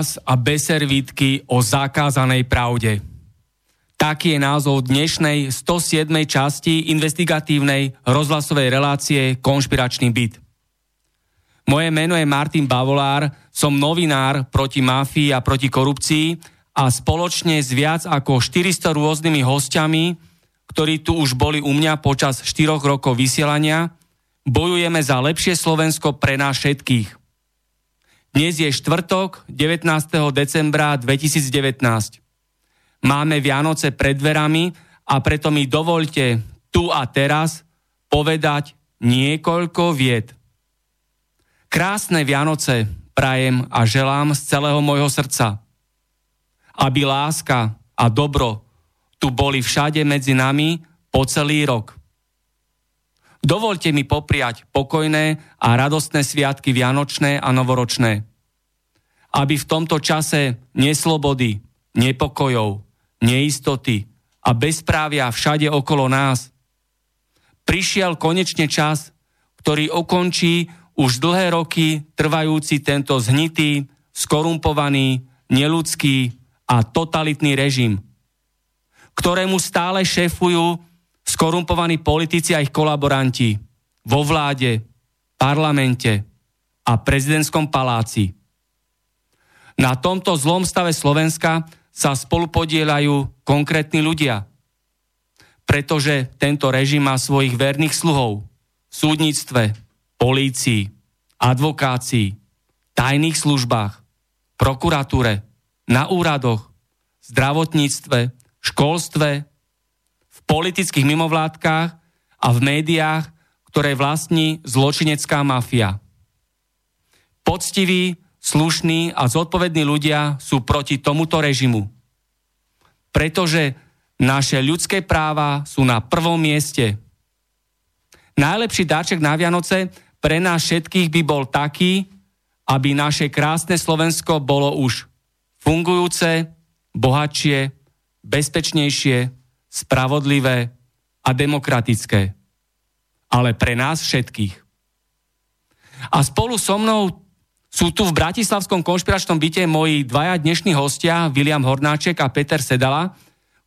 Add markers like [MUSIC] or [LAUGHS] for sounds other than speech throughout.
Náhlas a bez o zakázanej pravde. Taký je názov dnešnej 107. časti investigatívnej rozhlasovej relácie Konšpiračný byt. Moje meno je Martin Bavolár, som novinár proti mafii a proti korupcii a spoločne s viac ako 400 rôznymi hostiami, ktorí tu už boli u mňa počas 4 rokov vysielania, bojujeme za lepšie Slovensko pre nás všetkých. Dnes je štvrtok, 19. decembra 2019. Máme Vianoce pred dverami a preto mi dovolte tu a teraz povedať niekoľko vied. Krásne Vianoce prajem a želám z celého môjho srdca. Aby láska a dobro tu boli všade medzi nami po celý rok. Dovolte mi popriať pokojné a radostné sviatky Vianočné a Novoročné. Aby v tomto čase neslobody, nepokojov, neistoty a bezprávia všade okolo nás prišiel konečne čas, ktorý ukončí už dlhé roky trvajúci tento zhnitý, skorumpovaný, neludský a totalitný režim, ktorému stále šéfujú skorumpovaní politici a ich kolaboranti vo vláde, parlamente a prezidentskom paláci. Na tomto zlom stave Slovenska sa spolupodielajú konkrétni ľudia, pretože tento režim má svojich verných sluhov v súdnictve, polícii, advokácii, tajných službách, prokuratúre, na úradoch, zdravotníctve, školstve, politických mimovládkach a v médiách, ktoré vlastní zločinecká mafia. Poctiví, slušní a zodpovední ľudia sú proti tomuto režimu. Pretože naše ľudské práva sú na prvom mieste. Najlepší dáček na Vianoce pre nás všetkých by bol taký, aby naše krásne Slovensko bolo už fungujúce, bohatšie, bezpečnejšie, spravodlivé a demokratické. Ale pre nás všetkých. A spolu so mnou sú tu v Bratislavskom konšpiračnom byte moji dvaja dnešní hostia, William Hornáček a Peter Sedala,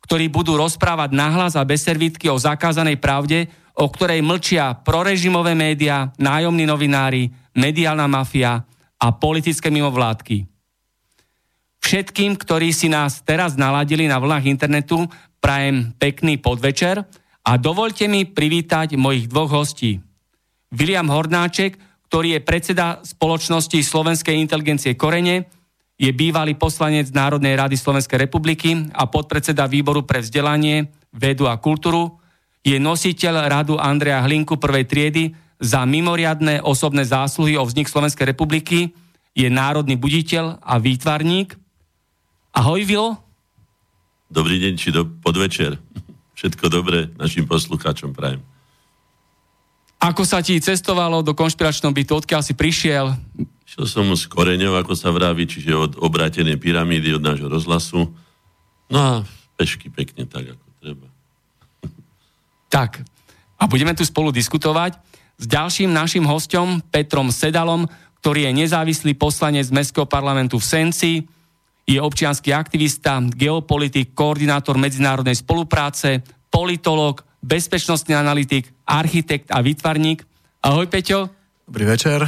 ktorí budú rozprávať nahlas a bez servítky o zakázanej pravde, o ktorej mlčia prorežimové médiá, nájomní novinári, mediálna mafia a politické mimovládky. Všetkým, ktorí si nás teraz naladili na vlnách internetu, prajem pekný podvečer a dovolte mi privítať mojich dvoch hostí. William Hornáček, ktorý je predseda spoločnosti Slovenskej inteligencie Korene, je bývalý poslanec Národnej rady Slovenskej republiky a podpredseda výboru pre vzdelanie, vedu a kultúru, je nositeľ radu Andreja Hlinku prvej triedy za mimoriadné osobné zásluhy o vznik Slovenskej republiky, je národný buditeľ a výtvarník. Ahoj, Vilo. Dobrý deň, či do podvečer. Všetko dobré našim poslucháčom prajem. Ako sa ti cestovalo do konšpiračného bytu? Odkiaľ si prišiel? Šiel som z koreňov, ako sa vraví, čiže od obrátenej pyramídy, od nášho rozhlasu. No a pešky pekne, tak ako treba. Tak, a budeme tu spolu diskutovať s ďalším našim hostom, Petrom Sedalom, ktorý je nezávislý poslanec Mestského parlamentu v Senci, je občianský aktivista, geopolitik, koordinátor medzinárodnej spolupráce, politolog, bezpečnostný analytik, architekt a výtvarník. Ahoj Peťo. Dobrý večer.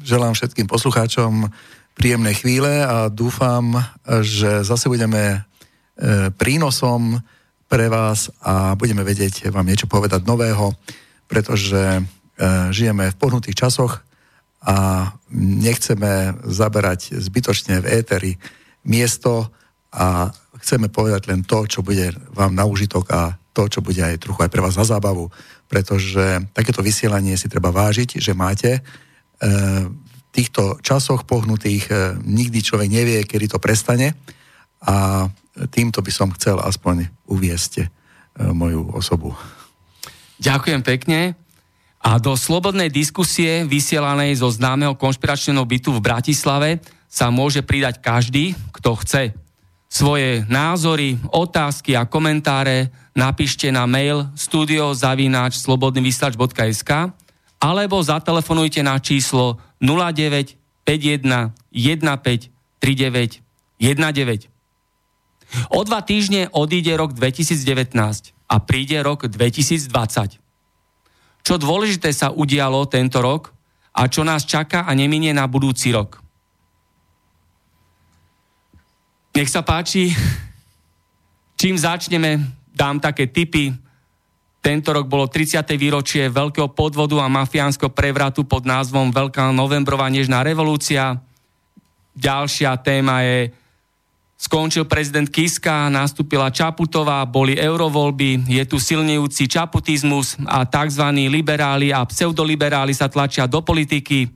Želám všetkým poslucháčom príjemné chvíle a dúfam, že zase budeme e, prínosom pre vás a budeme vedieť vám niečo povedať nového, pretože e, žijeme v pohnutých časoch a nechceme zaberať zbytočne v éteri miesto a chceme povedať len to, čo bude vám na užitok a to, čo bude aj trochu aj pre vás na zábavu, pretože takéto vysielanie si treba vážiť, že máte. E, v týchto časoch pohnutých e, nikdy človek nevie, kedy to prestane a týmto by som chcel aspoň uviesť e, moju osobu. Ďakujem pekne. A do slobodnej diskusie vysielanej zo známeho konšpiračného bytu v Bratislave sa môže pridať každý, kto chce. Svoje názory, otázky a komentáre napíšte na mail studiozavináč.slobodnyvysielač.sk alebo zatelefonujte na číslo 09 51 15 39 19. O dva týždne odíde rok 2019 a príde rok 2020. Čo dôležité sa udialo tento rok a čo nás čaká a neminie na budúci rok. Nech sa páči, čím začneme, dám také tipy. Tento rok bolo 30. výročie veľkého podvodu a mafiánskeho prevratu pod názvom Veľká novembrová nežná revolúcia. Ďalšia téma je Skončil prezident Kiska, nastúpila Čaputová, boli eurovoľby, je tu silnejúci čaputizmus a tzv. liberáli a pseudoliberáli sa tlačia do politiky.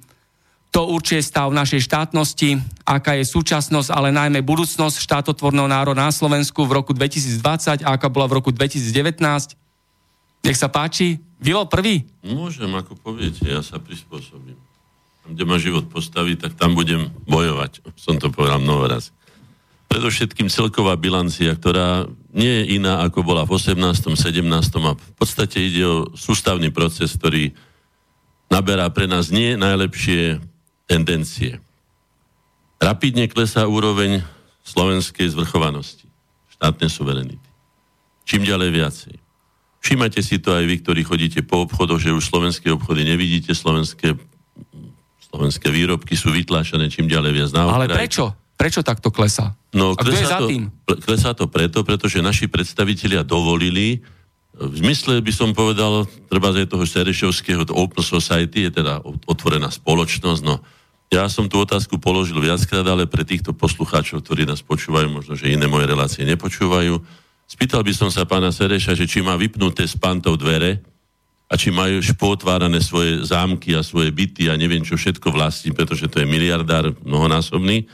To určuje stav našej štátnosti, aká je súčasnosť, ale najmä budúcnosť štátotvorného národa na Slovensku v roku 2020 a aká bola v roku 2019. Nech sa páči. Vilo prvý? Môžem, ako poviete, ja sa prispôsobím. Tam, kde ma život postaví, tak tam budem bojovať. Som to povedal mnoho raz predovšetkým celková bilancia, ktorá nie je iná, ako bola v 18., 17. a v podstate ide o sústavný proces, ktorý naberá pre nás nie najlepšie tendencie. Rapidne klesá úroveň slovenskej zvrchovanosti, štátnej suverenity. Čím ďalej viacej. Všimate si to aj vy, ktorí chodíte po obchodoch, že už slovenské obchody nevidíte, slovenské, slovenské výrobky sú vytláčané čím ďalej viac na okraj. Ale prečo? Prečo takto klesá? No, A klesá, je za tým? To, klesá to preto, pretože naši predstavitelia dovolili, v zmysle by som povedal, treba aj toho Serešovského, to Open Society je teda otvorená spoločnosť, no ja som tú otázku položil viackrát, ale pre týchto poslucháčov, ktorí nás počúvajú, možno, že iné moje relácie nepočúvajú, spýtal by som sa pána Sereša, že či má vypnuté s pantov dvere a či majú špotvárané svoje zámky a svoje byty a neviem čo všetko vlastní, pretože to je miliardár mnohonásobný,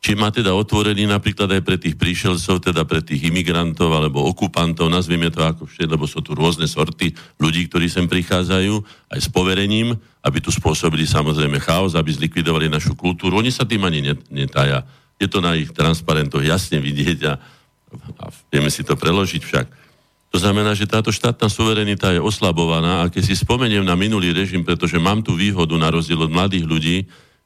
či má teda otvorený napríklad aj pre tých príšelcov, teda pre tých imigrantov alebo okupantov, nazvieme to ako všetko, lebo sú tu rôzne sorty ľudí, ktorí sem prichádzajú, aj s poverením, aby tu spôsobili samozrejme chaos, aby zlikvidovali našu kultúru. Oni sa tým ani netája. Je to na ich transparentoch jasne vidieť a, a vieme si to preložiť však. To znamená, že táto štátna suverenita je oslabovaná a keď si spomeniem na minulý režim, pretože mám tu výhodu na rozdiel od mladých ľudí,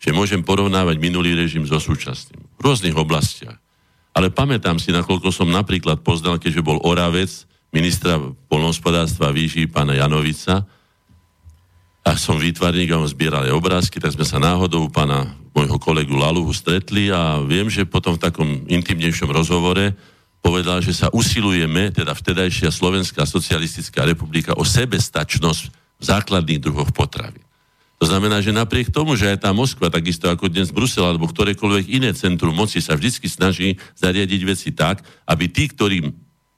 že môžem porovnávať minulý režim so súčasným. V rôznych oblastiach. Ale pamätám si, nakoľko som napríklad poznal, keďže bol Oravec, ministra polnohospodárstva výží, pána Janovica, a som výtvarník a on zbieral aj obrázky, tak sme sa náhodou pána môjho kolegu Laluhu stretli a viem, že potom v takom intimnejšom rozhovore povedal, že sa usilujeme, teda vtedajšia Slovenská socialistická republika, o sebestačnosť v základných druhoch potravy. To znamená, že napriek tomu, že aj tá Moskva, takisto ako dnes Brusel alebo ktorékoľvek iné centrum moci sa vždy snaží zariadiť veci tak, aby tí, ktorí,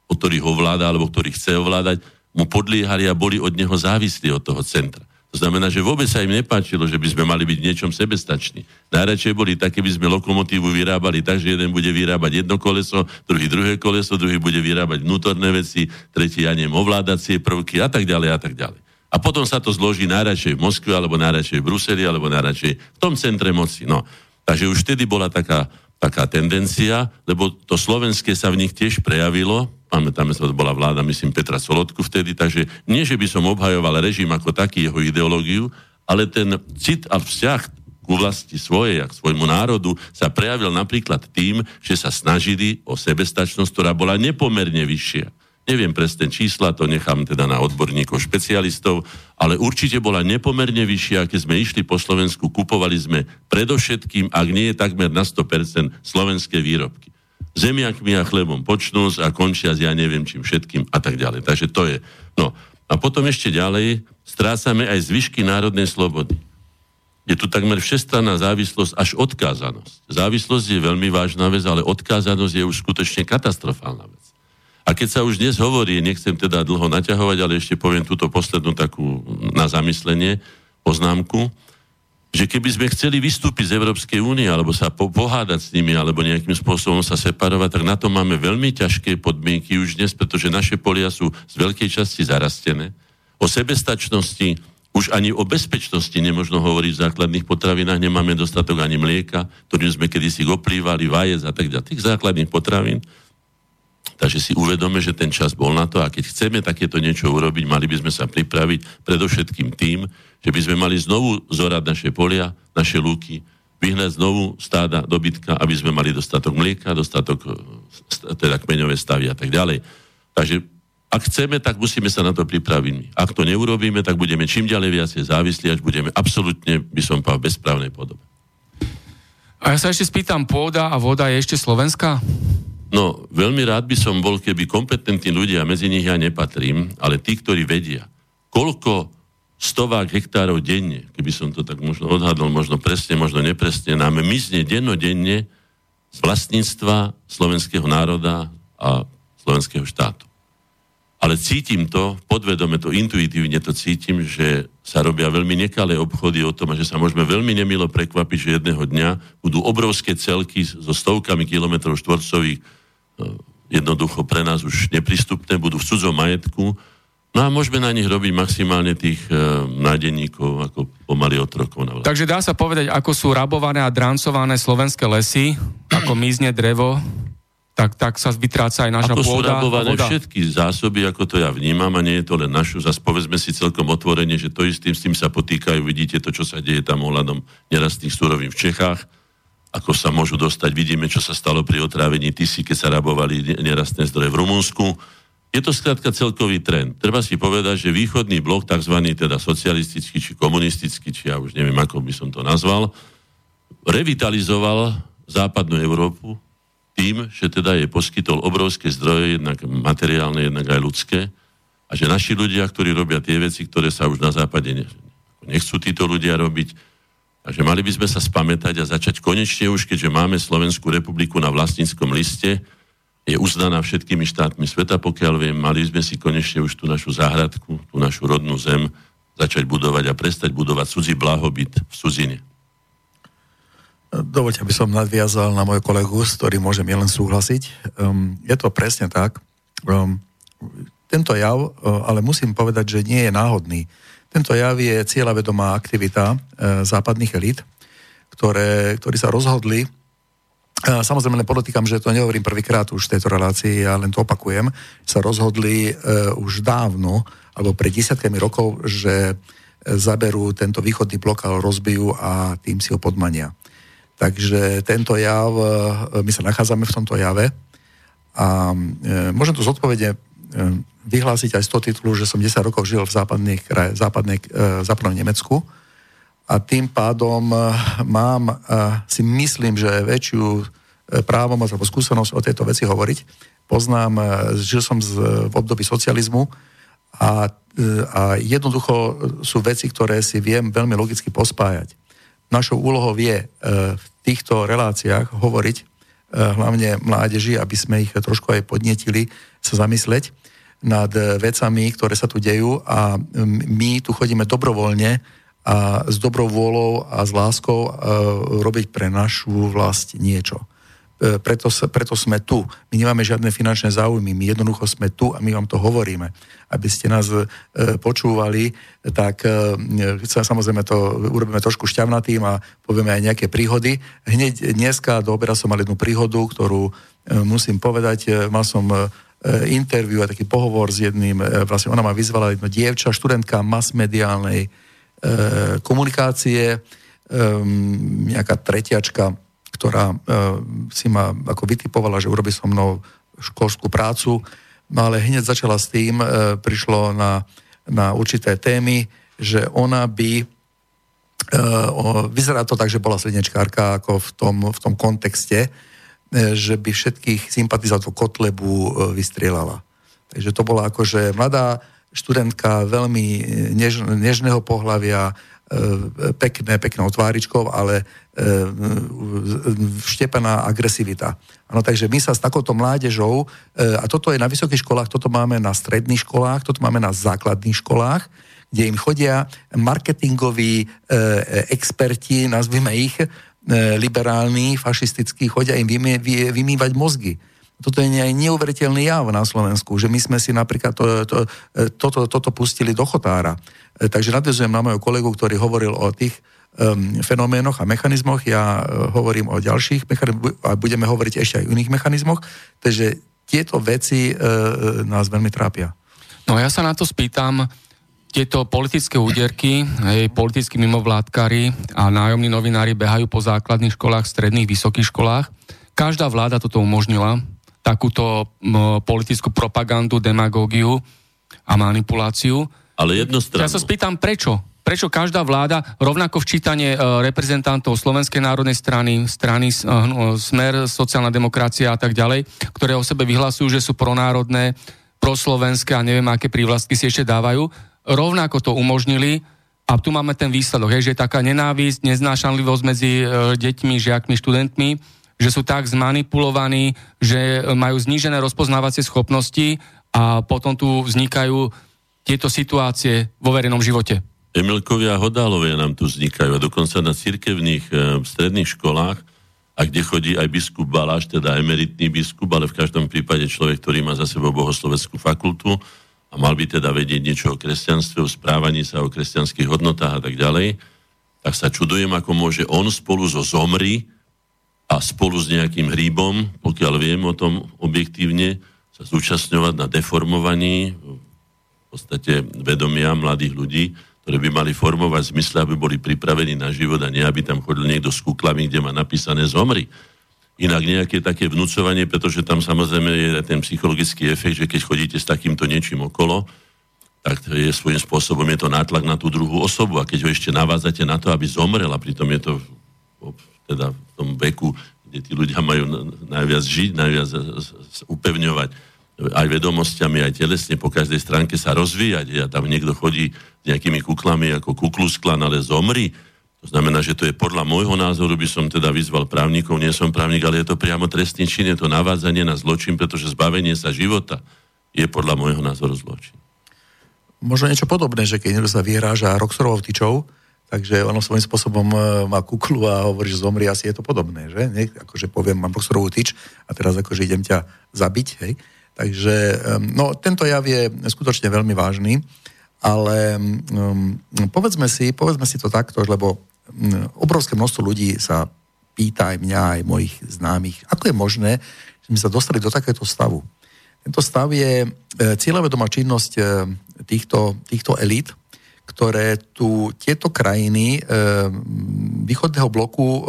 od ktorých ovláda alebo ktorých chce ovládať, mu podliehali a boli od neho závislí od toho centra. To znamená, že vôbec sa im nepáčilo, že by sme mali byť niečom sebestační. Najradšej boli také, by sme lokomotívu vyrábali tak, že jeden bude vyrábať jedno koleso, druhý druhé koleso, druhý bude vyrábať vnútorné veci, tretí, ja neviem, ovládacie prvky a tak ďalej a tak ďalej. A potom sa to zloží najradšej v Moskve, alebo najradšej v Bruseli, alebo najradšej v tom centre moci. No. Takže už vtedy bola taká, taká tendencia, lebo to slovenské sa v nich tiež prejavilo, pamätáme sa, to bola vláda, myslím, Petra Solotku vtedy, takže nie, že by som obhajoval režim ako taký, jeho ideológiu, ale ten cit a vzťah ku vlasti svojej a k svojmu národu sa prejavil napríklad tým, že sa snažili o sebestačnosť, ktorá bola nepomerne vyššia. Neviem presne čísla, to nechám teda na odborníkov, špecialistov, ale určite bola nepomerne vyššia, keď sme išli po Slovensku, kupovali sme predovšetkým, ak nie je takmer na 100% slovenské výrobky. Zemiakmi a chlebom počnú a končia s ja neviem čím všetkým a tak ďalej. Takže to je. No a potom ešte ďalej strácame aj zvyšky národnej slobody. Je tu takmer všestranná závislosť až odkázanosť. Závislosť je veľmi vážna vec, ale odkázanosť je už skutočne katastrofálna vec. A keď sa už dnes hovorí, nechcem teda dlho naťahovať, ale ešte poviem túto poslednú takú na zamyslenie, poznámku, že keby sme chceli vystúpiť z Európskej únie, alebo sa po- pohádať s nimi, alebo nejakým spôsobom sa separovať, tak na to máme veľmi ťažké podmienky už dnes, pretože naše polia sú z veľkej časti zarastené. O sebestačnosti, už ani o bezpečnosti nemožno hovoriť v základných potravinách, nemáme dostatok ani mlieka, ktorým sme kedysi oplývali, vajec a tak ďalej, tých základných potravín. Takže si uvedome, že ten čas bol na to a keď chceme takéto niečo urobiť, mali by sme sa pripraviť predovšetkým tým, že by sme mali znovu zorať naše polia, naše lúky, vyhnať znovu stáda dobytka, aby sme mali dostatok mlieka, dostatok e, teda kmeňové stavy a tak ďalej. Takže ak chceme, tak musíme sa na to pripraviť. Ak to neurobíme, tak budeme čím ďalej viacej závislí, až budeme absolútne, by som povedal, v bezprávnej podobe. A ja sa ešte spýtam, pôda a voda je ešte Slovenska? No, veľmi rád by som bol, keby kompetentní ľudia, medzi nich ja nepatrím, ale tí, ktorí vedia, koľko stovák hektárov denne, keby som to tak možno odhadol, možno presne, možno nepresne, nám mizne dennodenne z vlastníctva slovenského národa a slovenského štátu. Ale cítim to, podvedome to, intuitívne to cítim, že sa robia veľmi nekalé obchody o tom, že sa môžeme veľmi nemilo prekvapiť, že jedného dňa budú obrovské celky so stovkami kilometrov štvorcových jednoducho pre nás už neprístupné, budú v cudzom majetku, no a môžeme na nich robiť maximálne tých e, nádenníkov ako pomaly otrokov. Na Takže dá sa povedať, ako sú rabované a drancované slovenské lesy, ako mizne drevo, tak, tak sa vytráca aj naša ako pôda. sú rabované voda. všetky zásoby, ako to ja vnímam, a nie je to len našu. Zas povedzme si celkom otvorene, že to istým s tým sa potýkajú. Vidíte to, čo sa deje tam ohľadom nerastných súrovín v Čechách ako sa môžu dostať. Vidíme, čo sa stalo pri otrávení Tisy, keď sa rabovali nerastné zdroje v Rumunsku. Je to skrátka celkový trend. Treba si povedať, že východný blok, tzv. teda socialistický či komunistický, či ja už neviem, ako by som to nazval, revitalizoval západnú Európu tým, že teda je poskytol obrovské zdroje, jednak materiálne, jednak aj ľudské, a že naši ľudia, ktorí robia tie veci, ktoré sa už na západe nechcú títo ľudia robiť, Takže mali by sme sa spamätať a začať konečne už, keďže máme Slovenskú republiku na vlastníckom liste, je uznaná všetkými štátmi sveta, pokiaľ viem, mali sme si konečne už tú našu záhradku, tú našu rodnú zem začať budovať a prestať budovať cudzí blahobyt v cudzine. Dovoľte, aby som nadviazal na môj kolegu, s ktorým môžem len súhlasiť. Um, je to presne tak. Um, tento jav, uh, ale musím povedať, že nie je náhodný. Tento jav je cieľavedomá aktivita e, západných elít, ktoré, ktorí sa rozhodli, e, samozrejme len podotýkam, že to nehovorím prvýkrát už v tejto relácii, ja len to opakujem, sa rozhodli e, už dávno, alebo pred desiatkami rokov, že zaberú tento východný blok a rozbijú a tým si ho podmania. Takže tento jav, my sa nachádzame v tomto jave a môžem tu zodpovedne e, vyhlásiť aj z toho titulu, že som 10 rokov žil v západnej, kraj, západnej, e, západnom Nemecku a tým pádom e, mám, e, si myslím, že väčšiu právomoc alebo skúsenosť o tejto veci hovoriť. Poznám, žil som z, v období socializmu a, a jednoducho sú veci, ktoré si viem veľmi logicky pospájať. Našou úlohou je v týchto reláciách hovoriť hlavne mládeži, aby sme ich trošku aj podnetili sa zamysleť nad eh, vecami, ktoré sa tu dejú a my tu chodíme dobrovoľne a s dobrou vôľou a s láskou uh, robiť pre našu vlast niečo. Uh, preto, preto sme tu. My nemáme žiadne finančné záujmy, my jednoducho sme tu a my vám to hovoríme. Aby ste nás počúvali, tak uh, samozrejme to urobíme trošku šťavnatým a povieme aj nejaké príhody. Hneď dneska do obera som mal jednu príhodu, ktorú musím povedať. Mal som uh, interview a taký pohovor s jedným, vlastne ona ma vyzvala jedno dievča, študentka masmediálnej komunikácie, nejaká tretiačka, ktorá si ma ako vytipovala, že urobí so mnou školskú prácu, no ale hneď začala s tým, prišlo na, na určité témy, že ona by vyzerá to tak, že bola srednečkárka ako v tom, v tom kontexte, že by všetkých sympatizátov Kotlebu e, vystrielala. Takže to bola akože mladá študentka veľmi než, nežného pohľavia, e, pekné, peknou tváričkou, ale vštepená agresivita. Ano, takže my sa s takouto mládežou, a toto je na vysokých školách, toto máme na stredných školách, toto máme na základných školách, kde im chodia marketingoví experti, nazvime ich, E, liberálni, fašistickí, chodia im vymý, vymývať mozgy. Toto je neuveriteľný jav na Slovensku, že my sme si napríklad to, to, e, toto, toto pustili do chotára. E, takže nadvezujem na mojho kolegu, ktorý hovoril o tých um, fenoménoch a mechanizmoch. Ja hovorím o ďalších mechanizmoch a budeme hovoriť ešte aj o iných mechanizmoch. Takže tieto veci uh, nás veľmi trápia. No ja sa na to spýtam, tieto politické úderky, hej, politickí mimovládkari a nájomní novinári behajú po základných školách, stredných, vysokých školách. Každá vláda toto umožnila, takúto m, politickú propagandu, demagógiu a manipuláciu. Ale jednostranno. Ja sa spýtam, prečo? Prečo každá vláda, rovnako včítanie e, reprezentantov Slovenskej národnej strany, strany e, Smer, sociálna demokracia a tak ďalej, ktoré o sebe vyhlasujú, že sú pronárodné, proslovenské a neviem, aké prívlastky si ešte dávajú, rovnako to umožnili a tu máme ten výsledok, hej, že je taká nenávisť, neznášanlivosť medzi e, deťmi, žiakmi, študentmi, že sú tak zmanipulovaní, že majú znížené rozpoznávacie schopnosti a potom tu vznikajú tieto situácie vo verejnom živote. Emilkovia a Hodálovia nám tu vznikajú a dokonca na cirkevných e, stredných školách, a kde chodí aj biskup Baláš, teda emeritný biskup, ale v každom prípade človek, ktorý má za sebou bohosloveckú fakultu, a mal by teda vedieť niečo o kresťanstve, o správaní sa, o kresťanských hodnotách a tak ďalej, tak sa čudujem, ako môže on spolu so zomri a spolu s nejakým hríbom, pokiaľ viem o tom objektívne, sa zúčastňovať na deformovaní v podstate vedomia mladých ľudí, ktoré by mali formovať zmysle, aby boli pripravení na život a nie, aby tam chodil niekto s kuklami, kde má napísané zomri. Inak nejaké také vnúcovanie, pretože tam samozrejme je ten psychologický efekt, že keď chodíte s takýmto niečím okolo, tak je svojím spôsobom je to nátlak na tú druhú osobu. A keď ho ešte navázate na to, aby zomrel a pritom je to teda v tom veku, kde tí ľudia majú najviac žiť, najviac upevňovať aj vedomosťami, aj telesne po každej stránke sa rozvíjať. A tam niekto chodí s nejakými kuklami ako kuklusklan, ale zomri, to znamená, že to je podľa môjho názoru, by som teda vyzval právnikov, nie som právnik, ale je to priamo trestný čin, je to navádzanie na zločin, pretože zbavenie sa života je podľa môjho názoru zločin. Možno niečo podobné, že keď niekto sa vyhráža Roxorovou tyčou, takže ono svojím spôsobom e, má kuklu a hovorí, že zomri, asi je to podobné, že? Nie? Akože poviem, mám Roxorovú tyč a teraz akože idem ťa zabiť, hej? Takže, no, tento jav je skutočne veľmi vážny, ale um, povedzme si, povedzme si to takto, lebo obrovské množstvo ľudí sa pýta aj mňa, aj mojich známych, ako je možné, že sme sa dostali do takéto stavu. Tento stav je e, cieľavedomá činnosť e, týchto, týchto elít, ktoré tu tieto krajiny e, východného bloku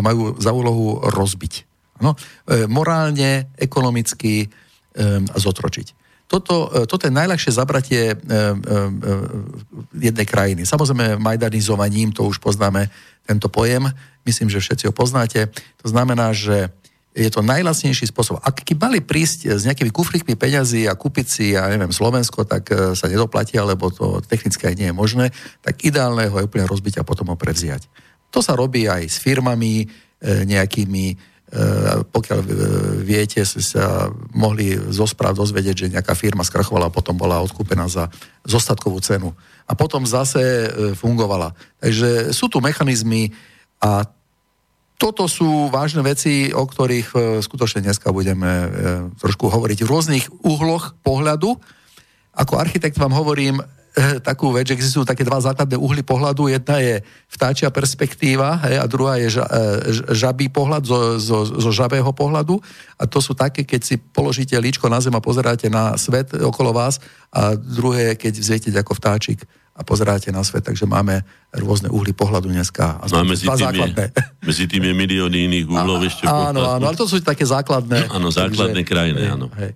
majú za úlohu rozbiť. Ano? Morálne, ekonomicky zotročiť. Toto, e, toto je najľahšie zabratie e, e, jednej krajiny. Samozrejme, majdanizovaním, to už poznáme tento pojem, myslím, že všetci ho poznáte. To znamená, že je to najlacnejší spôsob. Ak by mali prísť s nejakými kufrikmi peňazí a kúpiť si, ja neviem, Slovensko, tak sa nedoplatí, alebo to technicky aj nie je možné, tak ideálne ho je úplne rozbiť a potom ho prevziať. To sa robí aj s firmami, nejakými pokiaľ eh, viete, sa mohli zo správ dozvedieť, že nejaká firma skrachovala a potom bola odkúpená za zostatkovú cenu. A potom zase eh, fungovala. Takže sú tu mechanizmy a toto sú vážne veci, o ktorých skutočne dneska budeme trošku hovoriť v rôznych uhloch pohľadu. Ako architekt vám hovorím, e, takú vec, že existujú také dva základné uhly pohľadu. Jedna je vtáčia perspektíva hej, a druhá je ža, e, žabý pohľad zo, zo, zo žabého pohľadu. A to sú také, keď si položíte líčko na zem a pozeráte na svet okolo vás a druhé, keď vzvietiete ako vtáčik a pozeráte na svet, takže máme rôzne uhly pohľadu dneska. A no, medzi, tým je, medzi [LAUGHS] tým je milióny iných uhlov a, ešte. Áno, áno, ale to sú také základné. Áno, základné takže, krajiny, áno. Hej.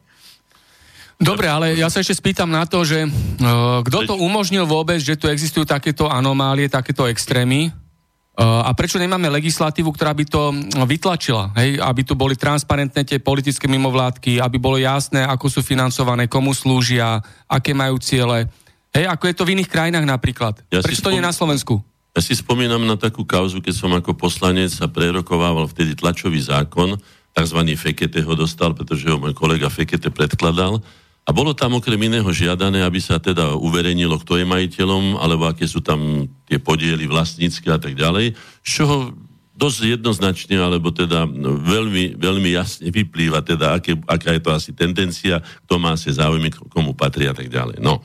Dobre, ale ja sa ešte spýtam na to, že uh, kto to umožnil vôbec, že tu existujú takéto anomálie, takéto extrémy? Uh, a prečo nemáme legislatívu, ktorá by to vytlačila? Hej? Aby tu boli transparentné tie politické mimovládky, aby bolo jasné, ako sú financované, komu slúžia, aké majú ciele. Hej, ako je to v iiných krajinách napríklad. Ja Prečo to nie na Slovensku? Ja si spomínam na takú kauzu, keď som ako poslanec sa prerokovával vtedy tlačový zákon, tzv. Fekete ho dostal, pretože ho môj kolega Fekete predkladal. A bolo tam okrem iného žiadané, aby sa teda uverejnilo, kto je majiteľom, alebo aké sú tam tie podiely vlastnícke a tak ďalej, z čoho dosť jednoznačne, alebo teda no, veľmi, veľmi jasne vyplýva teda, aké, aká je to asi tendencia, kto má sa záujmy, komu patrí a tak ďalej. No.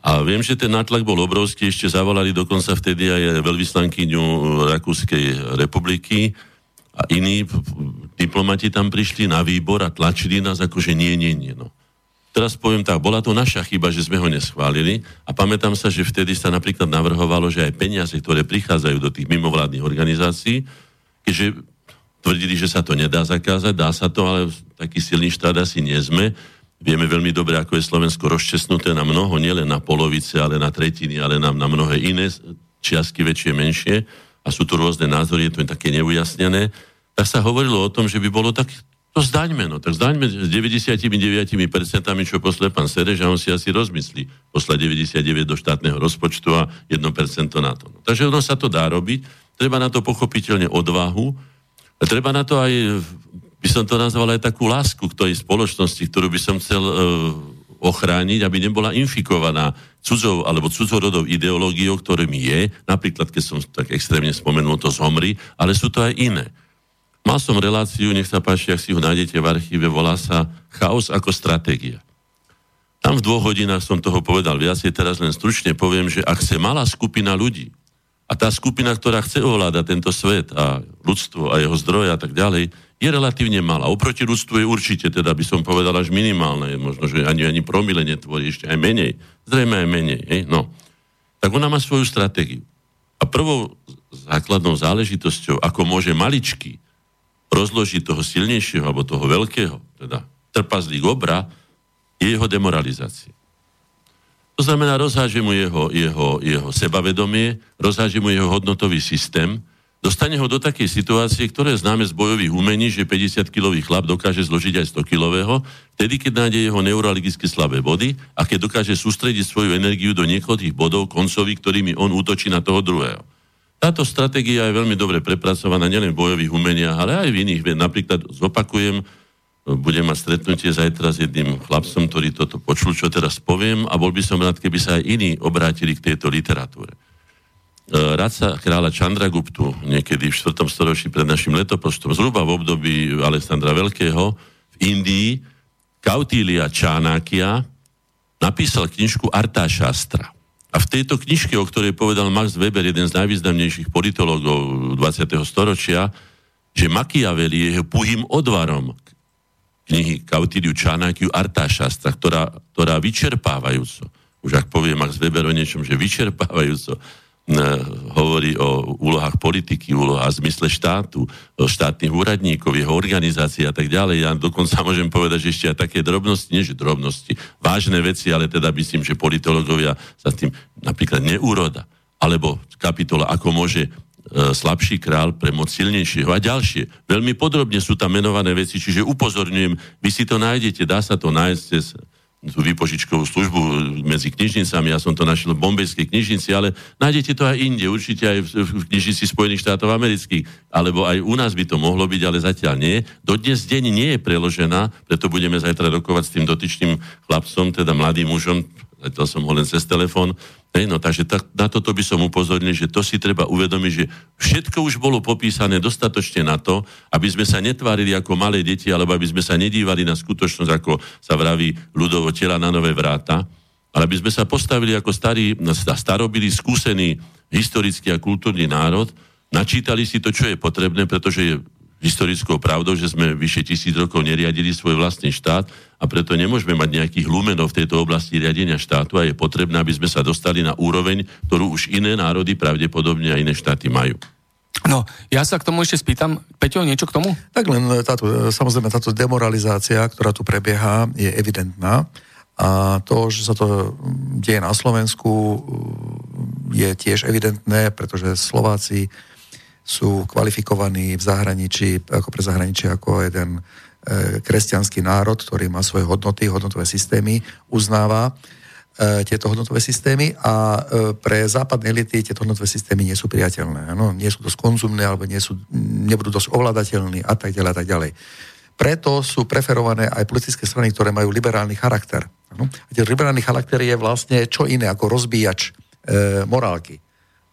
A viem, že ten nátlak bol obrovský, ešte zavolali dokonca vtedy aj veľvyslankyňu Rakúskej republiky a iní diplomati tam prišli na výbor a tlačili nás ako, nie, nie, nie. No. Teraz poviem tak, bola to naša chyba, že sme ho neschválili a pamätám sa, že vtedy sa napríklad navrhovalo, že aj peniaze, ktoré prichádzajú do tých mimovládnych organizácií, keďže tvrdili, že sa to nedá zakázať, dá sa to, ale taký silný štát asi nie sme, Vieme veľmi dobre, ako je Slovensko rozčesnuté na mnoho, nielen na polovice, ale na tretiny, ale na, na mnohé iné čiastky väčšie, menšie. A sú tu rôzne názory, je to také neujasnené. Tak sa hovorilo o tom, že by bolo tak, to zdaňme, no, tak zdaňme s 99%, čo posle pán Serež a on si asi rozmyslí. Posle 99 do štátneho rozpočtu a 1% na to. No. Takže ono sa to dá robiť. Treba na to pochopiteľne odvahu. A treba na to aj by som to nazval aj takú lásku k tej spoločnosti, ktorú by som chcel uh, ochrániť, aby nebola infikovaná cudzou alebo cudzorodou ideológiou, ktorým je, napríklad, keď som tak extrémne spomenul, to zomri, ale sú to aj iné. Mal som reláciu, nech sa páči, ak si ho nájdete v archíve, volá sa Chaos ako stratégia. Tam v dvoch hodinách som toho povedal viacej, teraz len stručne poviem, že ak chce malá skupina ľudí, a tá skupina, ktorá chce ovládať tento svet a ľudstvo a jeho zdroje a tak ďalej, je relatívne malá. Oproti ľudstvu je určite, teda by som povedal, až minimálne. Možno, že ani, ani promile netvorí, ešte aj menej. Zrejme aj menej. Hej? No. Tak ona má svoju stratégiu. A prvou základnou záležitosťou, ako môže maličky rozložiť toho silnejšieho alebo toho veľkého, teda trpazlík obra, je jeho demoralizácia. To znamená, rozháže mu jeho, jeho, jeho sebavedomie, rozháže mu jeho hodnotový systém, dostane ho do takej situácie, ktoré známe z bojových umení, že 50-kilový chlap dokáže zložiť aj 100-kilového, vtedy, keď nájde jeho neurologicky slabé body a keď dokáže sústrediť svoju energiu do niekoľkých bodov koncových, ktorými on útočí na toho druhého. Táto stratégia je veľmi dobre prepracovaná nielen v bojových umeniach, ale aj v iných. Napríklad zopakujem, budem mať stretnutie zajtra s jedným chlapcom, ktorý toto počul, čo teraz poviem a bol by som rád, keby sa aj iní obrátili k tejto literatúre. E, Radca kráľa Chandraguptu niekedy v 4. storočí pred našim letopočtom, zhruba v období Alexandra Veľkého v Indii, Kautília Čánákia napísal knižku Artá Šastra. A v tejto knižke, o ktorej povedal Max Weber, jeden z najvýznamnejších politológov 20. storočia, že Machiavelli je jeho puhým odvarom knihy Kautiliu Čanákiu Artášastra, ktorá, ktorá vyčerpávajúco, už ak poviem Max Weber o niečom, že vyčerpávajúco hovorí o úlohách politiky, úlohách zmysle štátu, o štátnych úradníkov, jeho organizácii a tak ďalej. Ja dokonca [LAUGHS] môžem povedať, že ešte aj také drobnosti, nie že drobnosti, vážne veci, ale teda myslím, že politológovia sa s tým napríklad neúroda, alebo kapitola, ako môže E, slabší král pre moc silnejšieho a ďalšie. Veľmi podrobne sú tam menované veci, čiže upozorňujem, vy si to nájdete, dá sa to nájsť cez tú výpožičkovú službu medzi knižnicami, ja som to našiel v bombejskej knižnici, ale nájdete to aj inde, určite aj v knižnici Spojených štátov amerických, alebo aj u nás by to mohlo byť, ale zatiaľ nie. Do dnes deň nie je preložená, preto budeme zajtra rokovať s tým dotyčným chlapcom, teda mladým mužom, zatiaľ som ho len cez telefón, Hej, no, takže tak, na toto by som upozornil, že to si treba uvedomiť, že všetko už bolo popísané dostatočne na to, aby sme sa netvárili ako malé deti, alebo aby sme sa nedívali na skutočnosť, ako sa vraví ľudovo tela na nové vráta, ale aby sme sa postavili ako starý, starobili, skúsený historický a kultúrny národ, načítali si to, čo je potrebné, pretože je historickou pravdou, že sme vyše tisíc rokov neriadili svoj vlastný štát a preto nemôžeme mať nejakých lumenov v tejto oblasti riadenia štátu a je potrebné, aby sme sa dostali na úroveň, ktorú už iné národy pravdepodobne a iné štáty majú. No, ja sa k tomu ešte spýtam, Peťo, niečo k tomu? Tak len táto, samozrejme táto demoralizácia, ktorá tu prebieha, je evidentná. A to, že sa to deje na Slovensku, je tiež evidentné, pretože Slováci sú kvalifikovaní v zahraničí, ako pre zahraničie, ako jeden e, kresťanský národ, ktorý má svoje hodnoty, hodnotové systémy, uznáva e, tieto hodnotové systémy a e, pre západné elity tieto hodnotové systémy nie sú priateľné. Ano? Nie sú dosť konzumné alebo nie sú, nebudú dosť ovládateľní a tak ďalej a tak ďalej. Preto sú preferované aj politické strany, ktoré majú liberálny charakter. Ano? A ten liberálny charakter je vlastne čo iné ako rozbíjač e, morálky.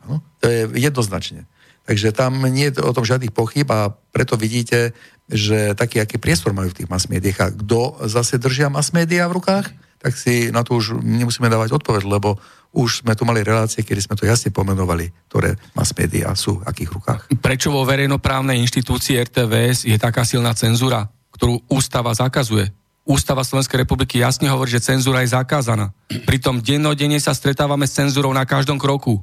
Ano? To je jednoznačne. Takže tam nie je o tom žiadnych pochyb a preto vidíte, že taký, aký priestor majú v tých mass médiách a kto zase držia mass médiá v rukách, tak si na to už nemusíme dávať odpoveď, lebo už sme tu mali relácie, kedy sme to jasne pomenovali, ktoré mass médiá sú v akých rukách. Prečo vo verejnoprávnej inštitúcii RTVS je taká silná cenzúra, ktorú ústava zakazuje? Ústava Slovenskej republiky jasne hovorí, že cenzúra je zakázaná. Pritom dennodenne sa stretávame s cenzúrou na každom kroku.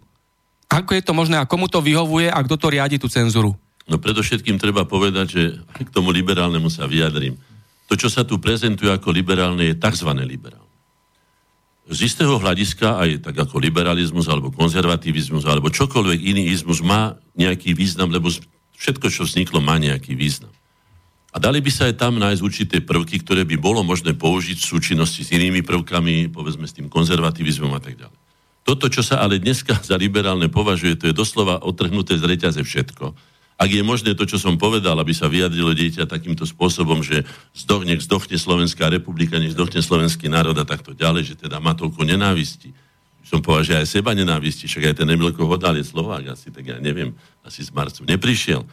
Ako je to možné a komu to vyhovuje a kto to riadi tú cenzúru? No predovšetkým treba povedať, že k tomu liberálnemu sa vyjadrím. To, čo sa tu prezentuje ako liberálne, je tzv. liberálne. Z istého hľadiska aj tak ako liberalizmus alebo konzervativizmus alebo čokoľvek iný izmus má nejaký význam, lebo všetko, čo vzniklo, má nejaký význam. A dali by sa aj tam nájsť určité prvky, ktoré by bolo možné použiť v súčinnosti s inými prvkami, povedzme s tým konzervativizmom a tak ďalej. Toto, čo sa ale dneska za liberálne považuje, to je doslova otrhnuté z reťaze všetko. Ak je možné to, čo som povedal, aby sa vyjadrilo dieťa takýmto spôsobom, že zdochne, zdochne Slovenská republika, nech zdochne slovenský národ a takto ďalej, že teda má toľko nenávisti. Som povedal, aj seba nenávisti, však aj ten Emilko Hodal je Slovák asi, tak ja neviem, asi z Marcu neprišiel.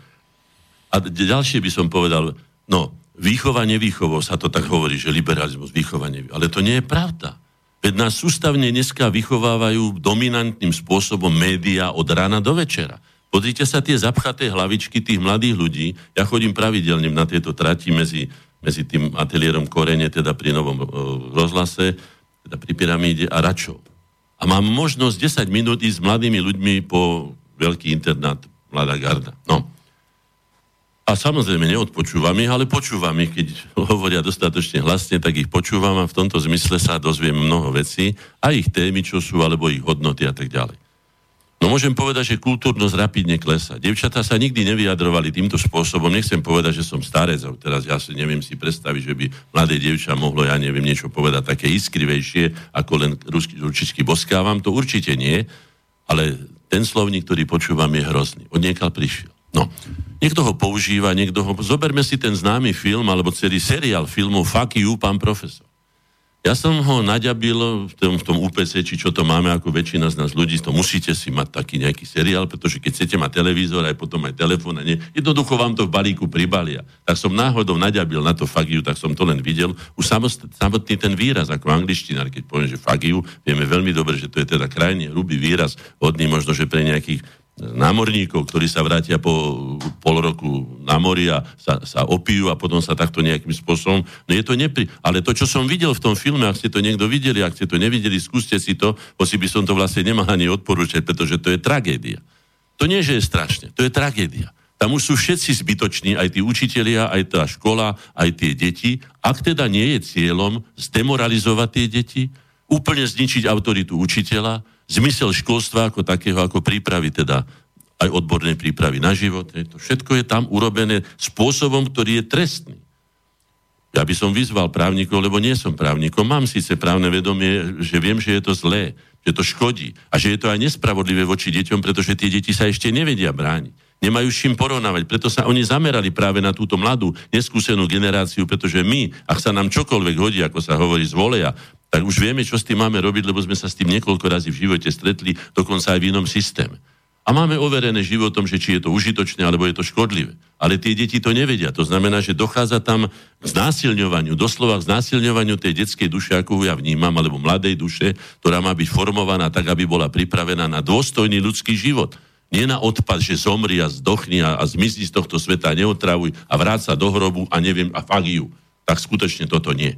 A ďalšie by som povedal, no, výchova nevýchovou sa to tak hovorí, že liberalizmus, výchova nevýchova. Ale to nie je pravda. Veď nás sústavne dneska vychovávajú dominantným spôsobom médiá od rána do večera. Pozrite sa tie zapchaté hlavičky tých mladých ľudí. Ja chodím pravidelne na tieto trati medzi, medzi tým ateliérom Korene, teda pri Novom e, rozhlase, teda pri pyramíde a Račov. A mám možnosť 10 minút ísť s mladými ľuďmi po veľký internát Mladá garda. No. A samozrejme neodpočúvam ich, ale počúvam ich, keď hovoria dostatočne hlasne, tak ich počúvam a v tomto zmysle sa dozviem mnoho vecí, a ich témy, čo sú, alebo ich hodnoty a tak ďalej. No môžem povedať, že kultúrnosť rapidne klesá. Devčatá sa nikdy nevyjadrovali týmto spôsobom. Nechcem povedať, že som starec, teraz ja si neviem si predstaviť, že by mladé devča mohlo, ja neviem, niečo povedať také iskrivejšie, ako len ručičky boskávam. To určite nie, ale ten slovník, ktorý počúvam, je hrozný. Od prišiel. No, niekto ho používa, niekto ho... Zoberme si ten známy film, alebo celý seriál filmov Fuck you, pán profesor. Ja som ho naďabil v tom, v tom UPC, či čo to máme ako väčšina z nás ľudí, to musíte si mať taký nejaký seriál, pretože keď chcete mať televízor, aj potom aj telefón, nie, jednoducho vám to v balíku pribalia. Tak som náhodou naďabil na to fagiu, tak som to len videl. Už samotný ten výraz, ako angličtinár, keď poviem, že fagiu, vieme veľmi dobre, že to je teda krajne hrubý výraz, hodný možno, že pre nejakých námorníkov, ktorí sa vrátia po pol roku na mori a sa, sa opijú a potom sa takto nejakým spôsobom... No je to nepri... Ale to, čo som videl v tom filme, ak ste to niekto videli, ak ste to nevideli, skúste si to, hoci by som to vlastne nemal ani odporúčať, pretože to je tragédia. To nie, že je strašne, to je tragédia. Tam už sú všetci zbytoční, aj tí učitelia, aj tá škola, aj tie deti. Ak teda nie je cieľom zdemoralizovať tie deti, úplne zničiť autoritu učiteľa, zmysel školstva ako takého, ako prípravy teda aj odbornej prípravy na život. To všetko je tam urobené spôsobom, ktorý je trestný. Ja by som vyzval právnikov, lebo nie som právnikom. Mám síce právne vedomie, že viem, že je to zlé, že to škodí a že je to aj nespravodlivé voči deťom, pretože tie deti sa ešte nevedia brániť. Nemajú s čím porovnávať. Preto sa oni zamerali práve na túto mladú, neskúsenú generáciu, pretože my, ak sa nám čokoľvek hodí, ako sa hovorí, zvoleja, tak už vieme, čo s tým máme robiť, lebo sme sa s tým niekoľko razy v živote stretli, dokonca aj v inom systéme. A máme overené životom, že či je to užitočné, alebo je to škodlivé. Ale tie deti to nevedia. To znamená, že dochádza tam k znásilňovaniu, doslova k znásilňovaniu tej detskej duše, ako ja vnímam, alebo mladej duše, ktorá má byť formovaná tak, aby bola pripravená na dôstojný ľudský život. Nie na odpad, že zomri a zdochni a, a zmizni z tohto sveta neotravuj a vráca do hrobu a neviem, a fagiu. Tak skutočne toto nie.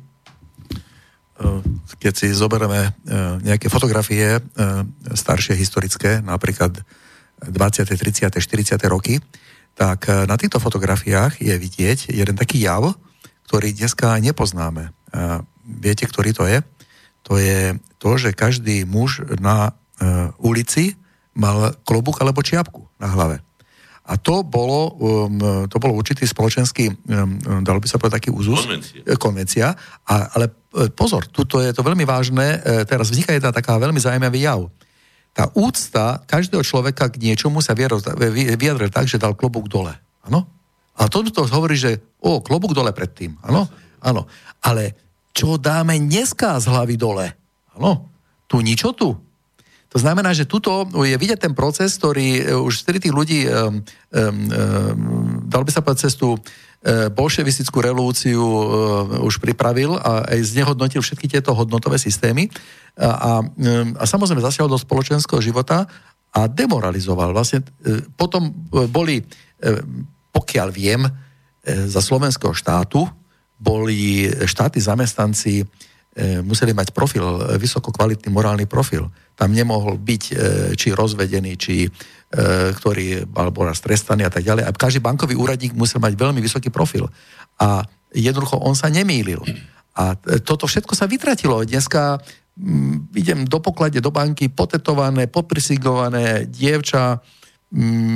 Keď si zoberieme e, nejaké fotografie e, staršie historické, napríklad 20., 30., 40. roky, tak na týchto fotografiách je vidieť jeden taký jav, ktorý dneska nepoznáme. Viete, ktorý to je? To je to, že každý muž na ulici mal klobúk alebo čiapku na hlave. A to bolo, um, to bolo určitý spoločenský, um, dalo by sa povedať taký úzus. Konvencia. Konvencia. A, ale pozor, tuto je to veľmi vážne, teraz vzniká jedna taká veľmi zaujímavý jav tá úcta každého človeka k niečomu sa vyjadril tak, že dal klobúk dole. Áno? A to, to hovorí, že o, klobúk dole predtým. Áno? Áno. Ale čo dáme dneska z hlavy dole? Áno? Tu ničotu. To znamená, že tuto je vidieť ten proces, ktorý e, už z tých ľudí um, um, um, dal by sa povedať cestu E, bolševistickú revolúciu e, už pripravil a aj znehodnotil všetky tieto hodnotové systémy a, a, e, a samozrejme zasiahol do spoločenského života a demoralizoval. Vlastne potom boli, pokiaľ viem, za slovenského štátu boli štáty zamestnanci museli mať profil, vysokokvalitný morálny profil. Tam nemohol byť či rozvedený, či E, ktorý bol raz trestaný a tak ďalej. A každý bankový úradník musel mať veľmi vysoký profil. A jednoducho on sa nemýlil. A toto všetko sa vytratilo. Dneska m, idem do poklade, do banky, potetované, poprisigované, dievča,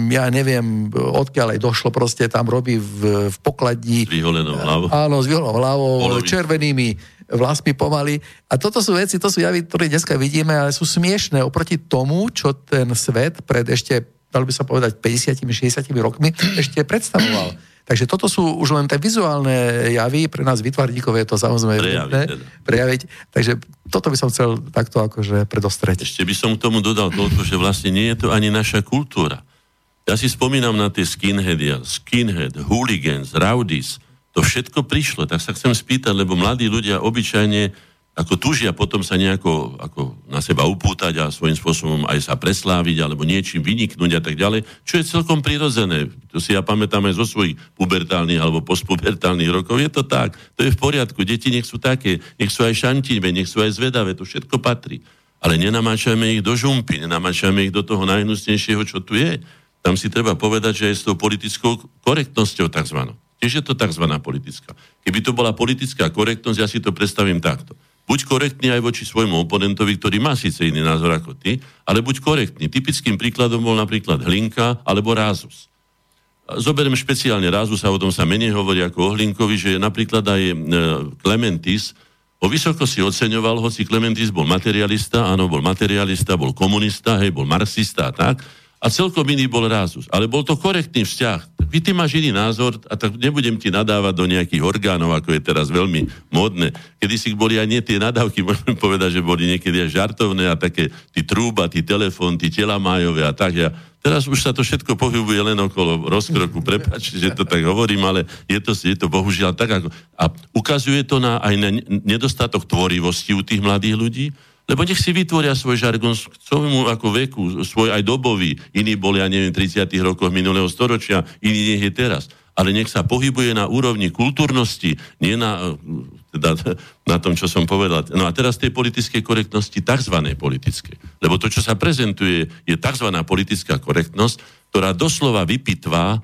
ja neviem, odkiaľ aj došlo, proste tam robí v, v pokladni. S vyholenou hlavou. Áno, s vyholenou hlavou, Polovič. červenými vlasmi pomaly. A toto sú veci, to sú javy, ktoré dneska vidíme, ale sú smiešné oproti tomu, čo ten svet pred ešte, dal by sa povedať, 50-60 rokmi ešte predstavoval. Takže toto sú už len tie vizuálne javy, pre nás vytvarníkov je to samozrejme prejaviť, teda. prejaviť. Takže toto by som chcel takto akože predostreť. Ešte by som k tomu dodal toľko, že vlastne nie je to ani naša kultúra. Ja si spomínam na tie skinheady, skinhead, hooligans, rowdies, to všetko prišlo. Tak sa chcem spýtať, lebo mladí ľudia obyčajne ako tužia potom sa nejako ako na seba upútať a svojím spôsobom aj sa presláviť alebo niečím vyniknúť a tak ďalej, čo je celkom prirodzené. To si ja pamätám aj zo svojich pubertálnych alebo postpubertálnych rokov. Je to tak, to je v poriadku. Deti nech sú také, nech sú aj šantíve, nech sú aj zvedavé, to všetko patrí. Ale nenamáčame ich do žumpy, nenamáčame ich do toho najhnusnejšieho, čo tu je. Tam si treba povedať, že je s tou politickou korektnosťou takzvanou. Tiež je to tzv. politická. Keby to bola politická korektnosť, ja si to predstavím takto. Buď korektný aj voči svojmu oponentovi, ktorý má síce iný názor ako ty, ale buď korektný. Typickým príkladom bol napríklad Hlinka alebo Rázus. Zoberiem špeciálne Rázus, a o tom sa menej hovorí ako o Hlinkovi, že napríklad aj e, Clementis o vysoko si oceňoval, hoci Clementis bol materialista, áno, bol materialista, bol komunista, hej, bol marxista a tak, a celkom iný bol Rázus. Ale bol to korektný vzťah. Vy ty máš iný názor a tak nebudem ti nadávať do nejakých orgánov, ako je teraz veľmi modné. Kedy si boli aj nie tie nadávky, [LAUGHS] môžem povedať, že boli niekedy aj žartovné a také tí trúba, tí telefón, tí telamájové a tak. Ja, teraz už sa to všetko pohybuje len okolo rozkroku. [LAUGHS] Prepačte, že to tak hovorím, ale je to, je to bohužiaľ tak. Ako, a ukazuje to na, aj na nedostatok tvorivosti u tých mladých ľudí, lebo nech si vytvoria svoj žargon svojmu ako veku, svoj aj dobový. Iní boli, ja neviem, 30. rokoch minulého storočia, iný nech je teraz. Ale nech sa pohybuje na úrovni kultúrnosti, nie na, teda, [LAUGHS] na tom, čo som povedal. No a teraz tej politickej korektnosti, tzv. politické. Lebo to, čo sa prezentuje, je tzv. politická korektnosť, ktorá doslova vypitvá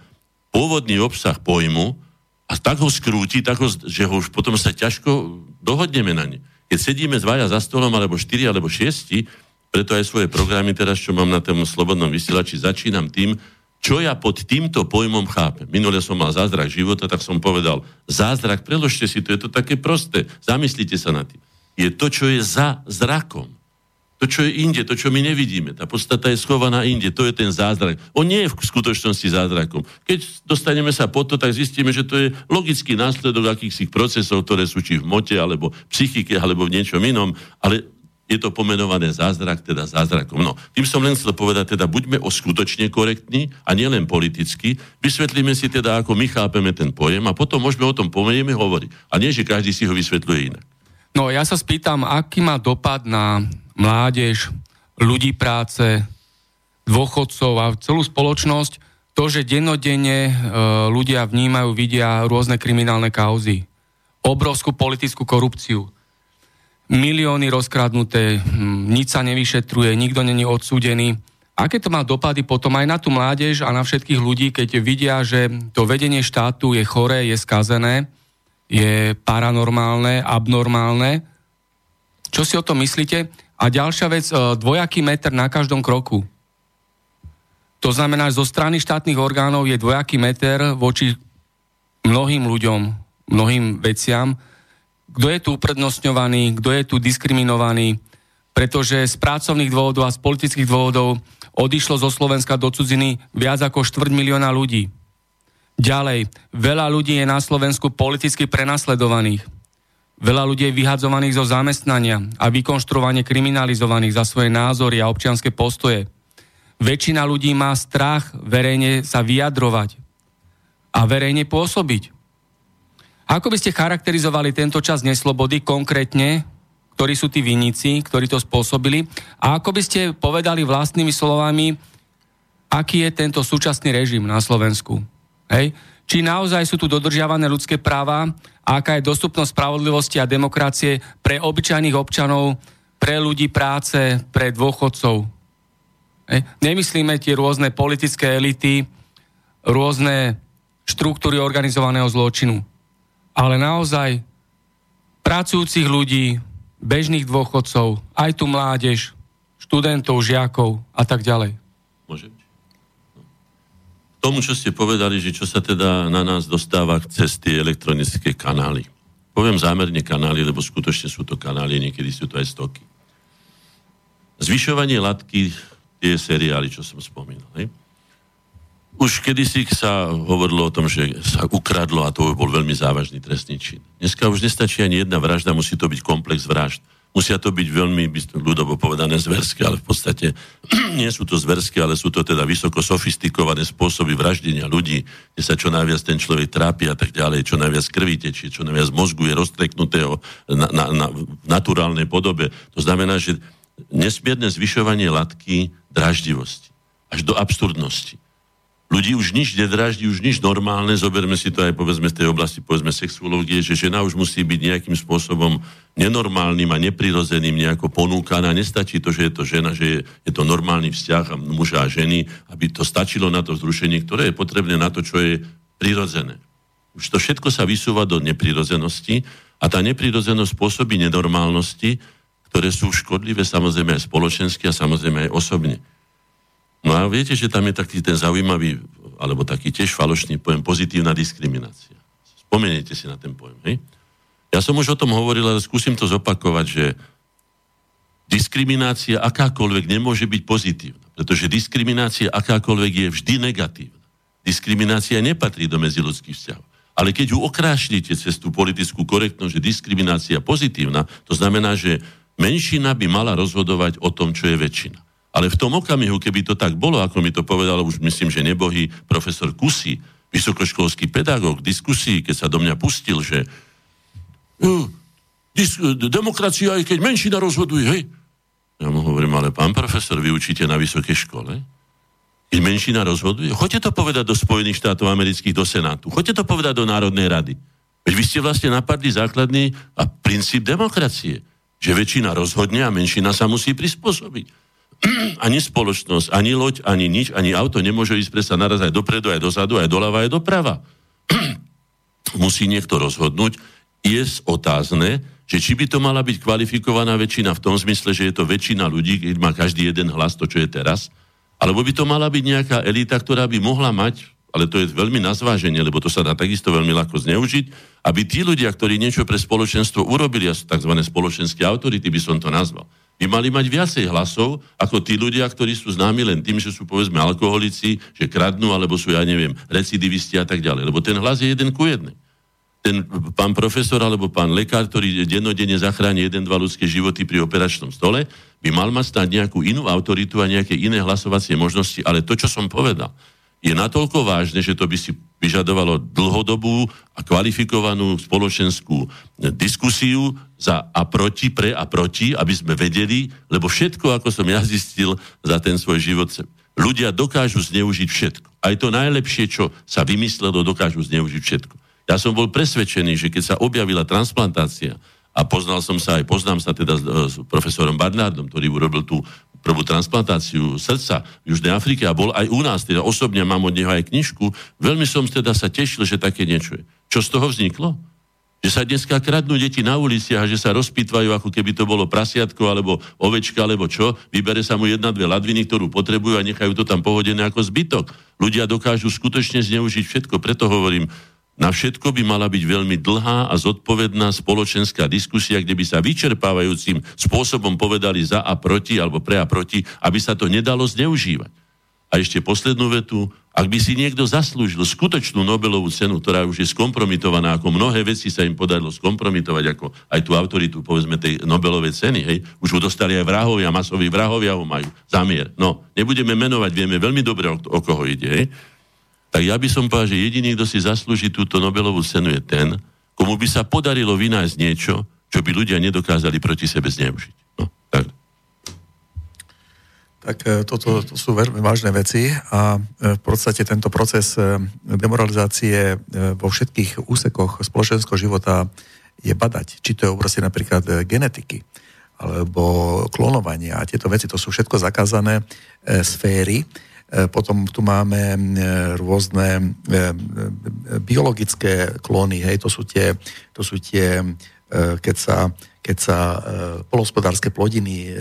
pôvodný obsah pojmu a tak ho skrúti, tak ho, že ho už potom sa ťažko dohodneme na ne keď sedíme dvaja za stolom, alebo štyri, alebo šiesti, preto aj svoje programy teraz, čo mám na tom slobodnom vysielači, začínam tým, čo ja pod týmto pojmom chápem. Minule som mal zázrak života, tak som povedal, zázrak, preložte si to, je to také prosté, zamyslite sa na tým. Je to, čo je za zrakom. To, čo je inde, to, čo my nevidíme, tá podstata je schovaná inde, to je ten zázrak. On nie je v skutočnosti zázrakom. Keď dostaneme sa po to, tak zistíme, že to je logický následok akýchsi procesov, ktoré sú či v mote, alebo v psychike, alebo v niečom inom, ale je to pomenované zázrak, teda zázrakom. No, tým som len chcel povedať, teda buďme o skutočne korektní a nielen politicky. Vysvetlíme si teda, ako my chápeme ten pojem a potom môžeme o tom pomenieme hovoriť. A nie, že každý si ho vysvetľuje inak. No ja sa spýtam, aký má dopad na mládež, ľudí práce, dôchodcov a celú spoločnosť to, že dennodenne e, ľudia vnímajú, vidia rôzne kriminálne kauzy, obrovskú politickú korupciu, milióny rozkradnuté, hm, nič sa nevyšetruje, nikto není odsúdený. Aké to má dopady potom aj na tú mládež a na všetkých ľudí, keď vidia, že to vedenie štátu je choré, je skazené, je paranormálne, abnormálne. Čo si o tom myslíte? A ďalšia vec, e, dvojaký meter na každom kroku. To znamená, že zo strany štátnych orgánov je dvojaký meter voči mnohým ľuďom, mnohým veciam, kto je tu uprednostňovaný, kto je tu diskriminovaný, pretože z pracovných dôvodov a z politických dôvodov odišlo zo Slovenska do cudziny viac ako štvrť milióna ľudí. Ďalej, veľa ľudí je na Slovensku politicky prenasledovaných. Veľa ľudí je vyhadzovaných zo zamestnania a vykonštruovanie kriminalizovaných za svoje názory a občianske postoje. Väčšina ľudí má strach verejne sa vyjadrovať a verejne pôsobiť. Ako by ste charakterizovali tento čas neslobody konkrétne, ktorí sú tí vinníci, ktorí to spôsobili? A ako by ste povedali vlastnými slovami, aký je tento súčasný režim na Slovensku? Hej? Či naozaj sú tu dodržiavané ľudské práva a aká je dostupnosť spravodlivosti a demokracie pre obyčajných občanov, pre ľudí práce, pre dôchodcov? Hej? Nemyslíme tie rôzne politické elity, rôzne štruktúry organizovaného zločinu ale naozaj pracujúcich ľudí, bežných dôchodcov, aj tu mládež, študentov, žiakov a tak ďalej. Tomu, čo ste povedali, že čo sa teda na nás dostáva cez tie elektronické kanály. Poviem zámerne kanály, lebo skutočne sú to kanály, niekedy sú to aj stoky. Zvyšovanie latky, tie seriály, čo som spomínal. Hej? Už kedysi sa hovorilo o tom, že sa ukradlo a to bol veľmi závažný trestný čin. Dneska už nestačí ani jedna vražda, musí to byť komplex vražd. Musia to byť veľmi, ľudovo povedané, zverské, ale v podstate [CLEARS THROAT] nie sú to zverské, ale sú to teda vysoko sofistikované spôsoby vraždenia ľudí, kde sa čo najviac ten človek trápi a tak ďalej, čo najviac krvi tečie, čo najviac mozgu je roztreknutého na, na, na, v naturálnej podobe. To znamená, že nesmierne zvyšovanie latky draždivosti až do absurdnosti ľudí už nič nedráždi, už nič normálne, zoberme si to aj povedzme z tej oblasti povedzme sexuológie, že žena už musí byť nejakým spôsobom nenormálnym a neprirozeným nejako ponúkaná. Nestačí to, že je to žena, že je, je to normálny vzťah muža a ženy, aby to stačilo na to zrušenie, ktoré je potrebné na to, čo je prirodzené. Už to všetko sa vysúva do neprirozenosti a tá neprirozenosť spôsobí nenormálnosti, ktoré sú škodlivé samozrejme aj spoločensky a samozrejme aj osobne. No a viete, že tam je taký ten zaujímavý, alebo taký tiež falošný pojem pozitívna diskriminácia. Spomeniete si na ten pojem, hej? Ja som už o tom hovoril, ale skúsim to zopakovať, že diskriminácia akákoľvek nemôže byť pozitívna, pretože diskriminácia akákoľvek je vždy negatívna. Diskriminácia nepatrí do medziludských vzťahov. Ale keď ju okrášlite cez tú politickú korektnosť, že diskriminácia pozitívna, to znamená, že menšina by mala rozhodovať o tom, čo je väčšina. Ale v tom okamihu, keby to tak bolo, ako mi to povedal už myslím, že nebohý profesor Kusy, vysokoškolský pedagóg, diskusii, keď sa do mňa pustil, že uh, dis- demokracia, aj keď menšina rozhoduje, hej. Ja mu hovorím, ale pán profesor, vy učíte na vysokej škole? Keď menšina rozhoduje? Choďte to povedať do Spojených štátov amerických, do Senátu. Choďte to povedať do Národnej rady. Veď vy ste vlastne napadli základný a princíp demokracie. Že väčšina rozhodne a menšina sa musí prispôsobiť. Ani spoločnosť, ani loď, ani nič, ani auto nemôže ísť presa naraz aj dopredu, aj dozadu, aj doľava, aj doprava. [CLEARS THROAT] Musí niekto rozhodnúť. Je otázne, že či by to mala byť kvalifikovaná väčšina v tom zmysle, že je to väčšina ľudí, keď má každý jeden hlas, to čo je teraz, alebo by to mala byť nejaká elita, ktorá by mohla mať, ale to je veľmi na zváženie, lebo to sa dá takisto veľmi ľahko zneužiť, aby tí ľudia, ktorí niečo pre spoločenstvo urobili, a tzv. spoločenské autority by som to nazval, by mali mať viacej hlasov ako tí ľudia, ktorí sú známi len tým, že sú povedzme alkoholici, že kradnú, alebo sú, ja neviem, recidivisti a tak ďalej. Lebo ten hlas je jeden ku jednej. ten pán profesor alebo pán lekár, ktorý dennodenne zachráni jeden, dva ľudské životy pri operačnom stole, by mal mať stať nejakú inú autoritu a nejaké iné hlasovacie možnosti. Ale to, čo som povedal, je natoľko vážne, že to by si vyžadovalo dlhodobú a kvalifikovanú spoločenskú diskusiu za a proti, pre a proti, aby sme vedeli, lebo všetko, ako som ja [LAUGHS] zistil za ten svoj život, ľudia dokážu zneužiť všetko. Aj to najlepšie, čo sa vymyslelo, dokážu zneužiť všetko. Ja som bol presvedčený, že keď sa objavila transplantácia, a poznal som sa aj, poznám sa teda s, s profesorom Barnardom, ktorý urobil tú prvú transplantáciu srdca v Južnej Afrike a bol aj u nás, teda osobne mám od neho aj knižku, veľmi som teda sa tešil, že také niečo je. Čo z toho vzniklo? Že sa dneska kradnú deti na uliciach a že sa rozpitvajú, ako keby to bolo prasiatko alebo ovečka alebo čo. Vybere sa mu jedna, dve ladviny, ktorú potrebujú a nechajú to tam pohodené ako zbytok. Ľudia dokážu skutočne zneužiť všetko. Preto hovorím, na všetko by mala byť veľmi dlhá a zodpovedná spoločenská diskusia, kde by sa vyčerpávajúcim spôsobom povedali za a proti, alebo pre a proti, aby sa to nedalo zneužívať. A ešte poslednú vetu, ak by si niekto zaslúžil skutočnú Nobelovú cenu, ktorá už je skompromitovaná, ako mnohé veci sa im podarilo skompromitovať, ako aj tú autoritu, povedzme, tej Nobelovej ceny, hej, už ho dostali aj vrahovia, masoví vrahovia ho majú, zamier. No, nebudeme menovať, vieme veľmi dobre, o, o koho ide, hej tak ja by som povedal, že jediný, kto si zaslúži túto Nobelovú cenu je ten, komu by sa podarilo vynájsť niečo, čo by ľudia nedokázali proti sebe zneužiť. No, tak. Tak e, toto to sú veľmi vážne veci a e, v podstate tento proces e, demoralizácie vo všetkých úsekoch spoločenského života je badať. Či to je oblasti napríklad genetiky, alebo klonovania a tieto veci, to sú všetko zakázané sféry, potom tu máme e, rôzne e, biologické klony, hej, to sú tie, to sú tie keď sa, keď sa polospodárske plodiny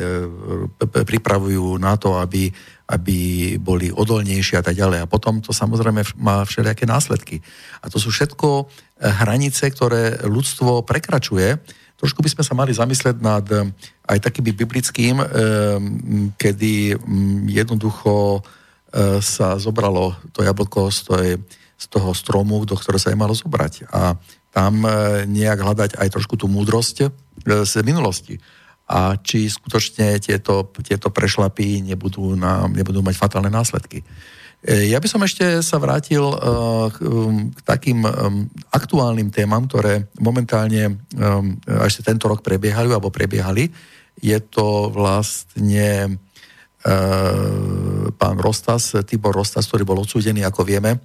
pripravujú na to, aby, aby boli odolnejšie a tak ďalej. A potom to samozrejme má všelijaké následky. A to sú všetko hranice, ktoré ľudstvo prekračuje. Trošku by sme sa mali zamyslieť nad aj takým biblickým, kedy jednoducho E, sa zobralo to jablko z, tej, z toho stromu, do ktorého sa je malo zobrať. A tam e, nejak hľadať aj trošku tú múdrosť e, z minulosti. A či skutočne tieto, tieto prešlapy nebudú, na, nebudú mať fatálne následky. Ja by som ešte sa vrátil k takým aktuálnym témam, ktoré momentálne ešte tento rok prebiehajú alebo prebiehali. Je to vlastne pán Rostas, Tibor Rostas, ktorý bol odsúdený, ako vieme.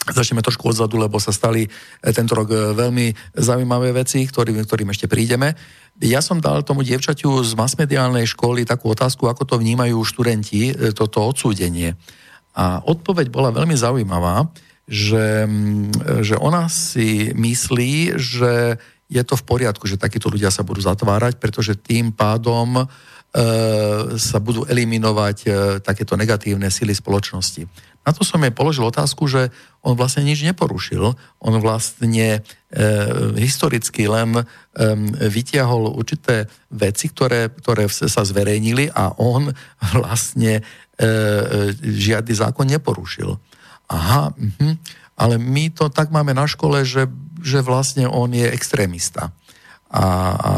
Začneme trošku odzadu, lebo sa stali eh, tento rok eh, veľmi zaujímavé veci, ktorým, ktorým ešte prídeme. Ja som dal tomu dievčaťu z masmediálnej školy takú otázku, ako to vnímajú študenti, toto odsúdenie. A odpoveď bola veľmi zaujímavá, že, mm, že ona si myslí, že je to v poriadku, že takíto ľudia sa budú zatvárať, pretože tým pádom E, sa budú eliminovať e, takéto negatívne sily spoločnosti. Na to som jej položil otázku, že on vlastne nič neporušil. On vlastne e, historicky len e, vytiahol určité veci, ktoré, ktoré sa zverejnili a on vlastne e, e, žiadny zákon neporušil. Aha, mh, ale my to tak máme na škole, že, že vlastne on je extrémista a, a,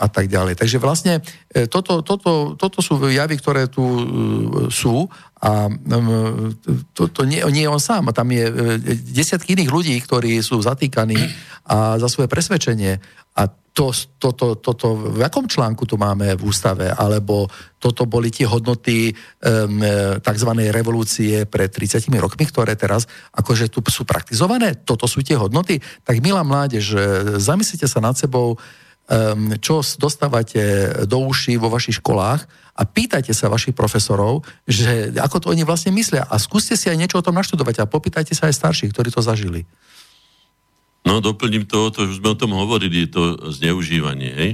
a tak ďalej. Takže vlastne e, toto, toto, toto sú javy, ktoré tu e, sú a to, to nie, nie on sám, tam je e, desiatky iných ľudí, ktorí sú zatýkaní a za svoje presvedčenie. A to, toto, toto, v akom článku tu máme v ústave, alebo toto boli tie hodnoty um, tzv. revolúcie pred 30 rokmi, ktoré teraz akože tu sú praktizované, toto sú tie hodnoty, tak milá mládež, zamyslite sa nad sebou, um, čo dostávate do uší vo vašich školách a pýtajte sa vašich profesorov, že ako to oni vlastne myslia a skúste si aj niečo o tom naštudovať a popýtajte sa aj starších, ktorí to zažili. No, doplním to, to už sme o tom hovorili, je to zneužívanie, hej?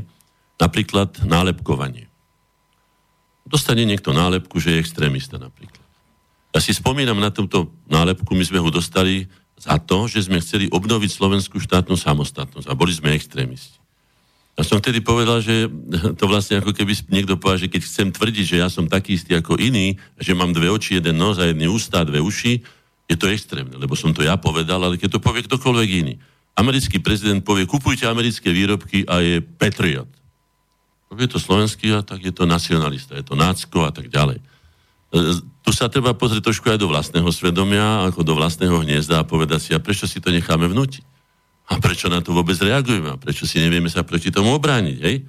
Napríklad nálepkovanie. Dostane niekto nálepku, že je extrémista napríklad. Ja si spomínam na tomto nálepku, my sme ho dostali za to, že sme chceli obnoviť slovenskú štátnu samostatnosť a boli sme extrémisti. Ja som vtedy povedal, že to vlastne ako keby niekto povedal, že keď chcem tvrdiť, že ja som taký istý ako iný, že mám dve oči, jeden nos a jedný ústa, dve uši, je to extrémne, lebo som to ja povedal, ale keď to povie ktokoľvek iný. americký prezident povie, kupujte americké výrobky a je patriot. Je to slovenský a tak je to nacionalista, je to nácko a tak ďalej. E, tu sa treba pozrieť trošku aj do vlastného svedomia, ako do vlastného hniezda a povedať si, a prečo si to necháme vnútiť? A prečo na to vôbec reagujeme? A prečo si nevieme sa proti tomu obrániť? Hej?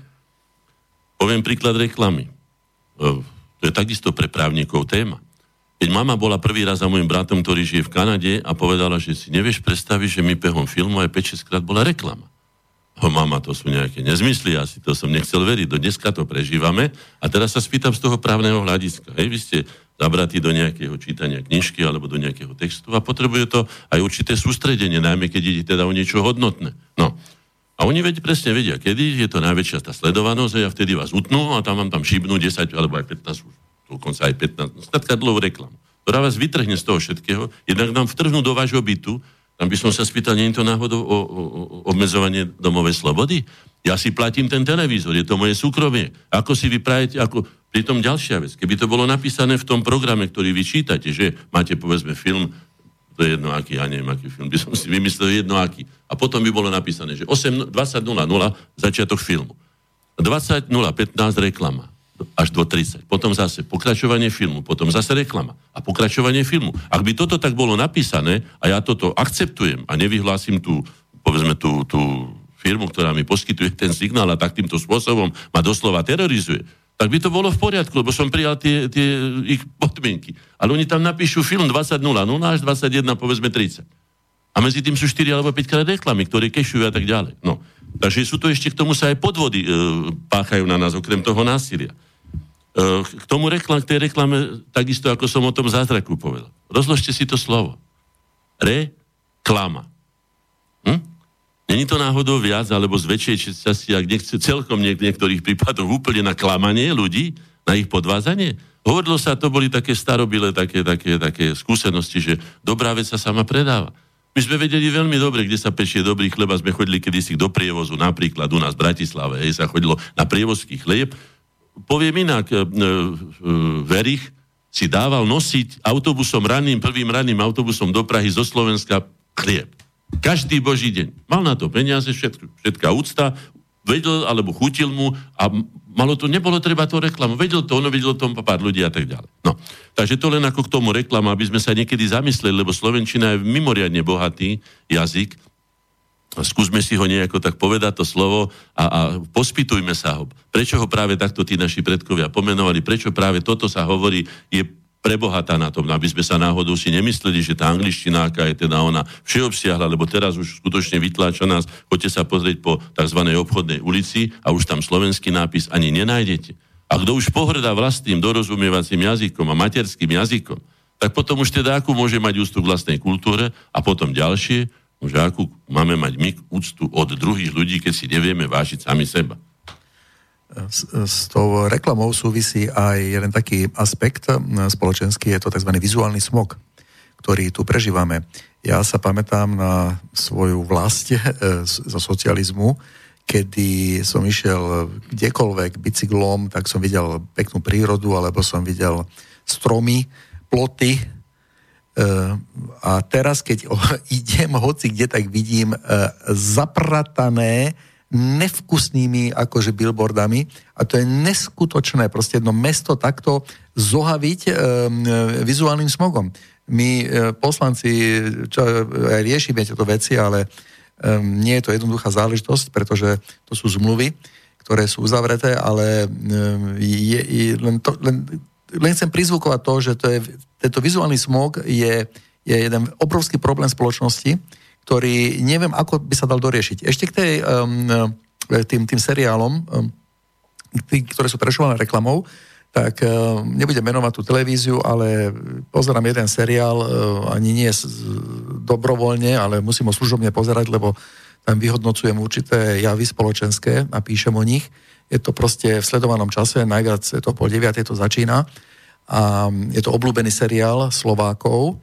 Poviem príklad reklamy. E, to je takisto pre právnikov téma. Keď mama bola prvý raz za môjim bratom, ktorý žije v Kanade a povedala, že si nevieš predstaviť, že mi behom filmu aj 5-6 krát bola reklama. O, mama, to sú nejaké nezmysly, asi to som nechcel veriť. Do dneska to prežívame. A teraz sa spýtam z toho právneho hľadiska. Hej, vy ste zabratí do nejakého čítania knižky alebo do nejakého textu a potrebuje to aj určité sústredenie, najmä keď ide teda o niečo hodnotné. No. A oni veď presne vedia, kedy je to najväčšia tá sledovanosť a vtedy vás utnú a tam vám tam šibnú 10 alebo aj 15 už dokonca aj 15, statka dlhú reklamu, ktorá vás vytrhne z toho všetkého, jednak nám vtrhnú do vášho bytu, tam by som sa spýtal, nie je to náhodou o, o, o obmedzovanie domovej slobody? Ja si platím ten televízor, je to moje súkromie. Ako si vyprajete, ako... Pritom ďalšia vec, keby to bolo napísané v tom programe, ktorý vy čítate, že máte povedzme film, to je jedno aký, ja neviem aký film, by som si vymyslel jedno aký. A potom by bolo napísané, že 20.00 začiatok filmu. 20.015 reklama až do 30. Potom zase pokračovanie filmu, potom zase reklama a pokračovanie filmu. Ak by toto tak bolo napísané a ja toto akceptujem a nevyhlásim tú, povedzme, tú, tú firmu, ktorá mi poskytuje ten signál a tak týmto spôsobom ma doslova terorizuje, tak by to bolo v poriadku, lebo som prijal tie, tie ich podmienky. Ale oni tam napíšu film 20.00 až 21, povedzme 30. A medzi tým sú 4 alebo 5 krát reklamy, ktoré kešujú a tak ďalej. No. Takže sú to ešte k tomu sa aj podvody e, páchajú na nás, okrem toho násilia. Eh, k tomu reklam, k tej reklame, takisto ako som o tom zázraku povedal. Rozložte si to slovo. Reklama. Hm? Není to náhodou viac, alebo z väčšej časti, ak nechce celkom niek- niektorých prípadoch úplne na klamanie ľudí, na ich podvázanie? Hovorilo sa, to boli také starobile, také, také, také skúsenosti, že dobrá vec sa sama predáva. My sme vedeli veľmi dobre, kde sa pečie dobrý chleba. Sme chodili kedysi do prievozu, napríklad u nás v Bratislave, hej, sa chodilo na prievozský chlieb poviem inak, e, e, Verich si dával nosiť autobusom ranným, prvým ranným autobusom do Prahy zo Slovenska chlieb. Každý boží deň. Mal na to peniaze, všetko, všetká úcta, vedel alebo chutil mu a malo to, nebolo treba to reklamu. Vedel to, ono vedel tom pár ľudí a tak ďalej. No. Takže to len ako k tomu reklamu, aby sme sa niekedy zamysleli, lebo Slovenčina je mimoriadne bohatý jazyk, skúsme si ho nejako tak povedať to slovo a, a pospitujme sa ho. Prečo ho práve takto tí naši predkovia pomenovali, prečo práve toto sa hovorí, je prebohatá na tom, aby sme sa náhodou si nemysleli, že tá angličtina, aká je teda ona všeobsiahla, lebo teraz už skutočne vytláča nás, choďte sa pozrieť po tzv. obchodnej ulici a už tam slovenský nápis ani nenájdete. A kto už pohrdá vlastným dorozumievacím jazykom a materským jazykom, tak potom už teda akú môže mať ústup k vlastnej kultúre a potom ďalšie, že akú máme mať my úctu od druhých ľudí, keď si nevieme vážiť sami seba. S, s tou reklamou súvisí aj jeden taký aspekt spoločenský, je to tzv. vizuálny smog, ktorý tu prežívame. Ja sa pamätám na svoju vlast [LAUGHS] e, zo socializmu, kedy som išiel kdekoľvek bicyklom, tak som videl peknú prírodu, alebo som videl stromy, ploty, Uh, a teraz, keď [LAUGHS] idem hoci kde, tak vidím uh, zapratané nevkusnými akože billboardami a to je neskutočné proste jedno mesto takto zohaviť um, vizuálnym smogom. My uh, poslanci čo, aj riešime tieto veci, ale um, nie je to jednoduchá záležitosť, pretože to sú zmluvy, ktoré sú uzavreté, ale je, je, len, to, len len chcem prizvukovať to, že to je, tento vizuálny smog je, je jeden obrovský problém spoločnosti, ktorý neviem, ako by sa dal doriešiť. Ešte k tej, um, tým, tým seriálom, um, ktoré sú prešované reklamou, tak uh, nebudem menovať tú televíziu, ale pozerám jeden seriál, uh, ani nie dobrovoľne, ale musím ho služobne pozerať, lebo tam vyhodnocujem určité javy spoločenské a píšem o nich. Je to proste v sledovanom čase, najviac je to pol deviatej to začína. A je to obľúbený seriál Slovákov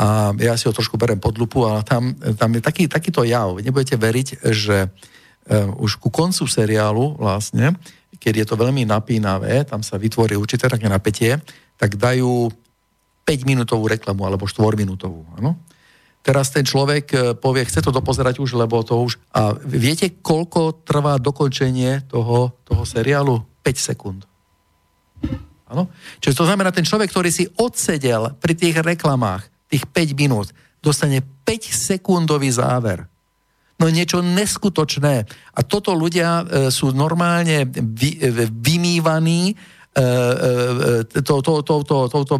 a ja si ho trošku berem pod lupu, ale tam, tam je taký, takýto jav. Nebudete veriť, že uh, už ku koncu seriálu vlastne, keď je to veľmi napínavé, tam sa vytvorí určité také napätie, tak dajú 5-minútovú reklamu alebo 4-minútovú. Ano? Teraz ten človek e, povie, chce to dopozerať už, lebo to už... A viete, koľko trvá dokončenie toho, toho seriálu? 5 sekúnd. Áno? Čiže to znamená, ten človek, ktorý si odsedel pri tých reklamách, tých 5 minút, dostane 5 sekundový záver. No niečo neskutočné. A toto ľudia e, sú normálne vy, e, vymývaní To, to, to, to, to, to,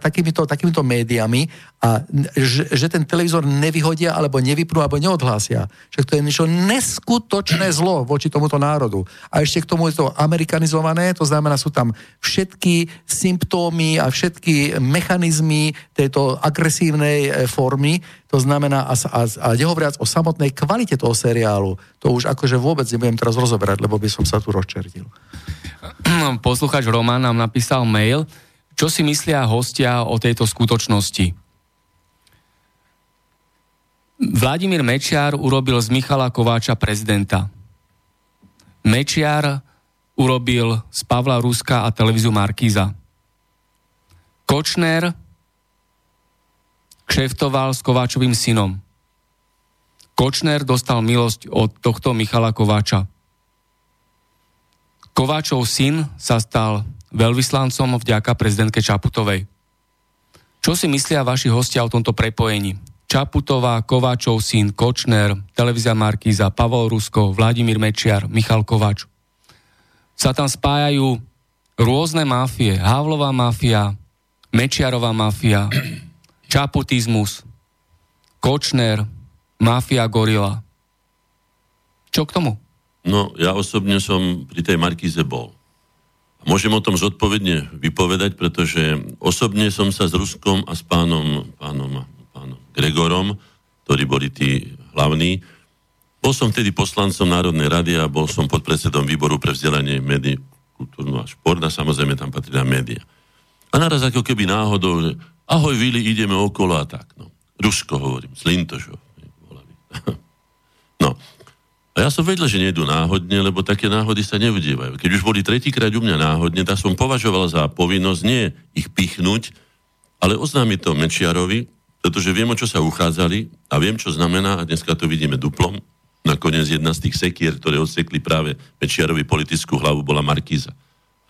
takýmito, takýmito médiami a že, že ten televízor nevyhodia alebo nevypnú alebo neodhlásia. Však to je niečo neskutočné zlo voči tomuto národu. A ešte k tomu je to amerikanizované, to znamená, sú tam všetky symptómy a všetky mechanizmy tejto agresívnej e, formy, to znamená, a, a, a nehovoriac o samotnej kvalite toho seriálu, to už akože vôbec nebudem teraz rozoberať, lebo by som sa tu rozčertil. Posluchač Roman nám napísal mail, čo si myslia hostia o tejto skutočnosti. Vladimír Mečiar urobil z Michala Kováča prezidenta. Mečiar urobil z Pavla Ruska a televíziu Markíza. Kočner kšeftoval s Kováčovým synom. Kočner dostal milosť od tohto Michala Kováča. Kováčov syn sa stal veľvyslancom vďaka prezidentke Čaputovej. Čo si myslia vaši hostia o tomto prepojení? Čaputová, Kováčov syn, Kočner, televízia Markíza, Pavol Rusko, Vladimír Mečiar, Michal Kováč. Sa tam spájajú rôzne mafie, Havlová mafia, Mečiarová mafia, [CLEARS THROAT] čaputizmus, Kočner, mafia Gorila. Čo k tomu? No, ja osobne som pri tej Markíze bol. Môžem o tom zodpovedne vypovedať, pretože osobne som sa s Ruskom a s pánom, pánom, pánom Gregorom, ktorí boli tí hlavní, bol som vtedy poslancom Národnej rady a bol som podpredsedom výboru pre vzdelanie, médií, kultúrnu a šport a samozrejme tam patrí na média. A naraz ako keby náhodou, že ahoj Vili, ideme okolo a tak. No. Rusko hovorím, z Lintošov. [LAUGHS] No, a ja som vedel, že nejdu náhodne, lebo také náhody sa neudievajú. Keď už boli tretíkrát u mňa náhodne, tak som považoval za povinnosť nie ich pichnúť, ale oznámiť to Mečiarovi, pretože viem, o čo sa uchádzali a viem, čo znamená, a dneska to vidíme duplom, nakoniec jedna z tých sekier, ktoré odsekli práve Mečiarovi politickú hlavu, bola Markíza.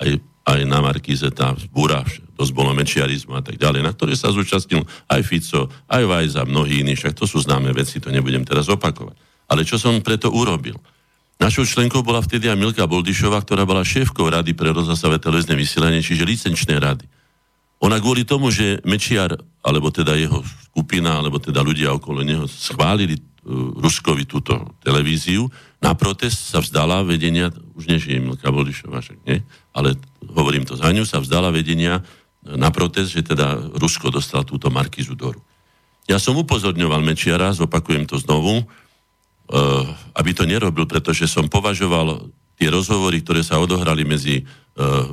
Aj, aj na Markíze tá búra, dosť bolo mečiarizmu a tak ďalej, na ktoré sa zúčastnil aj Fico, aj Vajza, mnohí iní, však to sú známe veci, to nebudem teraz opakovať. Ale čo som preto urobil? Našou členkou bola vtedy aj Milka Boldišová, ktorá bola šéfkou Rady pre rozhlasové televízne vysielanie, čiže licenčné rady. Ona kvôli tomu, že Mečiar, alebo teda jeho skupina, alebo teda ľudia okolo neho schválili uh, Ruskovi túto televíziu, na protest sa vzdala vedenia, už nežije Milka Boldišová, však nie, ale hovorím to za ňu, sa vzdala vedenia na protest, že teda Rusko dostal túto Markizu do Ja som upozorňoval Mečiara, zopakujem to znovu, aby to nerobil, pretože som považoval tie rozhovory, ktoré sa odohrali medzi uh,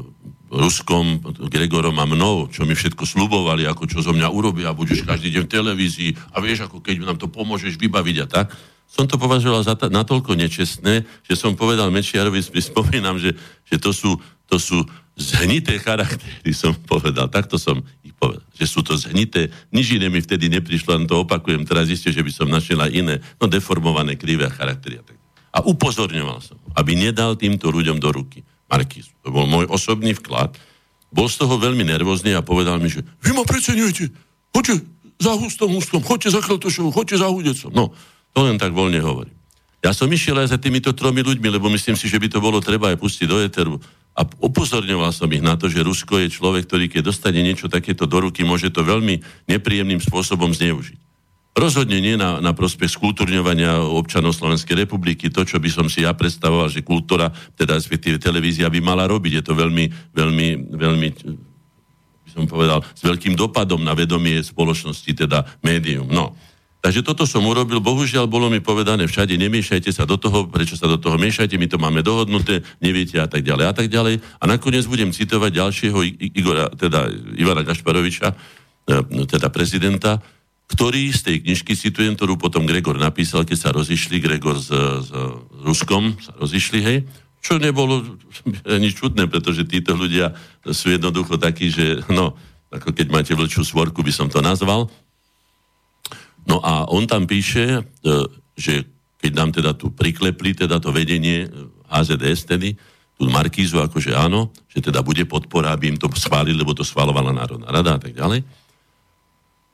Ruskom, Gregorom a mnou, čo mi všetko slubovali, ako čo zo mňa urobia, budeš každý deň v televízii a vieš, ako keď nám to pomôžeš vybaviť a tak, som to považoval za ta, natoľko nečestné, že som povedal Mečiarovi, [LAUGHS] spomínam, že, že to, sú, to sú zhnité charaktery, som povedal, takto som ich povedal, že sú to zhnité, nič iné mi vtedy neprišlo, len to opakujem, teraz isté, že by som našiel aj iné, no deformované, krivé charaktery. A upozorňoval som, aby nedal týmto ľuďom do ruky Markizu. To bol môj osobný vklad. Bol z toho veľmi nervózny a povedal mi, že vy ma preceňujete, choďte za Hustom Hustom, choďte za Kratošovou, choďte za Hudecom. No, to len tak voľne hovorím. Ja som išiel aj za týmito tromi ľuďmi, lebo myslím si, že by to bolo treba aj pustiť do Eteru a upozorňoval som ich na to, že Rusko je človek, ktorý keď dostane niečo takéto do ruky, môže to veľmi nepríjemným spôsobom zneužiť. Rozhodne nie na, na prospech skúturňovania občanov Slovenskej republiky, to, čo by som si ja predstavoval, že kultúra, teda respektíve televízia by mala robiť. Je to veľmi, veľmi, veľmi by som povedal, s veľkým dopadom na vedomie spoločnosti, teda médium. No. Takže toto som urobil, bohužiaľ bolo mi povedané všade, nemiešajte sa do toho, prečo sa do toho miešajte, my to máme dohodnuté, neviete a tak ďalej a tak ďalej. A nakoniec budem citovať ďalšieho Igora, teda Ivana Gašparoviča, e, teda prezidenta, ktorý z tej knižky, citujem, ktorú potom Gregor napísal, keď sa rozišli, Gregor s, s Ruskom sa rozišli, hej, čo nebolo [LAUGHS] nič čudné, pretože títo ľudia sú jednoducho takí, že no, ako keď máte vlčú svorku, by som to nazval, No a on tam píše, že keď nám teda tu priklepli, teda to vedenie HZDS tedy, tú Markízu, akože áno, že teda bude podpora, aby im to schválili, lebo to schválovala Národná rada a tak ďalej.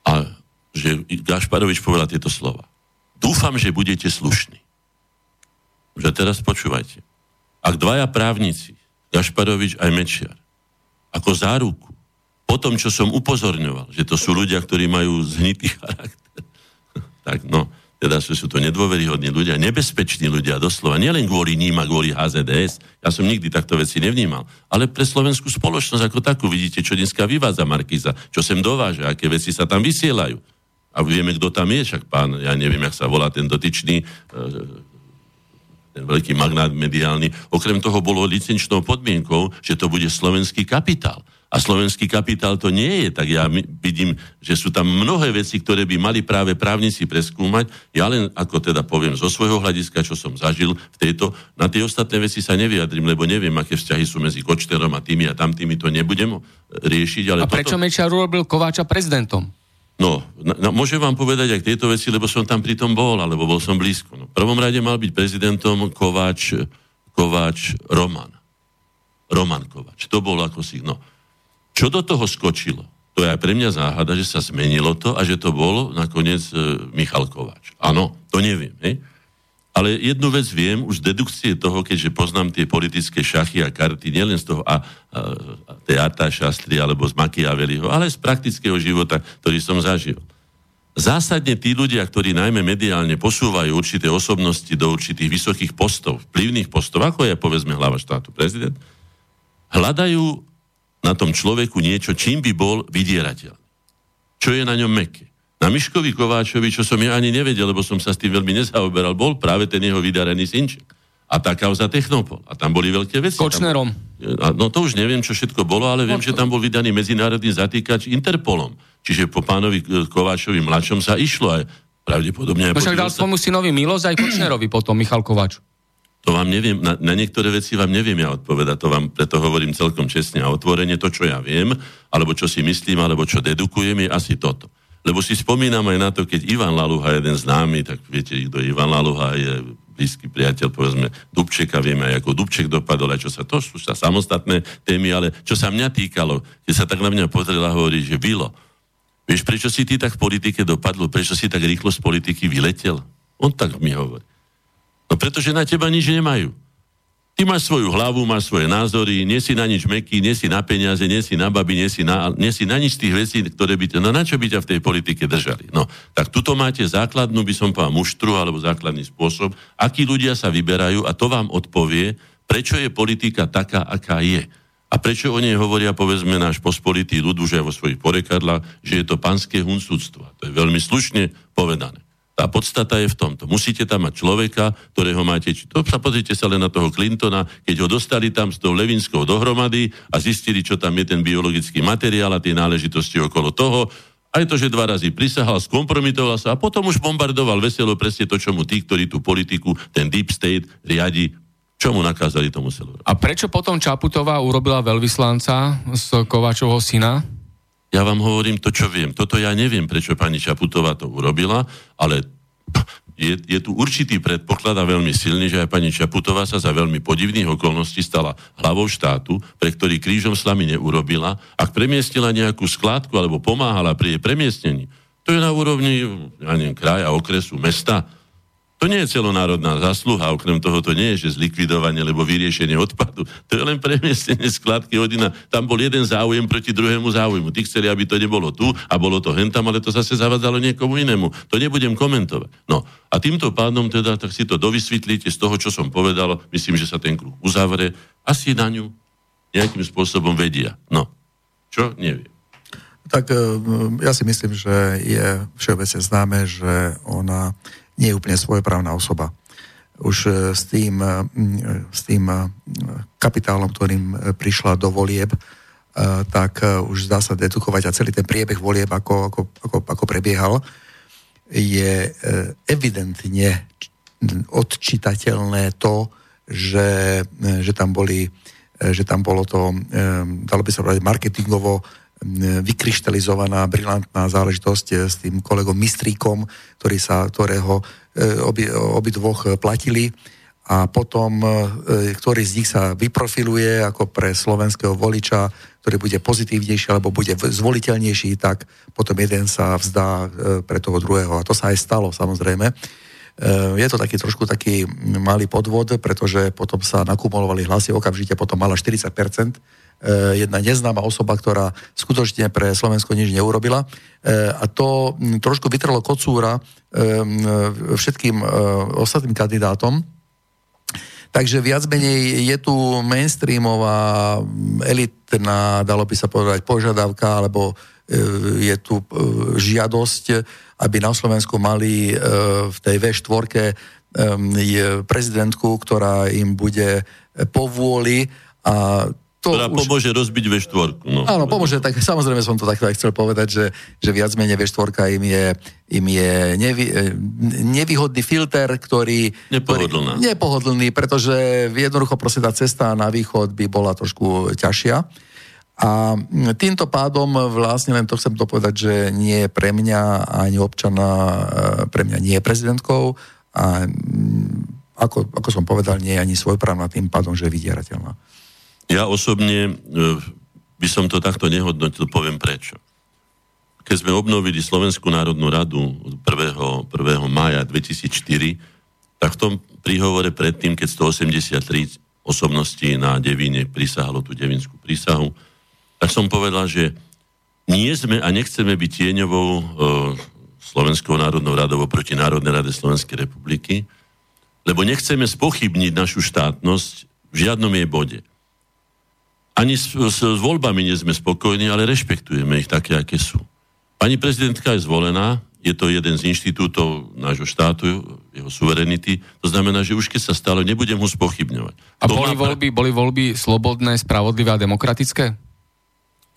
A že Gašparovič povedal tieto slova. Dúfam, že budete slušní. Že teraz počúvajte. Ak dvaja právnici, Gašparovič aj Mečiar, ako záruku, po tom, čo som upozorňoval, že to sú ľudia, ktorí majú zhnitý charakter, tak no, teda sú, sú to nedôveryhodní ľudia, nebezpeční ľudia doslova, nielen kvôli ním a kvôli HZDS, ja som nikdy takto veci nevnímal, ale pre slovenskú spoločnosť ako takú, vidíte, čo dneska vyvádza Markiza, čo sem dováža, aké veci sa tam vysielajú. A vieme, kto tam je, však pán, ja neviem, jak sa volá ten dotyčný, e, ten veľký magnát mediálny. Okrem toho bolo licenčnou podmienkou, že to bude slovenský kapitál a slovenský kapitál to nie je, tak ja vidím, že sú tam mnohé veci, ktoré by mali práve právnici preskúmať. Ja len ako teda poviem zo svojho hľadiska, čo som zažil v tejto, na tie ostatné veci sa nevyjadrím, lebo neviem, aké vzťahy sú medzi Kočterom a tými a tamtými, to nebudem riešiť. Ale a prečo toto... Mečiar urobil Kováča prezidentom? No, no, môžem vám povedať aj tejto veci, lebo som tam pri tom bol, alebo bol som blízko. No, v prvom rade mal byť prezidentom Kováč, Kováč Roman. Roman Kováč. To bol ako si, no. Čo do toho skočilo? To je aj pre mňa záhada, že sa zmenilo to a že to bol nakoniec e, Michal Kováč. Áno, to neviem. Hej? Ale jednu vec viem už dedukcie toho, keďže poznám tie politické šachy a karty, nielen z toho a, a, a tej Arta Šastry alebo z Machiavelliho, ale z praktického života, ktorý som zažil. Zásadne tí ľudia, ktorí najmä mediálne posúvajú určité osobnosti do určitých vysokých postov, vplyvných postov, ako je povedzme hlava štátu prezident, hľadajú na tom človeku niečo, čím by bol vydierateľ. Čo je na ňom meké. Na Miškovi Kováčovi, čo som ja ani nevedel, lebo som sa s tým veľmi nezaoberal, bol práve ten jeho vydarený synček. A tá kauza Technopol. A tam boli veľké veci. Kočnerom. Tam, no to už neviem, čo všetko bolo, ale viem, že tam bol vydaný medzinárodný zatýkač Interpolom. Čiže po pánovi Kováčovi mladšom sa išlo aj pravdepodobne... No však dal svojmu synovi Milosť aj Kočnerovi potom, Michal Kováč. To vám neviem, na, na niektoré veci vám neviem ja odpovedať, to vám preto hovorím celkom čestne a otvorene, to, čo ja viem, alebo čo si myslím, alebo čo dedukujem, je asi toto. Lebo si spomínam aj na to, keď Ivan Laluha, jeden známy, tak viete, kto Ivan Laluha je blízky priateľ, povedzme, Dubčeka, vieme aj ako Dubček dopadol, aj čo sa, to sú sa samostatné témy, ale čo sa mňa týkalo, keď sa tak na mňa pozrela, hovorí, že Vilo, vieš, prečo si ty tak v politike dopadlo, prečo si tak rýchlo z politiky vyletel? On tak mi hovorí. No pretože na teba nič nemajú. Ty máš svoju hlavu, máš svoje názory, nie si na nič meký, nie si na peniaze, nie si na baby, nie si na, nie si na nič tých vecí, ktoré by... No na čo by ťa v tej politike držali? No, tak tuto máte základnú, by som povedal, muštru, alebo základný spôsob, akí ľudia sa vyberajú a to vám odpovie, prečo je politika taká, aká je. A prečo o nej hovoria, povedzme, náš pospolitý ľud už aj vo svojich porekadlách, že je to panské huncúctvo. To je veľmi slušne povedané. Tá podstata je v tomto. Musíte tam mať človeka, ktorého máte... To sa pozrite sa len na toho Clintona, keď ho dostali tam s tou Levinskou dohromady a zistili, čo tam je ten biologický materiál a tie náležitosti okolo toho. Aj to, že dva razy prisahal, skompromitoval sa a potom už bombardoval veselo presne to, čo mu tí, ktorí tú politiku, ten deep state riadi, čo mu nakázali, tomu muselo A prečo potom Čaputová urobila veľvyslanca z Kovačovho syna? Ja vám hovorím to, čo viem. Toto ja neviem, prečo pani Čaputová to urobila, ale je, je tu určitý predpoklad a veľmi silný, že aj pani Čaputová sa za veľmi podivných okolností stala hlavou štátu, pre ktorý krížom slamy neurobila. Ak premiestnila nejakú skládku alebo pomáhala pri jej premiestnení, to je na úrovni, ja neviem, kraja, okresu, mesta, to nie je celonárodná zásluha, okrem toho to nie je, že zlikvidovanie alebo vyriešenie odpadu. To je len premiestnenie skladky hodina. Tam bol jeden záujem proti druhému záujmu. Tí chceli, aby to nebolo tu a bolo to hentam, ale to zase zavadzalo niekomu inému. To nebudem komentovať. No a týmto pádom teda, tak si to dovysvetlíte z toho, čo som povedal. Myslím, že sa ten kruh uzavre. Asi na ňu nejakým spôsobom vedia. No, čo? Neviem. Tak e, ja si myslím, že je všeobecne známe, že ona nie je úplne svojprávna osoba. Už e, s tým, e, s tým e, kapitálom, ktorým prišla do volieb, tak už zdá sa dedukovať a celý ten priebeh volieb, ako, ako, ako, ako prebiehal, je evidentne odčitateľné to, že, že tam boli že tam bolo to, dalo by sa povedať, marketingovo vykryštalizovaná, brilantná záležitosť s tým kolegom Mistríkom, ktorý sa, ktorého obi, obi dvoch platili a potom, ktorý z nich sa vyprofiluje ako pre slovenského voliča, ktorý bude pozitívnejší alebo bude zvoliteľnejší, tak potom jeden sa vzdá pre toho druhého. A to sa aj stalo, samozrejme. Je to taký trošku taký malý podvod, pretože potom sa nakumulovali hlasy, okamžite potom mala 40%. Jedna neznáma osoba, ktorá skutočne pre Slovensko nič neurobila. A to trošku vytrlo kocúra všetkým ostatným kandidátom, Takže viac menej je tu mainstreamová, elitná, dalo by sa povedať, požiadavka, alebo je tu žiadosť aby na Slovensku mali v tej V4 e, prezidentku, ktorá im bude povôli a to ktorá už... pomôže rozbiť V4. No. Áno, pomôže, tak samozrejme som to takto aj chcel povedať, že, že viac menej V4 im je, im je nevy, e, nevýhodný filter, ktorý... Nepohodlná. Ktorý, nepohodlný, pretože jednoducho proste tá cesta na východ by bola trošku ťažšia. A týmto pádom vlastne len to chcem to povedať, že nie je pre mňa ani občana, e, pre mňa nie je prezidentkou a ako, ako som povedal, nie je ani svojprávna tým pádom, že je vydierateľná. Ja osobne e, by som to takto nehodnotil, poviem prečo. Keď sme obnovili Slovenskú národnú radu 1. 1. maja 2004, tak v tom príhovore predtým, keď 183 osobností na Devíne prisahalo tú devinskú prísahu, tak som povedal, že nie sme a nechceme byť tieňovou e, Slovenskou národnou radou proti Národnej rade Slovenskej republiky, lebo nechceme spochybniť našu štátnosť v žiadnom jej bode. Ani s, s, s voľbami nie sme spokojní, ale rešpektujeme ich také, aké sú. Pani prezidentka je zvolená, je to jeden z inštitútov nášho štátu, jeho suverenity. To znamená, že už keď sa stalo, nebudem ho spochybňovať. A boli, voľby, boli voľby slobodné, spravodlivé a demokratické?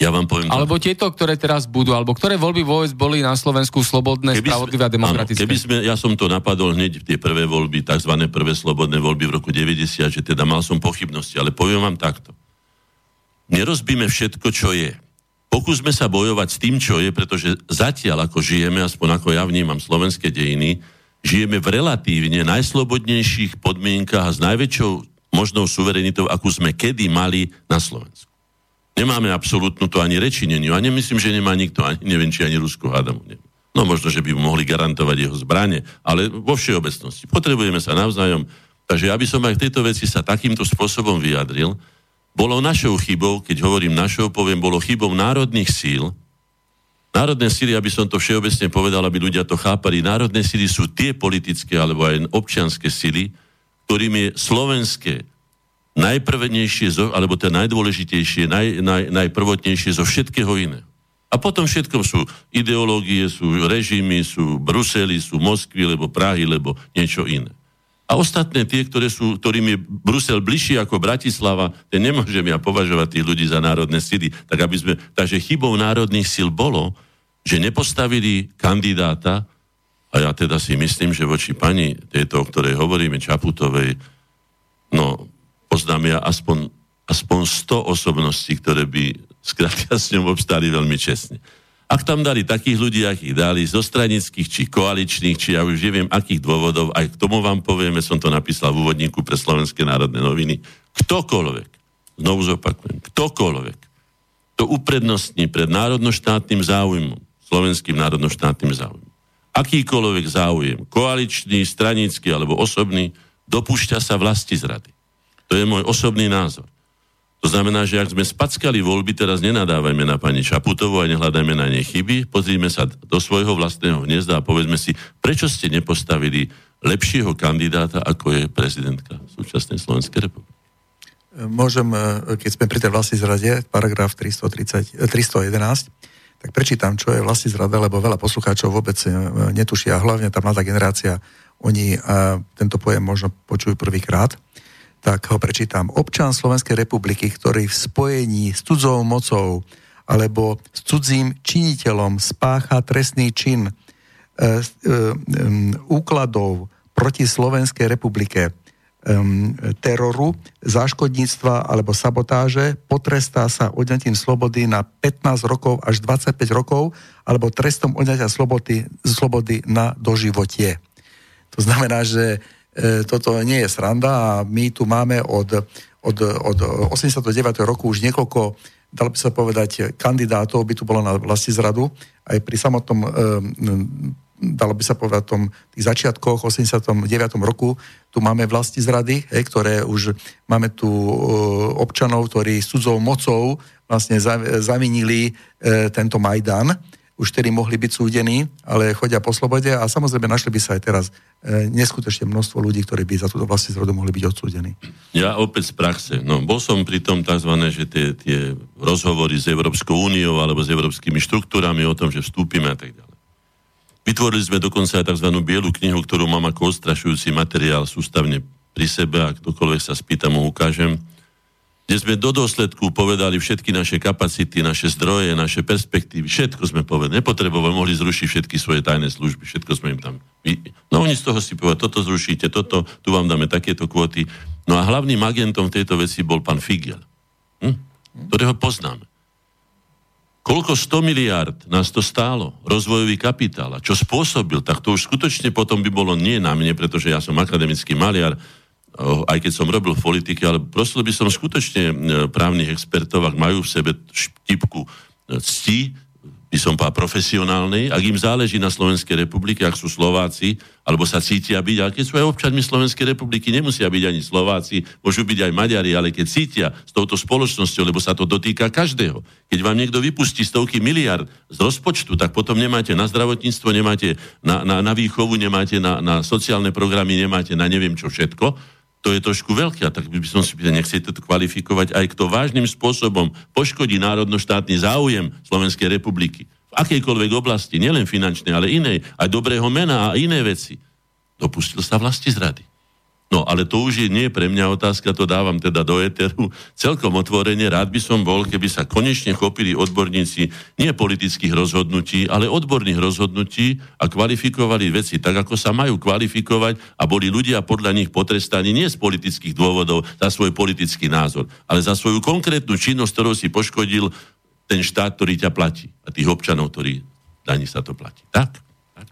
Ja vám poviem... Alebo tieto, ktoré teraz budú, alebo ktoré voľby vôbec boli na Slovensku slobodné, keby spravodlivé a demokratické? Áno, keby sme, ja som to napadol hneď tie prvé voľby, tzv. prvé slobodné voľby v roku 90, že teda mal som pochybnosti, ale poviem vám takto. Nerozbíme všetko, čo je. Pokúsme sa bojovať s tým, čo je, pretože zatiaľ, ako žijeme, aspoň ako ja vnímam slovenské dejiny, žijeme v relatívne najslobodnejších podmienkach a s najväčšou možnou suverenitou, akú sme kedy mali na Slovensku. Nemáme absolútnu to ani rečineniu. A nemyslím, že nemá nikto, ani neviem, či ani Rusko hádam. No možno, že by mohli garantovať jeho zbranie, ale vo všeobecnosti. Potrebujeme sa navzájom. Takže ja by som aj v tejto veci sa takýmto spôsobom vyjadril. Bolo našou chybou, keď hovorím našou, poviem, bolo chybou národných síl. Národné síly, aby som to všeobecne povedal, aby ľudia to chápali, národné síly sú tie politické alebo aj občianské síly, ktorým je slovenské najprvenejšie, alebo to najdôležitejšie, naj, naj, najprvotnejšie zo všetkého iného. A potom všetko sú ideológie, sú režimy, sú Brusely, sú Moskvy, lebo Prahy, lebo niečo iné. A ostatné tie, ktoré sú, ktorým je Brusel bližší ako Bratislava, tie nemôžem ja považovať tých ľudí za národné síly. Tak aby sme, takže chybou národných síl bolo, že nepostavili kandidáta, a ja teda si myslím, že voči pani tejto, o ktorej hovoríme, Čaputovej, no poznám ja aspoň, aspoň 100 osobností, ktoré by skrátka s ňou obstáli veľmi čestne. Ak tam dali takých ľudí, akých dali, zo stranických, či koaličných, či ja už neviem, akých dôvodov, aj k tomu vám povieme, som to napísal v úvodníku pre Slovenské národné noviny, ktokoľvek, znovu zopakujem, ktokoľvek, to uprednostní pred národnoštátnym záujmom, slovenským národnoštátnym záujmom, akýkoľvek záujem, koaličný, stranický alebo osobný, dopúšťa sa vlasti zrady. To je môj osobný názor. To znamená, že ak sme spackali voľby, teraz nenadávajme na pani Čaputovu a nehľadajme na nej chyby, pozrime sa do svojho vlastného hniezda a povedzme si, prečo ste nepostavili lepšieho kandidáta, ako je prezidentka súčasnej Slovenskej republiky. Môžem, e, keď sme pri tej vlastnej zrade, paragraf 330, 311, e, tak prečítam, čo je vlastní zrada, lebo veľa poslucháčov vôbec e, netušia, hlavne tá mladá generácia, oni tento pojem možno počujú prvýkrát tak ho prečítam. Občan Slovenskej republiky, ktorý v spojení s cudzou mocou alebo s cudzím činiteľom spácha trestný čin e, e, úkladov proti Slovenskej republike um, teroru, záškodníctva alebo sabotáže, potrestá sa odňatím slobody na 15 rokov až 25 rokov alebo trestom odňatia slobody, slobody na doživotie. To znamená, že toto nie je sranda a my tu máme od, od, od 89. roku už niekoľko dalo by sa povedať, kandidátov by tu bolo na vlasti zradu. Aj pri samotnom e, dalo by sa povedať, tom tých začiatkoch, 89. roku, tu máme vlasti zrady, hej, ktoré už máme tu e, občanov, ktorí s mocou vlastne zavinili e, tento Majdan, už tedy mohli byť súdení, ale chodia po slobode a samozrejme našli by sa aj teraz e, neskutočne množstvo ľudí, ktorí by za túto vlastne zrodu mohli byť odsúdení. Ja opäť z praxe. No, bol som pri tom tzv. že tie, tie rozhovory s Európskou úniou alebo s európskymi štruktúrami o tom, že vstúpime a tak ďalej. Vytvorili sme dokonca aj tzv. bielu knihu, ktorú mám ako ostrašujúci materiál sústavne pri sebe a ktokoľvek sa spýta, mu ukážem, kde sme do dôsledku povedali všetky naše kapacity, naše zdroje, naše perspektívy, všetko sme povedali. Nepotrebovali, mohli zrušiť všetky svoje tajné služby, všetko sme im tam... No oni z toho si povedali, toto zrušíte, toto, tu vám dáme takéto kvóty. No a hlavným agentom tejto veci bol pán Figel, hm? ktorého poznáme. Koľko 100 miliard nás to stálo, rozvojový kapitál, a čo spôsobil, tak to už skutočne potom by bolo nie na mne, pretože ja som akademický maliar, aj keď som robil v politike, ale prosil by som skutočne e, právnych expertov, ak majú v sebe štipku e, cti, by som povedal, profesionálnej, ak im záleží na Slovenskej republike, ak sú Slováci, alebo sa cítia byť, ale keď sú aj občanmi Slovenskej republiky, nemusia byť ani Slováci, môžu byť aj Maďari, ale keď cítia s touto spoločnosťou, lebo sa to dotýka každého. Keď vám niekto vypustí stovky miliard z rozpočtu, tak potom nemáte na zdravotníctvo, nemáte na, na, na výchovu, nemáte na, na sociálne programy, nemáte na neviem čo všetko, to je trošku veľké, tak by som si pýtal, nechcete to kvalifikovať aj kto vážnym spôsobom poškodí národno-štátny záujem Slovenskej republiky v akejkoľvek oblasti, nielen finančnej, ale inej, aj dobrého mena a iné veci. Dopustil sa vlasti zrady. No, ale to už je nie pre mňa otázka, to dávam teda do éteru. Celkom otvorene rád by som bol, keby sa konečne chopili odborníci nie politických rozhodnutí, ale odborných rozhodnutí a kvalifikovali veci tak, ako sa majú kvalifikovať a boli ľudia podľa nich potrestaní nie z politických dôvodov za svoj politický názor, ale za svoju konkrétnu činnosť, ktorou si poškodil ten štát, ktorý ťa platí a tých občanov, ktorí daní sa to platí. Tak? tak.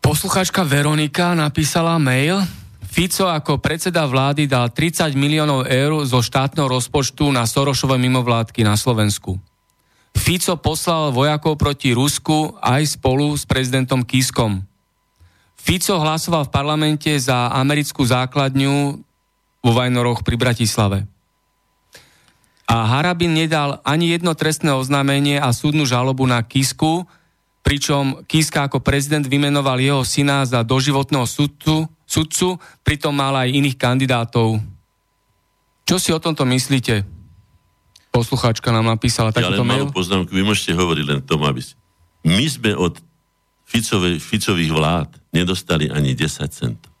Poslucháčka Veronika napísala mail, Fico ako predseda vlády dal 30 miliónov eur zo štátneho rozpočtu na Sorošové mimovládky na Slovensku. Fico poslal vojakov proti Rusku aj spolu s prezidentom Kiskom. Fico hlasoval v parlamente za americkú základňu vo Vajnoroch pri Bratislave. A Harabin nedal ani jedno trestné oznámenie a súdnu žalobu na Kisku, pričom Kiska ako prezident vymenoval jeho syna za doživotného sudcu sudcu, pritom mal aj iných kandidátov. Čo si o tomto myslíte? Poslucháčka nám napísala takýto mail. Ja poznámku, vy môžete hovoriť len tomu, aby si... My sme od Ficovej, Ficových vlád nedostali ani 10 centov.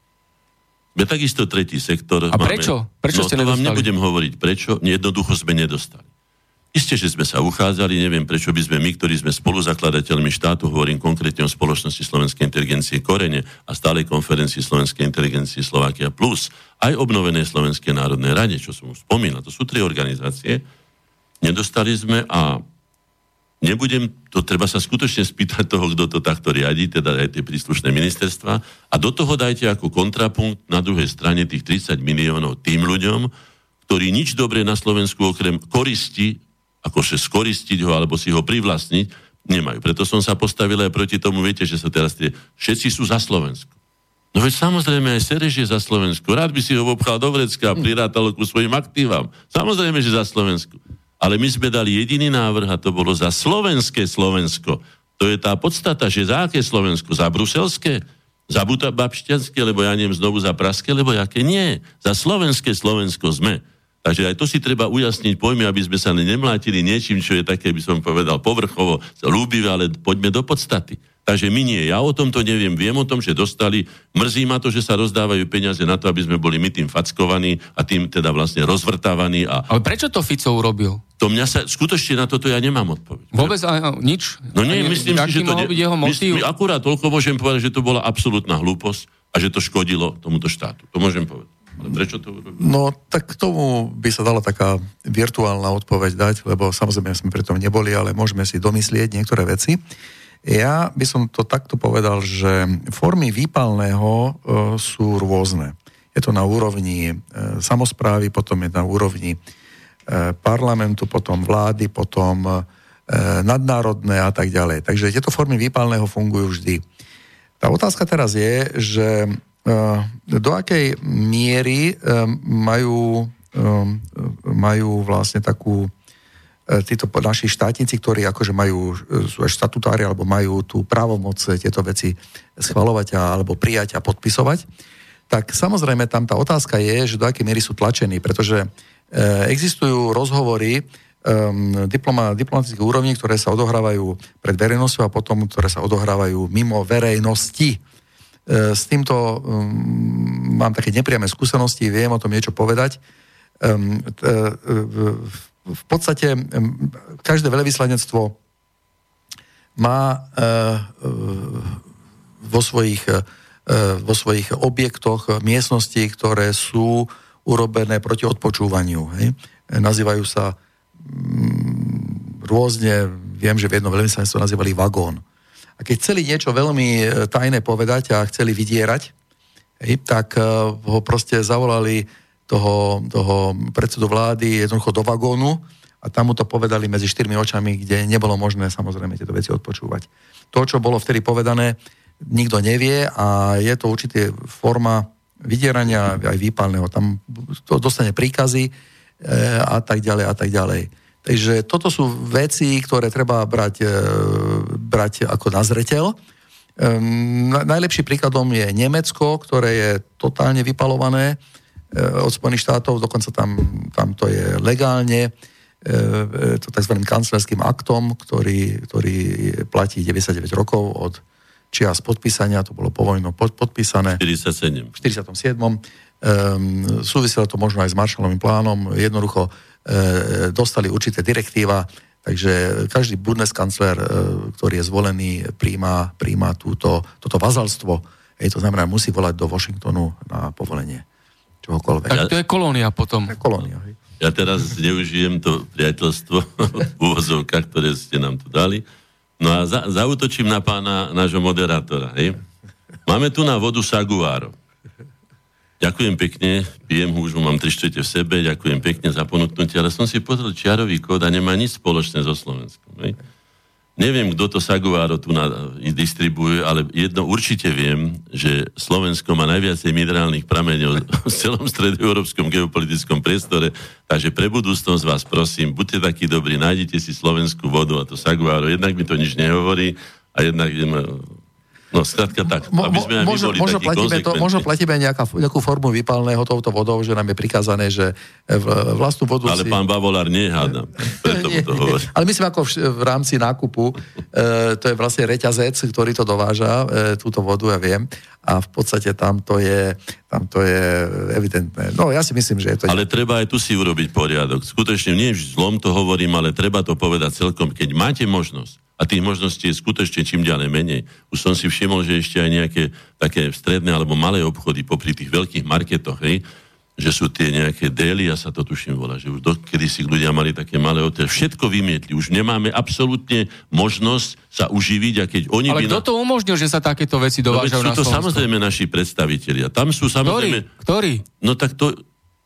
Sme takisto tretí sektor. A máme, prečo? Prečo no, ste to nedostali? vám nebudem hovoriť prečo, jednoducho sme nedostali. Isté, že sme sa uchádzali, neviem prečo by sme my, ktorí sme spoluzakladateľmi štátu, hovorím konkrétne o spoločnosti Slovenskej inteligencie Korene a stálej konferencii Slovenskej inteligencie Slovakia Plus, aj obnovené Slovenskej národnej rade, čo som už spomínal, to sú tri organizácie, nedostali sme a nebudem, to treba sa skutočne spýtať toho, kto to takto riadi, teda aj tie príslušné ministerstva. A do toho dajte ako kontrapunkt na druhej strane tých 30 miliónov tým ľuďom, ktorí nič dobré na Slovensku okrem koristi akože skoristiť ho alebo si ho privlastniť, nemajú. Preto som sa postavil aj proti tomu, viete, že sa teraz tie, všetci sú za Slovensko. No veď samozrejme aj Sereš je za Slovensku. Rád by si ho obchal do vrecka a prirátal ku svojim aktívam. Samozrejme, že za Slovensku. Ale my sme dali jediný návrh a to bolo za slovenské Slovensko. To je tá podstata, že za aké Slovensko? Za bruselské? Za babšťanské, lebo ja neviem znovu za praské, lebo jaké nie. Za slovenské Slovensko sme. Takže aj to si treba ujasniť pojmy, aby sme sa nemlátili niečím, čo je také, by som povedal, povrchovo, ľúbivé, ale poďme do podstaty. Takže my nie, ja o tomto neviem, viem o tom, že dostali, mrzí ma to, že sa rozdávajú peniaze na to, aby sme boli my tým fackovaní a tým teda vlastne rozvrtávaní. A... Ale prečo to Fico urobil? To mňa sa, skutočne na toto ja nemám odpoveď. Vôbec aj, nič? No nie, myslím si, že to... Ne, byť jeho? Myslím, akurát toľko môžem povedať, že to bola absolútna hlúposť a že to škodilo tomuto štátu. To môžem povedať. Prečo to urobili? No, tak k tomu by sa dala taká virtuálna odpoveď dať, lebo samozrejme sme pri tom neboli, ale môžeme si domyslieť niektoré veci. Ja by som to takto povedal, že formy výpalného e, sú rôzne. Je to na úrovni e, samozprávy, potom je na úrovni e, parlamentu, potom vlády, potom nadnárodné a tak ďalej. Takže tieto formy výpalného fungujú vždy. Tá otázka teraz je, že do akej miery majú, majú vlastne takú títo naši štátnici, ktorí akože majú, sú až statutári alebo majú tú právomoc tieto veci schvalovať a, alebo prijať a podpisovať, tak samozrejme tam tá otázka je, že do akej miery sú tlačení, pretože existujú rozhovory um, diploma, diplomatických úrovní, ktoré sa odohrávajú pred verejnosťou a potom, ktoré sa odohrávajú mimo verejnosti. E, s týmto um, mám také nepriame skúsenosti, viem o tom niečo povedať. E, v podstate každé veľvyslanectvo má uh, vo svojich E, vo svojich objektoch, miestnosti, ktoré sú urobené proti odpočúvaniu. Hej. E, nazývajú sa mm, rôzne, viem, že v jednom to nazývali vagón. A keď chceli niečo veľmi e, tajné povedať a chceli vydierať, hej, tak ho proste zavolali toho, toho predsedu vlády jednoducho do vagónu a tam mu to povedali medzi štyrmi očami, kde nebolo možné samozrejme tieto veci odpočúvať. To, čo bolo vtedy povedané, nikto nevie a je to určitá forma vydierania aj výpalného. Tam to dostane príkazy e, a tak ďalej a tak ďalej. Takže toto sú veci, ktoré treba brať, e, brať ako na zreteľ. E, najlepší príkladom je Nemecko, ktoré je totálne vypalované od Spojených štátov, dokonca tam, tam to je legálne, to tzv. kancelárským aktom, ktorý, ktorý platí 99 rokov od z podpísania, to bolo po vojnu pod, podpísané. 47. V 47. Um, súviselo to možno aj s Marshallovým plánom. Jednoducho uh, dostali určité direktíva, takže každý Bundeskancler, uh, ktorý je zvolený, príjma, príjma túto, toto vazalstvo. Ej, to znamená, musí volať do Washingtonu na povolenie čohokoľvek. Tak to je kolónia potom. To je kolónia, hej. Ja teraz zneužijem to priateľstvo v úvozovkách, ktoré ste nám tu dali No a za, zautočím na pána nášho moderátora. Hej? Máme tu na vodu Saguáro. Ďakujem pekne, pijem húžu, mám 3 v sebe, ďakujem pekne za ponúknutie, ale som si pozrel čiarový kód a nemá nič spoločné so Slovenskom. Hej? Neviem, kto to Saguaro tu na, distribuje, ale jedno určite viem, že Slovensko má najviacej minerálnych prameňov [LAUGHS] v celom stredoeurópskom geopolitickom priestore, takže pre budúcnosť vás prosím, buďte takí dobrí, nájdite si slovenskú vodu a to Saguaro, jednak mi to nič nehovorí a jednak No, skrátka tak, aby sme aj možno, možno, platíme to, možno platíme nejaká, nejakú formu vypálneho touto vodou, že nám je prikázané, že vlastnú vodu Ale si... pán Bavolár nie hádam, [LAUGHS] preto nie, to hovorí. Ale myslím ako v, v rámci nákupu, e, to je vlastne reťazec, ktorý to dováža, e, túto vodu, ja viem, a v podstate tam to je, tam to je evidentné. No ja si myslím, že je to... Ale treba aj tu si urobiť poriadok. Skutočne nie zlom to hovorím, ale treba to povedať celkom. Keď máte možnosť, a tých možností je skutočne čím ďalej menej. Už som si všimol, že ešte aj nejaké také stredné alebo malé obchody popri tých veľkých marketoch, hej, že sú tie nejaké dély, ja sa to tuším volá, že už dokedy si ľudia mali také malé hotel, všetko vymietli, už nemáme absolútne možnosť sa uživiť a keď oni... Ale kto na... to umožnil, že sa takéto veci no dovážajú no, na Sú to Slovensku? samozrejme naši predstavitelia. Tam sú samozrejme... Ktorý? Ktorý? No tak to,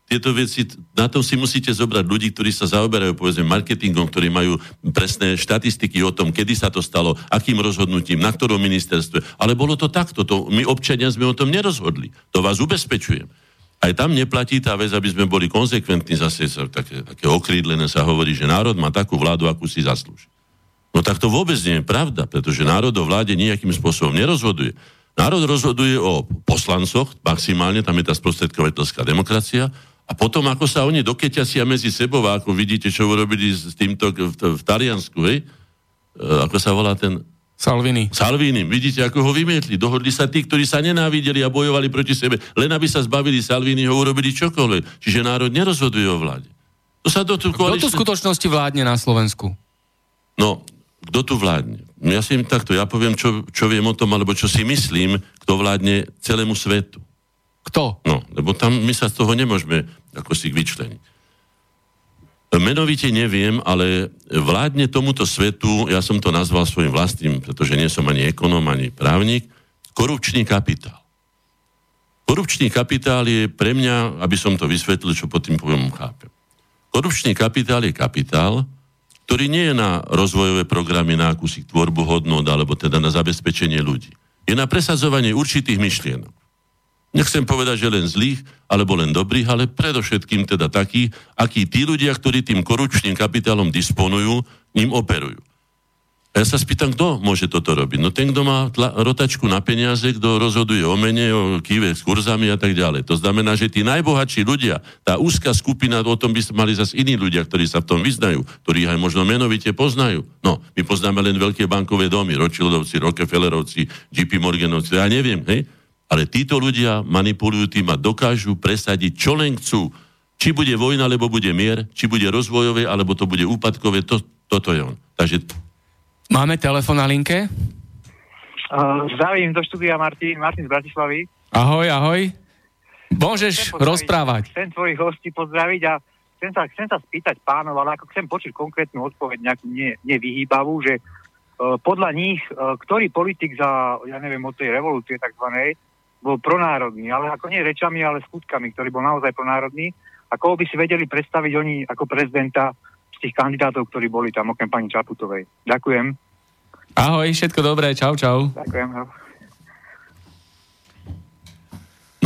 tieto veci, na to si musíte zobrať ľudí, ktorí sa zaoberajú, povedzme, marketingom, ktorí majú presné štatistiky o tom, kedy sa to stalo, akým rozhodnutím, na ktorom ministerstve. Ale bolo to takto. To, my občania sme o tom nerozhodli. To vás ubezpečujem. Aj tam neplatí tá vec, aby sme boli konsekventní. Zase také, také okrídlené sa hovorí, že národ má takú vládu, akú si zaslúži. No tak to vôbec nie je pravda, pretože národ o vláde nejakým spôsobom nerozhoduje. Národ rozhoduje o poslancoch, maximálne, tam je tá sprostredkovateľská demokracia, a potom, ako sa oni dokeťasia medzi sebou, a ako vidíte, čo urobili s týmto v, v Taliansku, hej? E, ako sa volá ten... Salvini. Salvini. Vidíte, ako ho vymietli. Dohodli sa tí, ktorí sa nenávideli a bojovali proti sebe. Len aby sa zbavili Salviniho, urobili čokoľvek. Čiže národ nerozhoduje o vláde. To sa do tu koalične... Kto tu v skutočnosti vládne na Slovensku? No, kto tu vládne? Ja si takto, ja poviem, čo, čo viem o tom, alebo čo si myslím, kto vládne celému svetu. Kto? No, lebo tam my sa z toho nemôžeme ako si vyčleniť. Menovite neviem, ale vládne tomuto svetu, ja som to nazval svojim vlastným, pretože nie som ani ekonom, ani právnik, korupčný kapitál. Korupčný kapitál je pre mňa, aby som to vysvetlil, čo pod tým pojmom chápem. Korupčný kapitál je kapitál, ktorý nie je na rozvojové programy, na akúsi tvorbu hodnot, alebo teda na zabezpečenie ľudí. Je na presadzovanie určitých myšlienok. Nechcem povedať, že len zlých, alebo len dobrých, ale predovšetkým teda takých, akí tí ľudia, ktorí tým korupčným kapitálom disponujú, ním operujú. A ja sa spýtam, kto môže toto robiť? No ten, kto má tla, rotačku na peniaze, kto rozhoduje o mene, o kýve s kurzami a tak ďalej. To znamená, že tí najbohatší ľudia, tá úzka skupina, o tom by mali zase iní ľudia, ktorí sa v tom vyznajú, ktorí aj možno menovite poznajú. No, my poznáme len veľké bankové domy, Rothschildovci, Rockefellerovci, JP Morganovci, ja neviem, hej? Ale títo ľudia manipulujú tým a dokážu presadiť, čo len chcú. Či bude vojna, alebo bude mier, či bude rozvojové, alebo to bude úpadkové, to, toto je on. Takže Máme telefon na linke? Uh, zdravím do štúdia Martin, Martin z Bratislavy. Ahoj, ahoj. Môžeš chcem rozprávať. Chcem tvojich hostí pozdraviť a chcem sa, chcem sa spýtať pánov, ale ako chcem počuť konkrétnu odpoveď, nejakú nevyhýbavú, že uh, podľa nich, uh, ktorý politik za, ja neviem, od tej revolúcie takzvanej, bol pronárodný, ale ako nie rečami, ale skutkami, ktorý bol naozaj pronárodný a koho by si vedeli predstaviť oni ako prezidenta z tých kandidátov, ktorí boli tam, okrem pani Čaputovej. Ďakujem. Ahoj, všetko dobré, čau, čau. Ďakujem.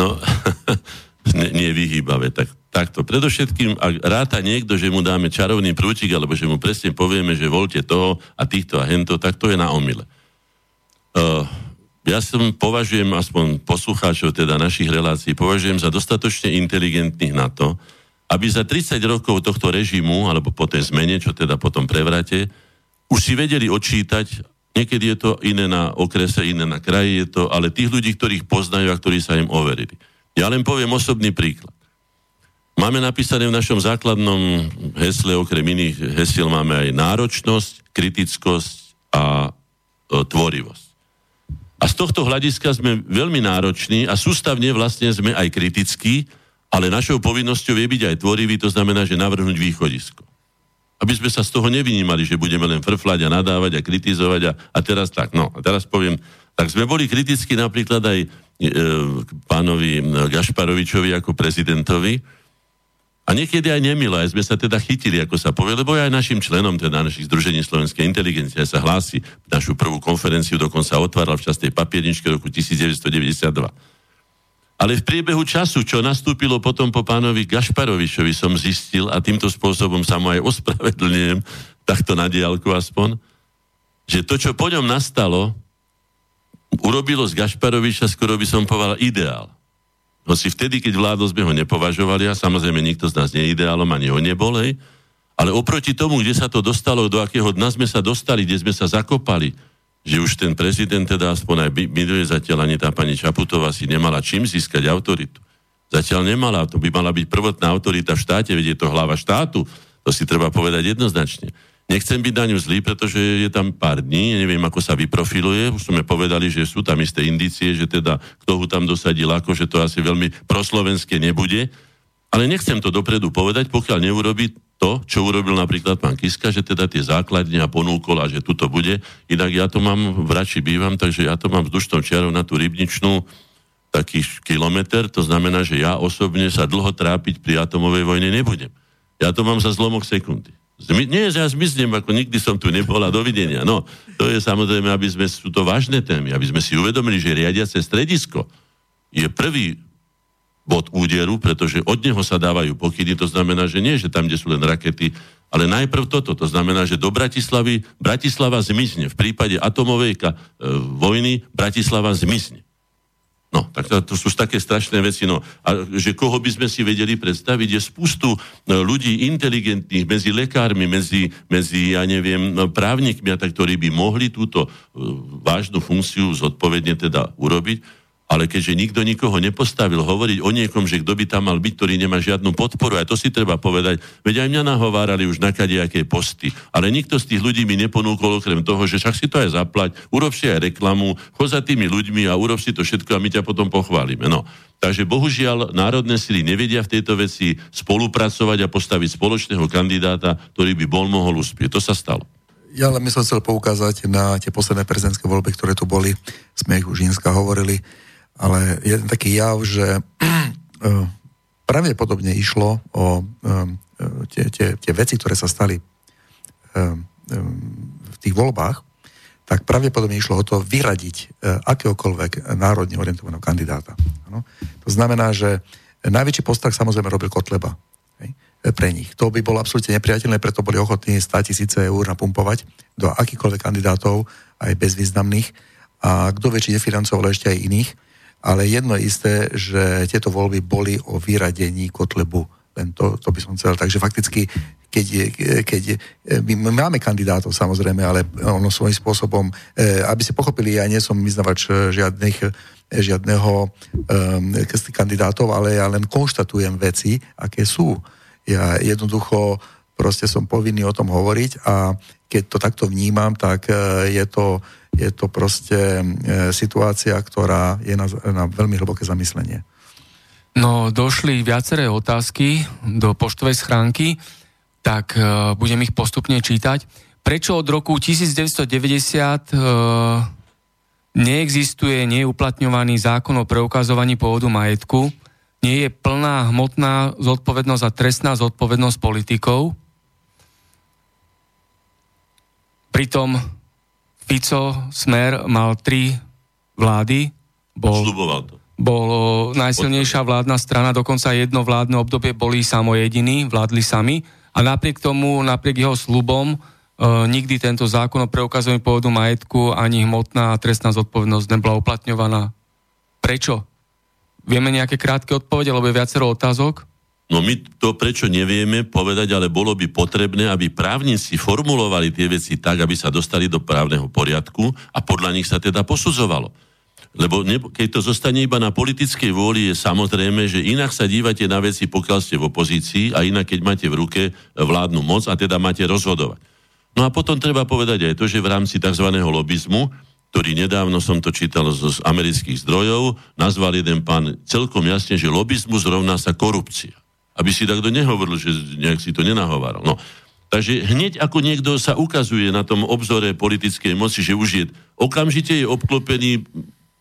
No, [LAUGHS] nie vyhýbavé, tak takto. Predovšetkým, ak ráta niekto, že mu dáme čarovný prúčik, alebo že mu presne povieme, že voľte toho a týchto a hento, tak to je na omyle. Uh, ja som považujem, aspoň poslucháčov teda našich relácií, považujem za dostatočne inteligentných na to, aby za 30 rokov tohto režimu, alebo po tej zmene, čo teda potom prevrate, už si vedeli odčítať, niekedy je to iné na okrese, iné na kraji, je to, ale tých ľudí, ktorých poznajú a ktorí sa im overili. Ja len poviem osobný príklad. Máme napísané v našom základnom hesle, okrem iných hesiel máme aj náročnosť, kritickosť a e, tvorivosť. A z tohto hľadiska sme veľmi nároční a sústavne vlastne sme aj kritickí, ale našou povinnosťou je byť aj tvorivý, to znamená, že navrhnúť východisko. Aby sme sa z toho nevynímali, že budeme len frflať a nadávať a kritizovať a, a teraz tak, no, a teraz poviem, tak sme boli kritickí napríklad aj e, pánovi Gašparovičovi ako prezidentovi a niekedy aj nemilo, aj sme sa teda chytili, ako sa povie, lebo aj našim členom, teda našich Združení slovenskej inteligencie sa hlási. Našu prvú konferenciu dokonca otváral v čas tej papierničke roku 1992. Ale v priebehu času, čo nastúpilo potom po pánovi Gašparovičovi, som zistil, a týmto spôsobom sa mu aj ospravedlňujem, takto na diálku aspoň, že to, čo po ňom nastalo, urobilo z Gašparoviča skoro by som povedal ideál. Hoci vtedy, keď vládol sme ho nepovažovali, a samozrejme nikto z nás nie ideálom, ani ho nebol, ale oproti tomu, kde sa to dostalo, do akého dna sme sa dostali, kde sme sa zakopali, že už ten prezident teda aspoň aj minulý zatiaľ ani tá pani Čaputová si nemala čím získať autoritu. Zatiaľ nemala, to by mala byť prvotná autorita v štáte, veď je to hlava štátu, to si treba povedať jednoznačne. Nechcem byť na ňu zlý, pretože je tam pár dní, neviem, ako sa vyprofiluje. Už sme povedali, že sú tam isté indície, že teda kto ho tam dosadil ako, že to asi veľmi proslovenské nebude. Ale nechcem to dopredu povedať, pokiaľ neurobi to, čo urobil napríklad pán Kiska, že teda tie základne a ponúkol a že tuto bude. Inak ja to mám, v Rači bývam, takže ja to mám vzdušnou čiarou na tú rybničnú taký kilometr, to znamená, že ja osobne sa dlho trápiť pri atomovej vojne nebudem. Ja to mám za zlomok sekundy. Nie, že ja zmiznem, ako nikdy som tu nebola, dovidenia. No, to je samozrejme, aby sme, sú to vážne témy, aby sme si uvedomili, že riadiace stredisko je prvý bod úderu, pretože od neho sa dávajú pokyny, to znamená, že nie, že tam, kde sú len rakety, ale najprv toto, to znamená, že do Bratislavy, Bratislava zmizne. V prípade atomovej ka, e, vojny Bratislava zmizne. No, tak to, to sú také strašné veci. No. A že koho by sme si vedeli predstaviť, je spustu e, ľudí inteligentných medzi lekármi, medzi, medzi ja neviem, no, právnikmi, a tak, ktorí by mohli túto uh, vážnu funkciu zodpovedne teda urobiť Ale keďže nikto nikoho nepostavil hovoriť o niekom, že kto by tam mal byť, ktorý nemá žiadnu podporu, aj to si treba povedať, veď aj mňa nahovárali už na kadejaké posty. Ale nikto z tých ľudí mi neponúkol okrem toho, že však si to aj zaplať, urob si aj reklamu, chod za tými ľuďmi a urob si to všetko a my ťa potom pochválime. No. Takže bohužiaľ národné sily nevedia v tejto veci spolupracovať a postaviť spoločného kandidáta, ktorý by bol mohol uspieť. To sa stalo. Ja len som chcel poukázať na tie posledné prezidentské voľby, ktoré tu boli. Sme ich už Žínska hovorili ale jeden taký jav, že [CLEARS THROAT] eh, pravdepodobne išlo o eh, tie, tie, tie veci, ktoré sa stali eh, v tých voľbách, tak pravdepodobne išlo o to vyradiť akéhokoľvek národne orientovaného kandidáta. Ano? To znamená, že najväčší postrach samozrejme robil Kotleba pre nich. To by bolo absolútne nepriateľné, preto boli ochotní 100 tisíce eur napumpovať do akýchkoľvek kandidátov, aj bezvýznamných. A kto väčšine financoval ešte aj iných ale jedno isté, že tieto voľby boli o vyradení Kotlebu. Len to, to by som chcel. Takže fakticky, keď, keď je, my máme kandidátov samozrejme, ale ono svojím spôsobom, e, aby ste pochopili, ja nie som vyznavač žiadnych, žiadneho um, kandidátov, ale ja len konštatujem veci, aké sú. Ja jednoducho proste som povinný o tom hovoriť a keď to takto vnímam, tak je to je to proste e, situácia, ktorá je na, na veľmi hlboké zamyslenie. No, došli viaceré otázky do poštovej schránky, tak uh, budem ich postupne čítať. Prečo od roku 1990 uh, neexistuje neuplatňovaný zákon o preukazovaní pôvodu majetku? Nie je plná hmotná zodpovednosť a trestná zodpovednosť politikov? Pritom Fico, Smer mal tri vlády. Bol, to. Bol najsilnejšia vládna strana, dokonca jedno vládne obdobie boli samo jediní, vládli sami. A napriek tomu, napriek jeho slubom, e, nikdy tento zákon o preukazovaní pôvodu majetku ani hmotná trestná zodpovednosť nebola uplatňovaná. Prečo? Vieme nejaké krátke odpovede, lebo je viacero otázok? No my to prečo nevieme povedať, ale bolo by potrebné, aby právnici formulovali tie veci tak, aby sa dostali do právneho poriadku a podľa nich sa teda posudzovalo. Lebo ne, keď to zostane iba na politickej vôli, je samozrejme, že inak sa dívate na veci, pokiaľ ste v opozícii a inak, keď máte v ruke vládnu moc a teda máte rozhodovať. No a potom treba povedať aj to, že v rámci tzv. lobizmu, ktorý nedávno som to čítal z, z amerických zdrojov, nazval jeden pán celkom jasne, že lobizmus rovná sa korupcia aby si takto nehovoril, že nejak si to nenahováral. No. Takže hneď ako niekto sa ukazuje na tom obzore politickej moci, že už je okamžite je obklopený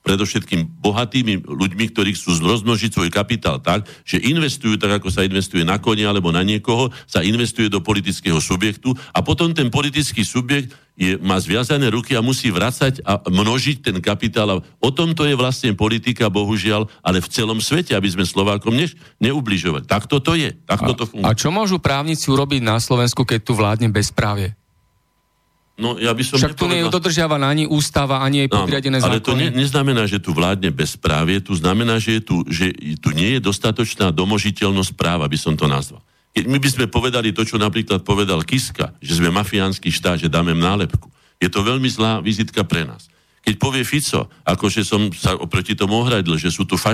predovšetkým bohatými ľuďmi, ktorí chcú rozmnožiť svoj kapitál tak, že investujú tak, ako sa investuje na kone alebo na niekoho, sa investuje do politického subjektu a potom ten politický subjekt je, má zviazané ruky a musí vracať a množiť ten kapitál. A o tomto je vlastne politika, bohužiaľ, ale v celom svete, aby sme Slovákom ne, neubližovali. Takto to je. Takto to funguje. A čo môžu právnici urobiť na Slovensku, keď tu vládne bezprávie? No, ja by som Však tu nie je dodržiavaná ani ústava, ani jej podriadené zákony. Ale to ne, neznamená, že tu vládne bezprávie, tu znamená, že, je tu, že tu nie je dostatočná domožiteľnosť práva, by som to nazval. Keď my by sme povedali to, čo napríklad povedal Kiska, že sme mafiánsky štát, že dáme nálepku, je to veľmi zlá vizitka pre nás. Keď povie Fico, akože som sa oproti tomu ohradil, že sú tu fa,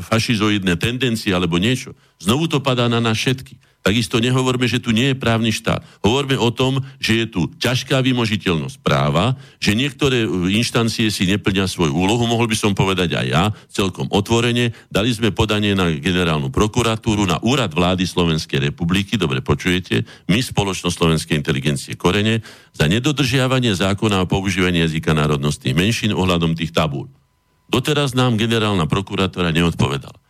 fašizoidné tendencie alebo niečo, znovu to padá na nás všetky. Takisto nehovorme, že tu nie je právny štát. Hovorme o tom, že je tu ťažká vymožiteľnosť práva, že niektoré inštancie si neplňa svoju úlohu, mohol by som povedať aj ja, celkom otvorene. Dali sme podanie na generálnu prokuratúru, na úrad vlády Slovenskej republiky, dobre počujete, my, spoločnosť Slovenskej inteligencie Korene, za nedodržiavanie zákona o používaní jazyka národnostných menšín ohľadom tých tabúl. Doteraz nám generálna prokuratúra neodpovedala.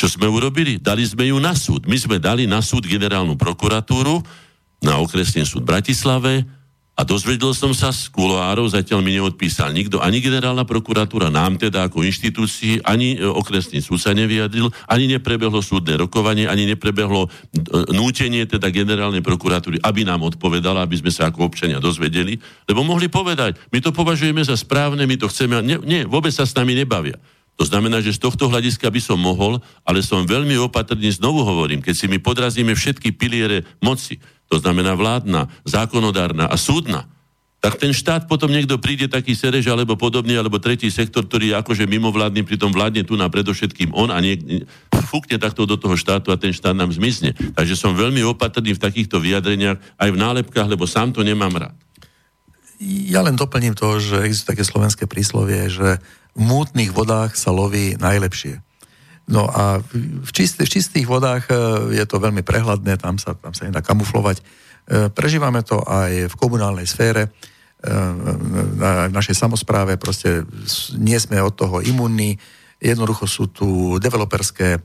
Čo sme urobili? Dali sme ju na súd. My sme dali na súd generálnu prokuratúru, na okresný súd Bratislave a dozvedel som sa z kuloárov, zatiaľ mi neodpísal nikto, ani generálna prokuratúra nám teda ako inštitúcii, ani e, okresný súd sa nevyjadril, ani neprebehlo súdne rokovanie, ani neprebehlo e, nútenie teda generálnej prokuratúry, aby nám odpovedala, aby sme sa ako občania dozvedeli, lebo mohli povedať, my to považujeme za správne, my to chceme, nie, nie vôbec sa s nami nebavia. To znamená, že z tohto hľadiska by som mohol, ale som veľmi opatrný, znovu hovorím, keď si my podrazíme všetky piliere moci, to znamená vládna, zákonodárna a súdna, tak ten štát potom niekto príde taký Serež alebo podobný, alebo tretí sektor, ktorý je akože mimovládny, pritom vládne tu na predovšetkým on a nie, fúkne takto do toho štátu a ten štát nám zmizne. Takže som veľmi opatrný v takýchto vyjadreniach aj v nálepkách, lebo sám to nemám rád. Ja len doplním to, že existuje také slovenské príslovie, že mútnych vodách sa loví najlepšie. No a v, čistých, v čistých vodách e, je to veľmi prehľadné, tam sa, tam sa nedá kamuflovať. E, prežívame to aj v komunálnej sfére, e, na našej samozpráve, proste nie sme od toho imunní, jednoducho sú tu developerské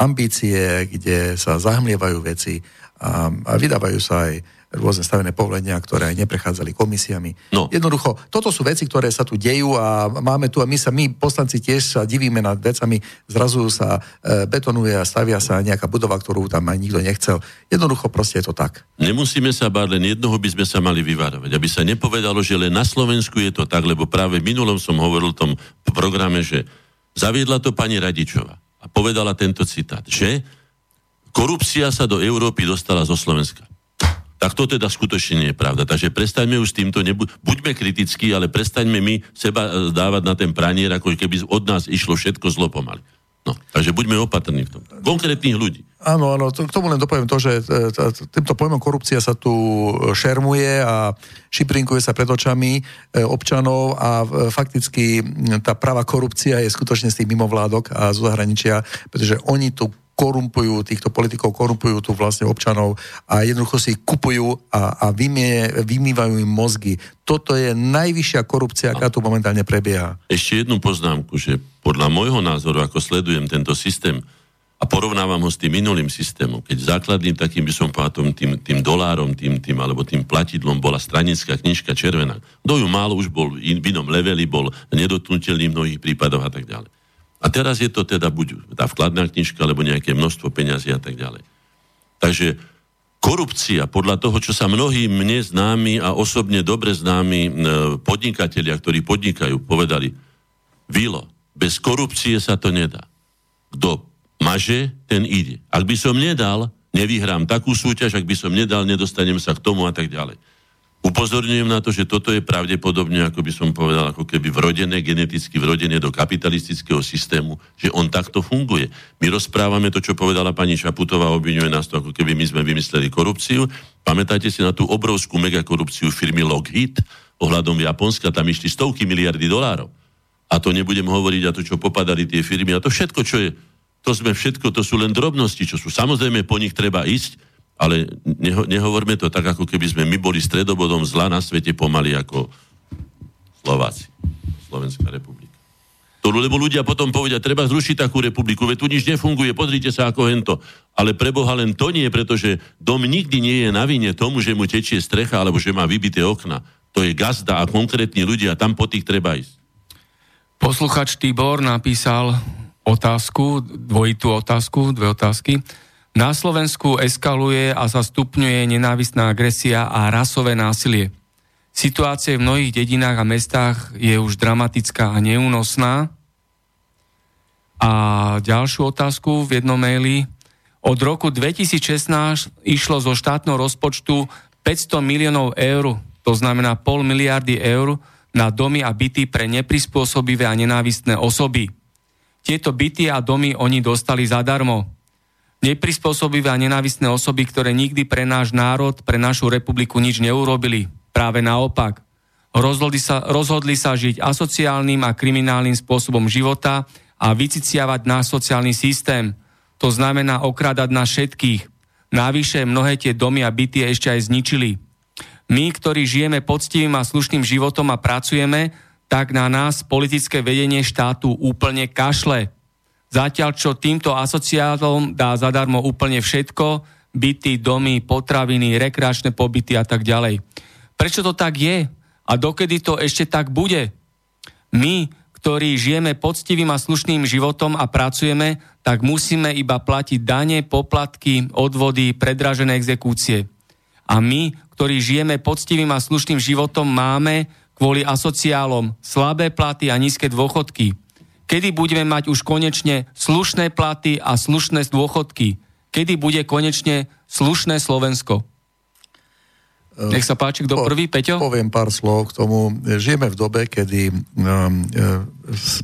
ambície, kde sa zahmlievajú veci a, a vydávajú sa aj rôzne stavené povolenia, ktoré aj neprechádzali komisiami. No. Jednoducho, toto sú veci, ktoré sa tu dejú a máme tu, a my sa, my poslanci tiež sa divíme nad vecami, zrazu sa e, betonuje a stavia sa nejaká budova, ktorú tam aj nikto nechcel. Jednoducho proste je to tak. Nemusíme sa báť, len jednoho by sme sa mali vyvarovať, aby sa nepovedalo, že len na Slovensku je to tak, lebo práve minulom som hovoril v tom programe, že zaviedla to pani Radičová a povedala tento citát, že korupcia sa do Európy dostala zo Slovenska tak to teda skutočne nie je pravda. Takže prestaňme už s týmto, nebu- buďme kritickí, ale prestaňme my seba e, dávať na ten pranier, ako keby od nás išlo všetko zlo pomaly. No, takže buďme opatrní v tom. Konkrétnych ľudí. Áno, áno, k tomu len dopoviem to, že e, týmto pojmom korupcia sa tu šermuje a šiprinkuje sa pred očami e, občanov a fakticky tá práva korupcia je skutočne z tých mimovládok a zo zahraničia, pretože oni tu korumpujú, týchto politikov korumpujú tu vlastne občanov a jednoducho si kupujú a, a vymie, vymývajú im mozgy. Toto je najvyššia korupcia, aká tu momentálne prebieha. Ešte jednu poznámku, že podľa môjho názoru, ako sledujem tento systém a porovnávam ho s tým minulým systémom, keď základným takým by som povedal tým, tým dolárom, tým, tým, alebo tým platidlom bola stranická knižka červená. Kto ju málo už bol v inom leveli, bol nedotknutelný v mnohých prípadoch a tak ďalej. A teraz je to teda buď tá vkladná knižka, alebo nejaké množstvo peňazí a tak ďalej. Takže korupcia, podľa toho, čo sa mnohí mne známi a osobne dobre známi e, podnikatelia, ktorí podnikajú, povedali, Vilo, bez korupcie sa to nedá. Kto maže, ten ide. Ak by som nedal, nevyhrám takú súťaž, ak by som nedal, nedostanem sa k tomu a tak ďalej. Upozorňujem na to, že toto je pravdepodobne, ako by som povedal, ako keby vrodené, geneticky vrodené do kapitalistického systému, že on takto funguje. My rozprávame to, čo povedala pani Šaputová, obvinuje nás to, ako keby my sme vymysleli korupciu. Pamätáte si na tú obrovskú megakorupciu firmy Lockheed ohľadom Japonska, tam išli stovky miliardy dolárov. A to nebudem hovoriť a to, čo popadali tie firmy a to všetko, čo je, to sme všetko, to sú len drobnosti, čo sú. Samozrejme, po nich treba ísť, ale neho, nehovorme to tak, ako keby sme my boli stredobodom zla na svete pomaly ako Slováci, Slovenská republika. To, lebo ľudia potom povedia, treba zrušiť takú republiku, veď tu nič nefunguje, pozrite sa ako hento. Ale preboha len to nie, pretože dom nikdy nie je na vine tomu, že mu tečie strecha alebo že má vybité okna. To je gazda a konkrétni ľudia, tam po tých treba ísť. Posluchač Tibor napísal otázku, dvojitú otázku, dve otázky. Na Slovensku eskaluje a sa stupňuje nenávistná agresia a rasové násilie. Situácia v mnohých dedinách a mestách je už dramatická a neúnosná. A ďalšiu otázku v jednom maili. Od roku 2016 išlo zo štátneho rozpočtu 500 miliónov eur, to znamená pol miliardy eur, na domy a byty pre neprispôsobivé a nenávistné osoby. Tieto byty a domy oni dostali zadarmo neprispôsobivé a nenávistné osoby, ktoré nikdy pre náš národ, pre našu republiku nič neurobili. Práve naopak. Rozhodli sa, rozhodli sa žiť asociálnym a kriminálnym spôsobom života a vyciciavať náš sociálny systém. To znamená okrádať nás všetkých. Návyše mnohé tie domy a byty ešte aj zničili. My, ktorí žijeme poctivým a slušným životom a pracujeme, tak na nás politické vedenie štátu úplne kašle. Zatiaľ, čo týmto asociátom dá zadarmo úplne všetko, byty, domy, potraviny, rekreačné pobyty a tak ďalej. Prečo to tak je? A dokedy to ešte tak bude? My, ktorí žijeme poctivým a slušným životom a pracujeme, tak musíme iba platiť dane, poplatky, odvody, predražené exekúcie. A my, ktorí žijeme poctivým a slušným životom, máme kvôli asociálom slabé platy a nízke dôchodky kedy budeme mať už konečne slušné platy a slušné dôchodky, kedy bude konečne slušné Slovensko. Nech sa páči, kto prvý, Peťo? Poviem pár slov k tomu. Žijeme v dobe, kedy um,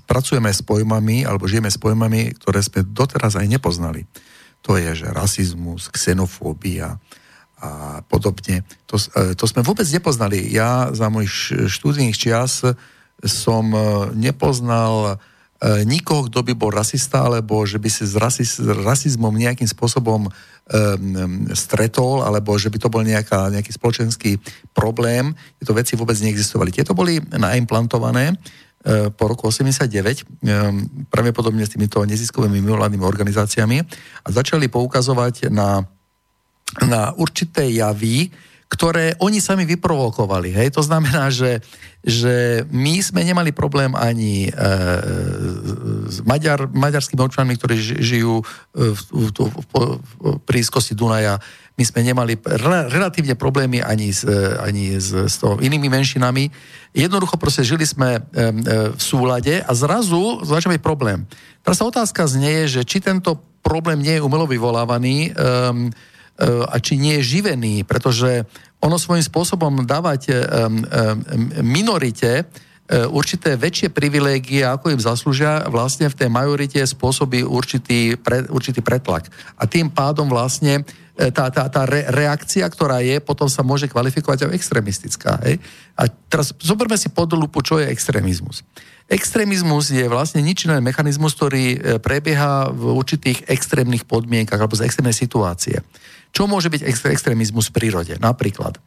pracujeme s pojmami, alebo žijeme s pojmami, ktoré sme doteraz aj nepoznali. To je, že rasizmus, xenofóbia a podobne. To, to sme vôbec nepoznali. Ja za mojich študijných čias som nepoznal E, nikoho, kto by bol rasista, alebo že by si s, rasis, rasizmom nejakým spôsobom um, stretol, alebo že by to bol nejaká, nejaký spoločenský problém. Tieto veci vôbec neexistovali. Tieto boli naimplantované uh, po roku 89, um, pravdepodobne s týmito neziskovými mimovládnymi organizáciami a začali poukazovať na, na určité javy, ktoré oni sami vyprovokovali. Hej? To znamená, že, že my sme nemali problém ani e, s Maďar, maďarskými občanmi, ktorí žijú e, v, v, v, v blízkosti Dunaja. My sme nemali relatívne problémy ani s, e, ani s, s to, inými menšinami. Jednoducho proste žili sme e, e, v súlade a zrazu začal byť problém. Teraz sa otázka znie, že či tento problém nie je umelo vyvolávaný, e, E, a či nie je živený, pretože ono svojím spôsobom dávať minorite určité väčšie privilégie, ako im zaslúžia, vlastne v tej majorite spôsobí určitý, pre, určitý pretlak. A tým pádom vlastne tá, tá, tá re, reakcia, ktorá je, potom sa môže kvalifikovať ako extremistická. Hej? A teraz zoberme si pod lupu, čo je extrémizmus. Extrémizmus je vlastne nič iný mechanizmus, ktorý prebieha v určitých extrémnych podmienkach alebo z extrémnej situácie. Čo môže byť extrémizmus v prírode? Napríklad,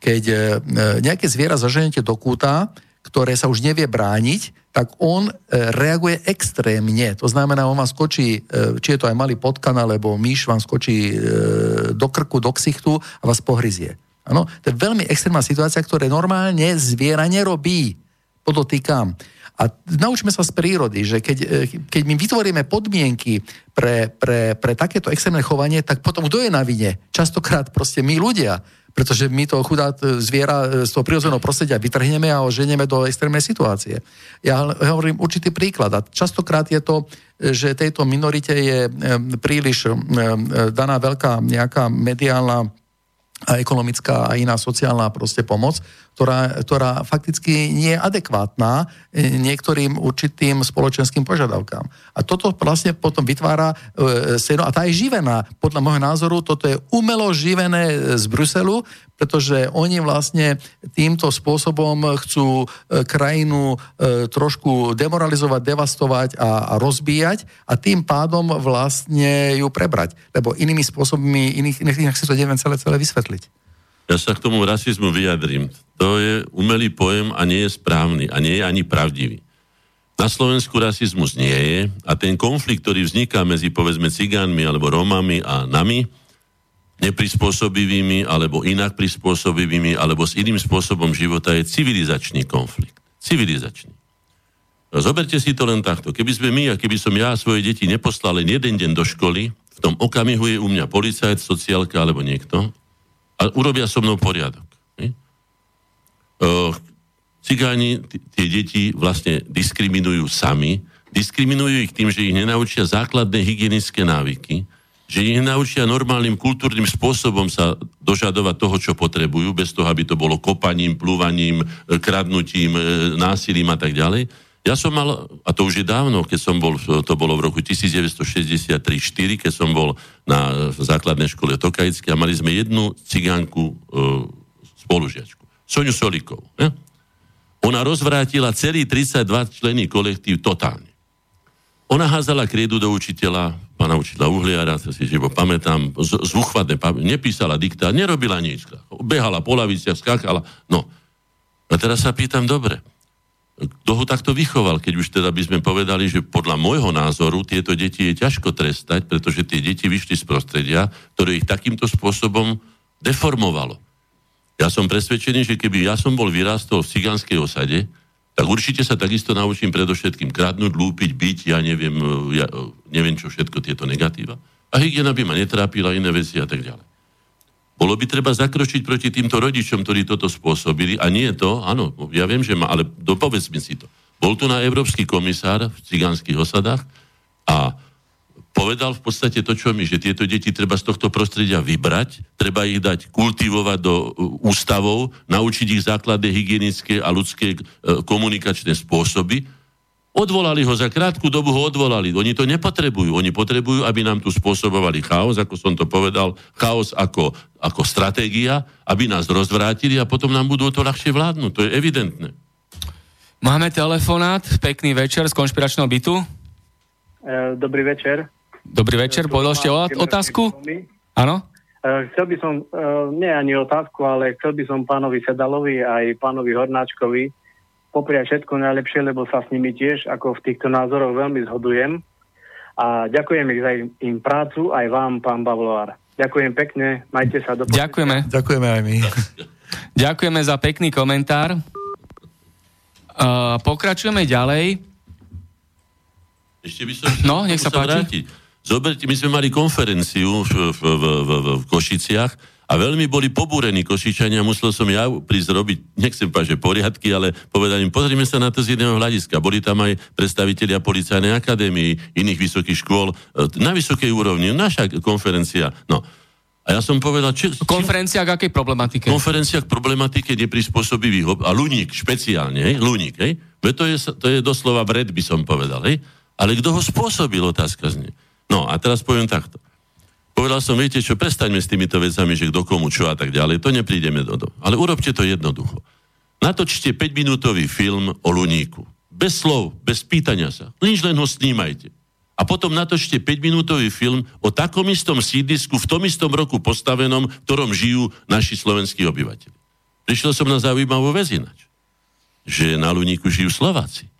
keď e, nejaké zviera zaženete do kúta, ktoré sa už nevie brániť, tak on e, reaguje extrémne. To znamená, on vám skočí, e, či je to aj malý potkan, alebo myš vám skočí do krku, do ksichtu a vás pohryzie. Ano? To je veľmi extrémna situácia, ktoré normálne zviera nerobí. Podotýkam. A naučíme sa z prírody, že keď, e, keď my vytvoríme podmienky pre, pre, pre takéto extrémne chovanie, tak potom kto je na vine? Častokrát proste my ľudia, pretože my to chudá zviera e, z toho prírodzeného prostredia vytrhneme a oženieme do extrémnej situácie. Ja hovorím určitý príklad a častokrát je to, že tejto minorite je e, príliš daná veľká nejaká mediálna a ekonomická a iná sociálna proste pomoc, ktorá, ktorá fakticky nie je adekvátna e, niektorým určitým spoločenským požiadavkám. A toto vlastne potom vytvára e, scénu a tá je živená. Podľa môjho názoru toto je umelo živené z Bruselu, pretože oni vlastne týmto spôsobom chcú e, krajinu e, trošku demoralizovať, devastovať a, a rozbíjať a tým pádom vlastne ju prebrať. Lebo inými spôsobmi, iných, iných si to neviem celé, celé vysvetliť. Ja sa k tomu rasizmu vyjadrím. To je umelý pojem a nie je správny a nie je ani pravdivý. Na Slovensku rasizmus nie je a ten konflikt, ktorý vzniká medzi povedzme cigánmi alebo Rómami a nami, neprispôsobivými alebo inak prispôsobivými alebo s iným spôsobom života je civilizačný konflikt. Civilizačný. Zoberte si to len takto. Keby sme my a keby som ja svoje deti neposlal len jeden deň do školy, v tom okamihu je u mňa policajt, sociálka alebo niekto, a urobia so mnou poriadok. Cigáni tie deti vlastne diskriminujú sami, diskriminujú ich tým, že ich nenaučia základné hygienické návyky, že ich nenaučia normálnym kultúrnym spôsobom sa dožadovať toho, čo potrebujú, bez toho, aby to bolo kopaním, plúvaním, e, kradnutím, e, násilím a tak ďalej. Ja som mal, a to už je dávno, keď som bol, to bolo v roku 1963-4, keď som bol na základnej škole Tokajské a mali sme jednu cigánku e, spolužiačku, Soňu Solikov. Ne? Ona rozvrátila celý 32 člení kolektív totálne. Ona házala kriedu do učiteľa, pána učiteľa Uhliara, sa si živo pamätám, zúchvatné, nepísala diktát, nerobila nič. Behala po laviciach, skákala. No. A teraz sa pýtam, dobre, kto takto vychoval, keď už teda by sme povedali, že podľa môjho názoru tieto deti je ťažko trestať, pretože tie deti vyšli z prostredia, ktoré ich takýmto spôsobom deformovalo. Ja som presvedčený, že keby ja som bol vyrástol v cigánskej osade, tak určite sa takisto naučím predovšetkým kradnúť, lúpiť, byť, ja neviem, ja neviem čo všetko tieto negatíva. A hygiena by ma netrápila, iné veci a tak ďalej. Bolo by treba zakročiť proti týmto rodičom, ktorí toto spôsobili. A nie to, áno, ja viem, že má, ale dopovedz mi si to. Bol tu na európsky komisár v cigánskych osadách a povedal v podstate to, čo my, že tieto deti treba z tohto prostredia vybrať, treba ich dať kultivovať do uh, ústavov, naučiť ich základné hygienické a ľudské uh, komunikačné spôsoby. Odvolali ho za krátku dobu, ho odvolali. Oni to nepotrebujú. Oni potrebujú, aby nám tu spôsobovali chaos, ako som to povedal, chaos ako, ako stratégia, aby nás rozvrátili a potom nám budú to ľahšie vládnuť. To je evidentné. Máme telefonát, pekný večer z konšpiračného bytu. E, dobrý večer. Dobrý večer, položte otázku? Áno? E, chcel by som, e, nie ani otázku, ale chcel by som pánovi Sedalovi aj pánovi Hornáčkovi popriať všetko najlepšie, lebo sa s nimi tiež ako v týchto názoroch veľmi zhodujem. A ďakujem ich za im prácu, aj vám, pán Bavloár. Ďakujem pekne, majte sa do Ďakujeme. Ďakujeme aj my. [LAUGHS] Ďakujeme za pekný komentár. Uh, pokračujeme ďalej. Ešte by som... No, nech sa páči. Vrátiť. Zoberte, my sme mali konferenciu v, v, v, v, v Košiciach a veľmi boli pobúrení Košičania, musel som ja prísť robiť, nechcem povedať, že poriadky, ale povedať im, pozrime sa na to z jedného hľadiska. Boli tam aj predstavitelia policajnej akadémie, iných vysokých škôl, e, na vysokej úrovni, naša konferencia. No, a ja som povedal, či... Konferencia k akej problematike? Konferencia k problematike neprispôsobivých a Luník špeciálne, hej? Luník, hej? to je, to je doslova vred, by som povedal, hej? Ale kto ho spôsobil, otázka znie. No a teraz poviem takto. Povedal som, viete čo, prestaňme s týmito vecami, že kto komu čo a tak ďalej, to neprídeme do toho. Ale urobte to jednoducho. Natočte 5-minútový film o Luníku. Bez slov, bez pýtania sa. Nič len ho snímajte. A potom natočte 5-minútový film o takom istom sídlisku v tom istom roku postavenom, v ktorom žijú naši slovenskí obyvateľi. Prišiel som na zaujímavú vec ináč. Že na Luníku žijú Slováci.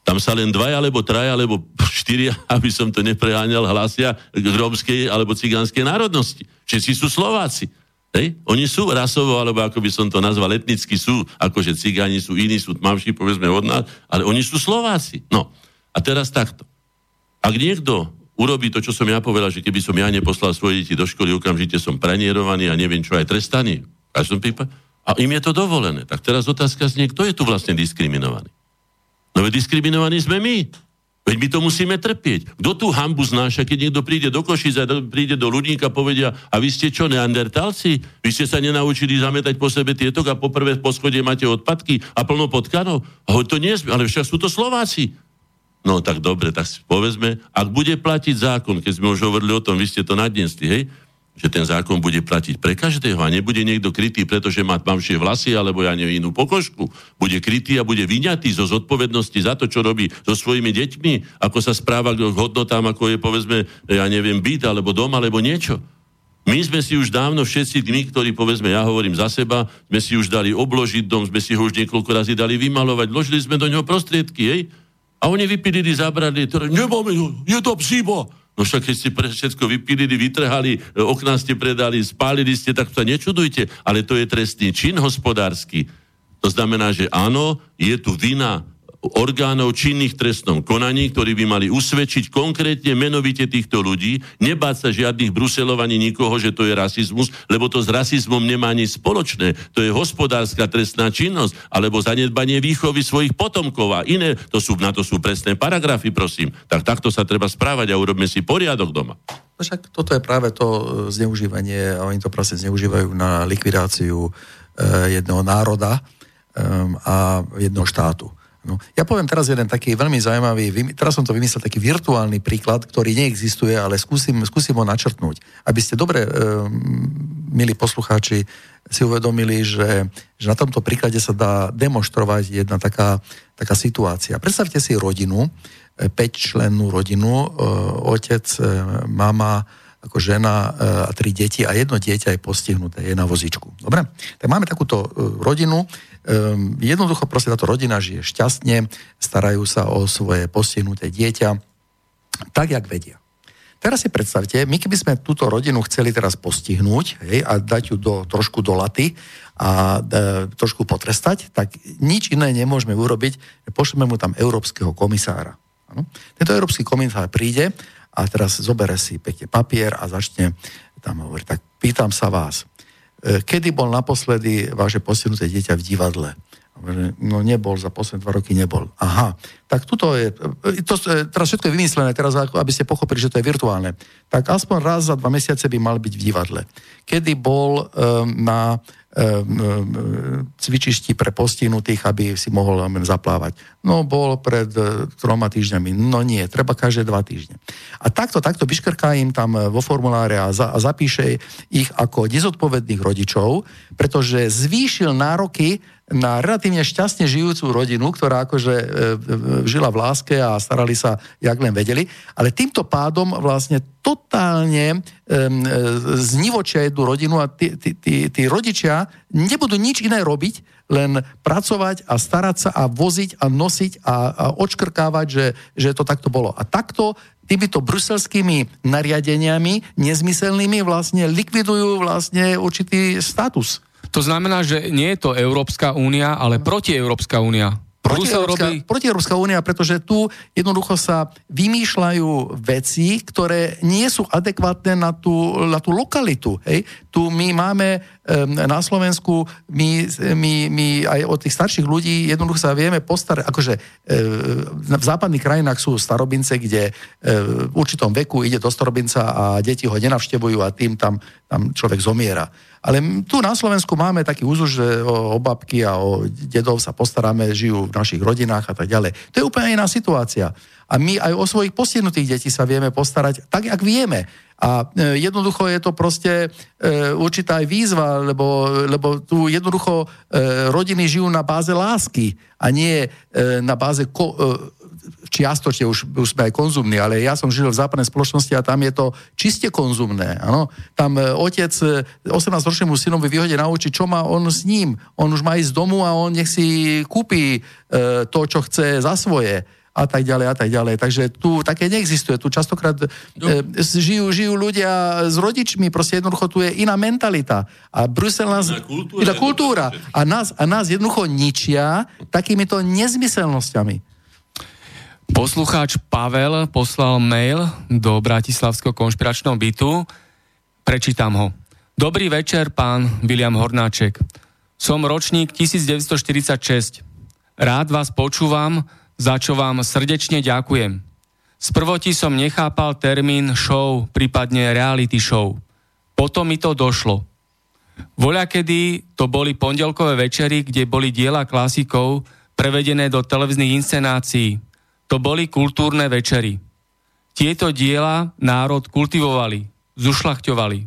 Tam sa len dvaja, alebo traja, alebo štyria, [LAUGHS] aby som to nepreháňal, hlásia k alebo cigánskej národnosti. Všetci sú Slováci. Hej? Oni sú rasovo, alebo ako by som to nazval, etnicky sú, akože cigáni sú iní, sú tmavší, povedzme od nás, ale oni sú Slováci. No. A teraz takto. Ak niekto urobí to, čo som ja povedal, že keby som ja neposlal svoje deti do školy, okamžite som pranierovaný a neviem čo aj trestaný. A im je to dovolené. Tak teraz otázka znie, kto je tu vlastne diskriminovaný? No veď diskriminovaní sme my. Veď my to musíme trpieť. Kto tú hambu znáša, keď niekto príde do Košic a príde do ľudníka a povedia, a vy ste čo, neandertalci? Vy ste sa nenaučili zametať po sebe tieto a po prvé poschodie máte odpadky a plno potkanov? A to nie sme, ale však sú to Slováci. No tak dobre, tak si povedzme, ak bude platiť zákon, keď sme už hovorili o tom, vy ste to nadnesli, hej, že ten zákon bude platiť pre každého a nebude niekto krytý, pretože má tmavšie vlasy alebo ja neviem inú pokožku. Bude krytý a bude vyňatý zo zodpovednosti za to, čo robí so svojimi deťmi, ako sa správa k hodnotám, ako je povedzme, ja neviem, byt alebo dom alebo niečo. My sme si už dávno všetci, my, ktorí povedzme, ja hovorím za seba, sme si už dali obložiť dom, sme si ho už niekoľko razy dali vymalovať, vložili sme do neho prostriedky, hej? A oni vypilili, zabrali, ktoré, nemáme, je to psíbo. No však keď ste pre všetko vypilili, vytrhali, e, okná ste predali, spálili ste, tak sa nečudujte, ale to je trestný čin hospodársky. To znamená, že áno, je tu vina orgánov činných trestnom konaní, ktorí by mali usvedčiť konkrétne menovite týchto ľudí, nebáť sa žiadnych Bruselov ani nikoho, že to je rasizmus, lebo to s rasizmom nemá nič spoločné. To je hospodárska trestná činnosť, alebo zanedbanie výchovy svojich potomkov a iné. To sú, na to sú presné paragrafy, prosím. Tak takto sa treba správať a urobme si poriadok doma. No však toto je práve to e, zneužívanie, a oni to proste zneužívajú na likvidáciu e, jedného národa e, a jedného štátu. No, ja poviem teraz jeden taký veľmi zaujímavý, teraz som to vymyslel, taký virtuálny príklad, ktorý neexistuje, ale skúsim, skúsim ho načrtnúť. Aby ste dobre, e, milí poslucháči, si uvedomili, že, že na tomto príklade sa dá demonstrovať jedna taká, taká situácia. Predstavte si rodinu, 5-člennú rodinu, e, otec, e, mama, ako žena e, a tri deti a jedno dieťa je postihnuté, je na vozičku. Dobre? Tak máme takúto e, rodinu, Um, jednoducho proste táto rodina žije šťastne, starajú sa o svoje postihnuté dieťa, tak, jak vedia. Teraz si predstavte, my keby sme túto rodinu chceli teraz postihnúť hej, a dať ju do, trošku do laty a e, trošku potrestať, tak nič iné nemôžeme urobiť, pošleme mu tam európskeho komisára. Ano? Tento európsky komisár príde a teraz zobere si pekne papier a začne tam hovoriť, tak pýtam sa vás, E, kedy bol naposledy vaše postihnuté dieťa v divadle? No nebol, za posledné dva roky nebol. Aha, tak tuto je, to, teraz všetko je vymyslené, teraz aby ste pochopili, že to je virtuálne. Tak aspoň raz za dva mesiace by mal byť v divadle. Kedy bol um, na cvičišti pre postihnutých, aby si mohol zaplávať. No, bol pred uh, troma týždňami. No nie, treba každé dva týždne. A takto, takto vyškrká im tam vo formuláre a, za, a zapíše ich ako nezodpovedných rodičov, pretože zvýšil nároky na relatívne šťastne žijúcu rodinu, ktorá akože e, e, žila v láske a starali sa, jak len vedeli, ale týmto pádom vlastne totálne e, znivočia jednu rodinu a tí, tí, tí, tí rodičia nebudú nič iné robiť, len pracovať a starať sa a voziť a nosiť a, a odškrkávať, že, že to takto bolo. A takto týmito bruselskými nariadeniami nezmyselnými vlastne likvidujú vlastne určitý status to znamená, že nie je to Európska únia, ale protieurópska únia. Protieurópska, robí... protieurópska únia, pretože tu jednoducho sa vymýšľajú veci, ktoré nie sú adekvátne na tú, na tú lokalitu. Hej? Tu my máme na Slovensku, my, my, my aj od tých starších ľudí jednoducho sa vieme postarať, akože um, v západných krajinách sú starobince, kde um, v určitom veku ide do starobinca a deti ho nenavštevujú a tým tam, tam človek zomiera. Ale tu na Slovensku máme taký úzus, že o, o babky a o dedov sa postaráme, žijú v našich rodinách a tak ďalej. To je úplne iná situácia. A my aj o svojich postihnutých detí sa vieme postarať tak, ak vieme. A e, jednoducho je to proste e, určitá aj výzva, lebo, lebo tu jednoducho e, rodiny žijú na báze lásky a nie e, na báze ko, čiastočne už, už sme aj konzumní, ale ja som žil v západnej spoločnosti a tam je to čiste konzumné. Ano? Tam otec 18-ročnému e, synovi vyhodie na oči, čo má on s ním. On už má ísť z domu a on nech si kúpi to, čo chce za svoje a tak ďalej a tak ďalej. Takže tu také neexistuje. Tu častokrát no. e, žijú, žijú ľudia s rodičmi, proste jednoducho tu je iná mentalita. A Brusel nás... Iná kultúra. Iná kultúra. A nás, a nás jednoducho ničia takýmito nezmyselnosťami. Poslucháč Pavel poslal mail do Bratislavského konšpiračného bytu. Prečítam ho. Dobrý večer, pán William Hornáček. Som ročník 1946. Rád vás počúvam, za čo vám srdečne ďakujem. Z prvoti som nechápal termín show, prípadne reality show. Potom mi to došlo. Voľa kedy to boli pondelkové večery, kde boli diela klasikov prevedené do televíznych inscenácií – to boli kultúrne večery. Tieto diela národ kultivovali, zušľachťovali.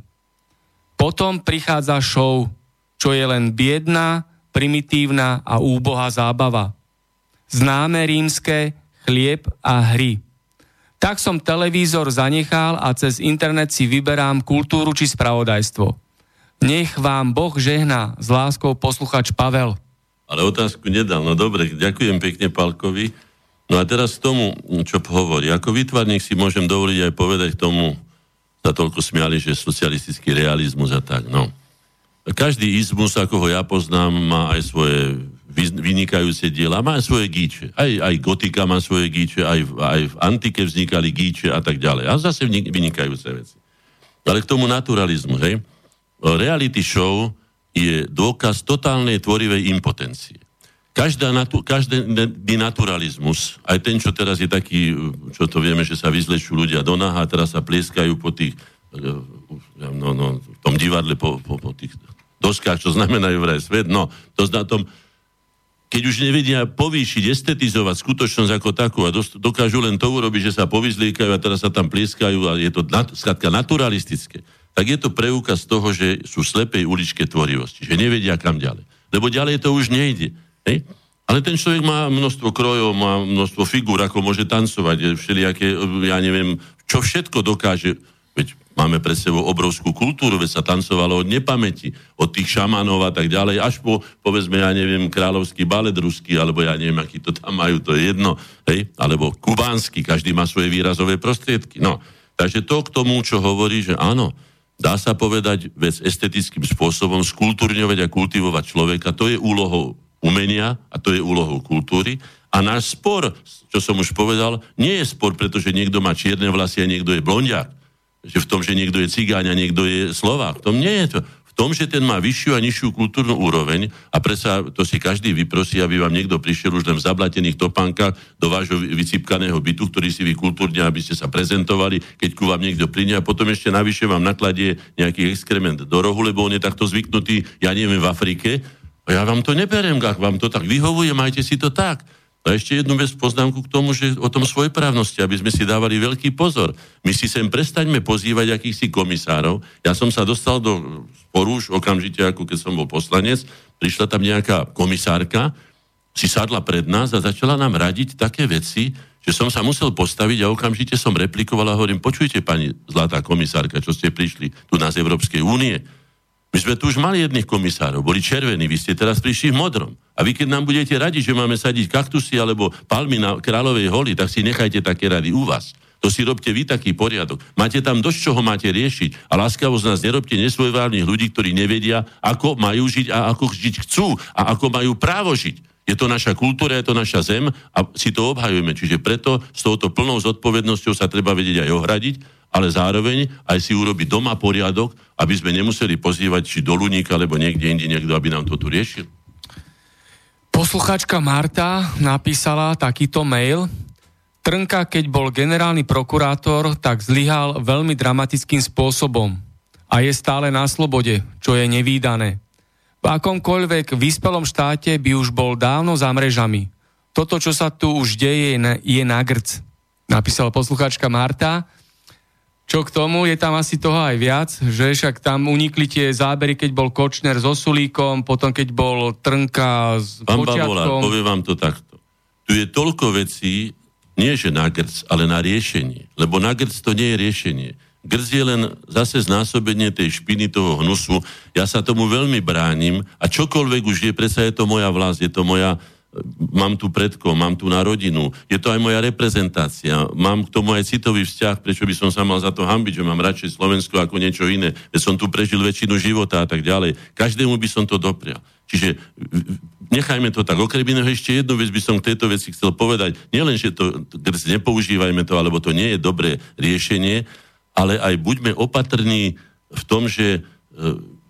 Potom prichádza show, čo je len biedná, primitívna a úbohá zábava. Známe rímske chlieb a hry. Tak som televízor zanechal a cez internet si vyberám kultúru či spravodajstvo. Nech vám Boh žehná, s láskou posluchač Pavel. Ale otázku nedal. No dobre, ďakujem pekne Palkovi. No a teraz k tomu, čo hovorí. Ako výtvarník si môžem dovoliť aj povedať tomu, sa toľko smiali, že socialistický realizmus a tak. No. Každý izmus, ako ho ja poznám, má aj svoje vynikajúce diela, má svoje gíče. Aj, aj gotika má svoje gíče, aj, aj v antike vznikali gíče a tak ďalej. A zase vynikajúce veci. Ale k tomu naturalizmu, hej. Reality show je dôkaz totálnej tvorivej impotencie. Každá natu, každý naturalizmus, aj ten, čo teraz je taký, čo to vieme, že sa vyzlečú ľudia do naha teraz sa plieskajú po tých, no, no, v tom divadle, po, po, po tých doskách, čo znamenajú vraj svet, no, to zna tom, keď už nevedia povýšiť, estetizovať skutočnosť ako takú a dokážu len to urobiť, že sa povyzliekajú a teraz sa tam plieskajú a je to nat, skladka naturalistické, tak je to preukaz toho, že sú slepej uličke tvorivosti, že nevedia kam ďalej. Lebo ďalej to už nejde. Hej? Ale ten človek má množstvo krojov, má množstvo figúr, ako môže tancovať, všelijaké, ja neviem, čo všetko dokáže. Máme pred sebou obrovskú kultúru, veď sa tancovalo od nepamäti, od tých šamanov a tak ďalej, až po, povedzme, ja neviem, kráľovský balet ruský, alebo ja neviem, aký to tam majú, to je jedno, hej? alebo kubánsky, každý má svoje výrazové prostriedky. No, takže to k tomu, čo hovorí, že áno, dá sa povedať vec estetickým spôsobom, skultúrňovať a kultivovať človeka, to je úlohou umenia a to je úlohou kultúry. A náš spor, čo som už povedal, nie je spor, pretože niekto má čierne vlasy a niekto je blondiak. Že v tom, že niekto je cigáň a niekto je Slovák. V tom nie je to. V tom, že ten má vyššiu a nižšiu kultúrnu úroveň a predsa to si každý vyprosí, aby vám niekto prišiel už len v zablatených topánkach do vášho vycipkaného bytu, ktorý si vy kultúrne, aby ste sa prezentovali, keď ku vám niekto príde a potom ešte navyše vám nakladie nejaký exkrement do rohu, lebo on je takto zvyknutý, ja neviem, v Afrike. A ja vám to neberiem, ak vám to tak vyhovuje, majte si to tak. A ešte jednu vec poznámku k tomu, že o tom svojprávnosti, aby sme si dávali veľký pozor. My si sem prestaňme pozývať akýchsi komisárov. Ja som sa dostal do už okamžite, ako keď som bol poslanec. Prišla tam nejaká komisárka, si sadla pred nás a začala nám radiť také veci, že som sa musel postaviť a okamžite som replikoval a hovorím, počujte pani zlatá komisárka, čo ste prišli tu na z Európskej únie, my sme tu už mali jedných komisárov, boli červení, vy ste teraz prišli v modrom. A vy keď nám budete radi, že máme sadiť kaktusy alebo palmy na kráľovej holi, tak si nechajte také rady u vás. To si robte vy taký poriadok. Máte tam dosť, čoho máte riešiť. A láskavo z nás nerobte nesvojvárnych ľudí, ktorí nevedia, ako majú žiť a ako žiť chcú a ako majú právo žiť. Je to naša kultúra, je to naša zem a si to obhajujeme. Čiže preto s touto plnou zodpovednosťou sa treba vedieť aj ohradiť ale zároveň aj si urobiť doma poriadok, aby sme nemuseli pozývať či do Luníka, alebo niekde inde niekto, aby nám to tu riešil. Posluchačka Marta napísala takýto mail. Trnka, keď bol generálny prokurátor, tak zlyhal veľmi dramatickým spôsobom a je stále na slobode, čo je nevýdané. Akomkoľvek vyspelom štáte by už bol dávno za mrežami. Toto, čo sa tu už deje, je na grc. Napísala posluchačka Marta. Čo k tomu, je tam asi toho aj viac, že však tam unikli tie zábery, keď bol Kočner s Osulíkom, potom keď bol Trnka s Pán Počiatkom. poviem vám to takto. Tu je toľko vecí, nie že na grc, ale na riešenie. Lebo na grc to nie je riešenie. Je len zase znásobenie tej špiny, toho hnusu. Ja sa tomu veľmi bránim a čokoľvek už je, predsa je to moja vlast, je to moja, mám tu predkov, mám tu na rodinu, je to aj moja reprezentácia, mám k tomu aj citový vzťah, prečo by som sa mal za to hambiť, že mám radšej Slovensko ako niečo iné, veď som tu prežil väčšinu života a tak ďalej. Každému by som to doprial. Čiže nechajme to tak. Okrem iného ešte jednu vec by som k tejto veci chcel povedať. Nielen, že to, nepoužívajme to, alebo to nie je dobré riešenie, ale aj buďme opatrní v tom, že e,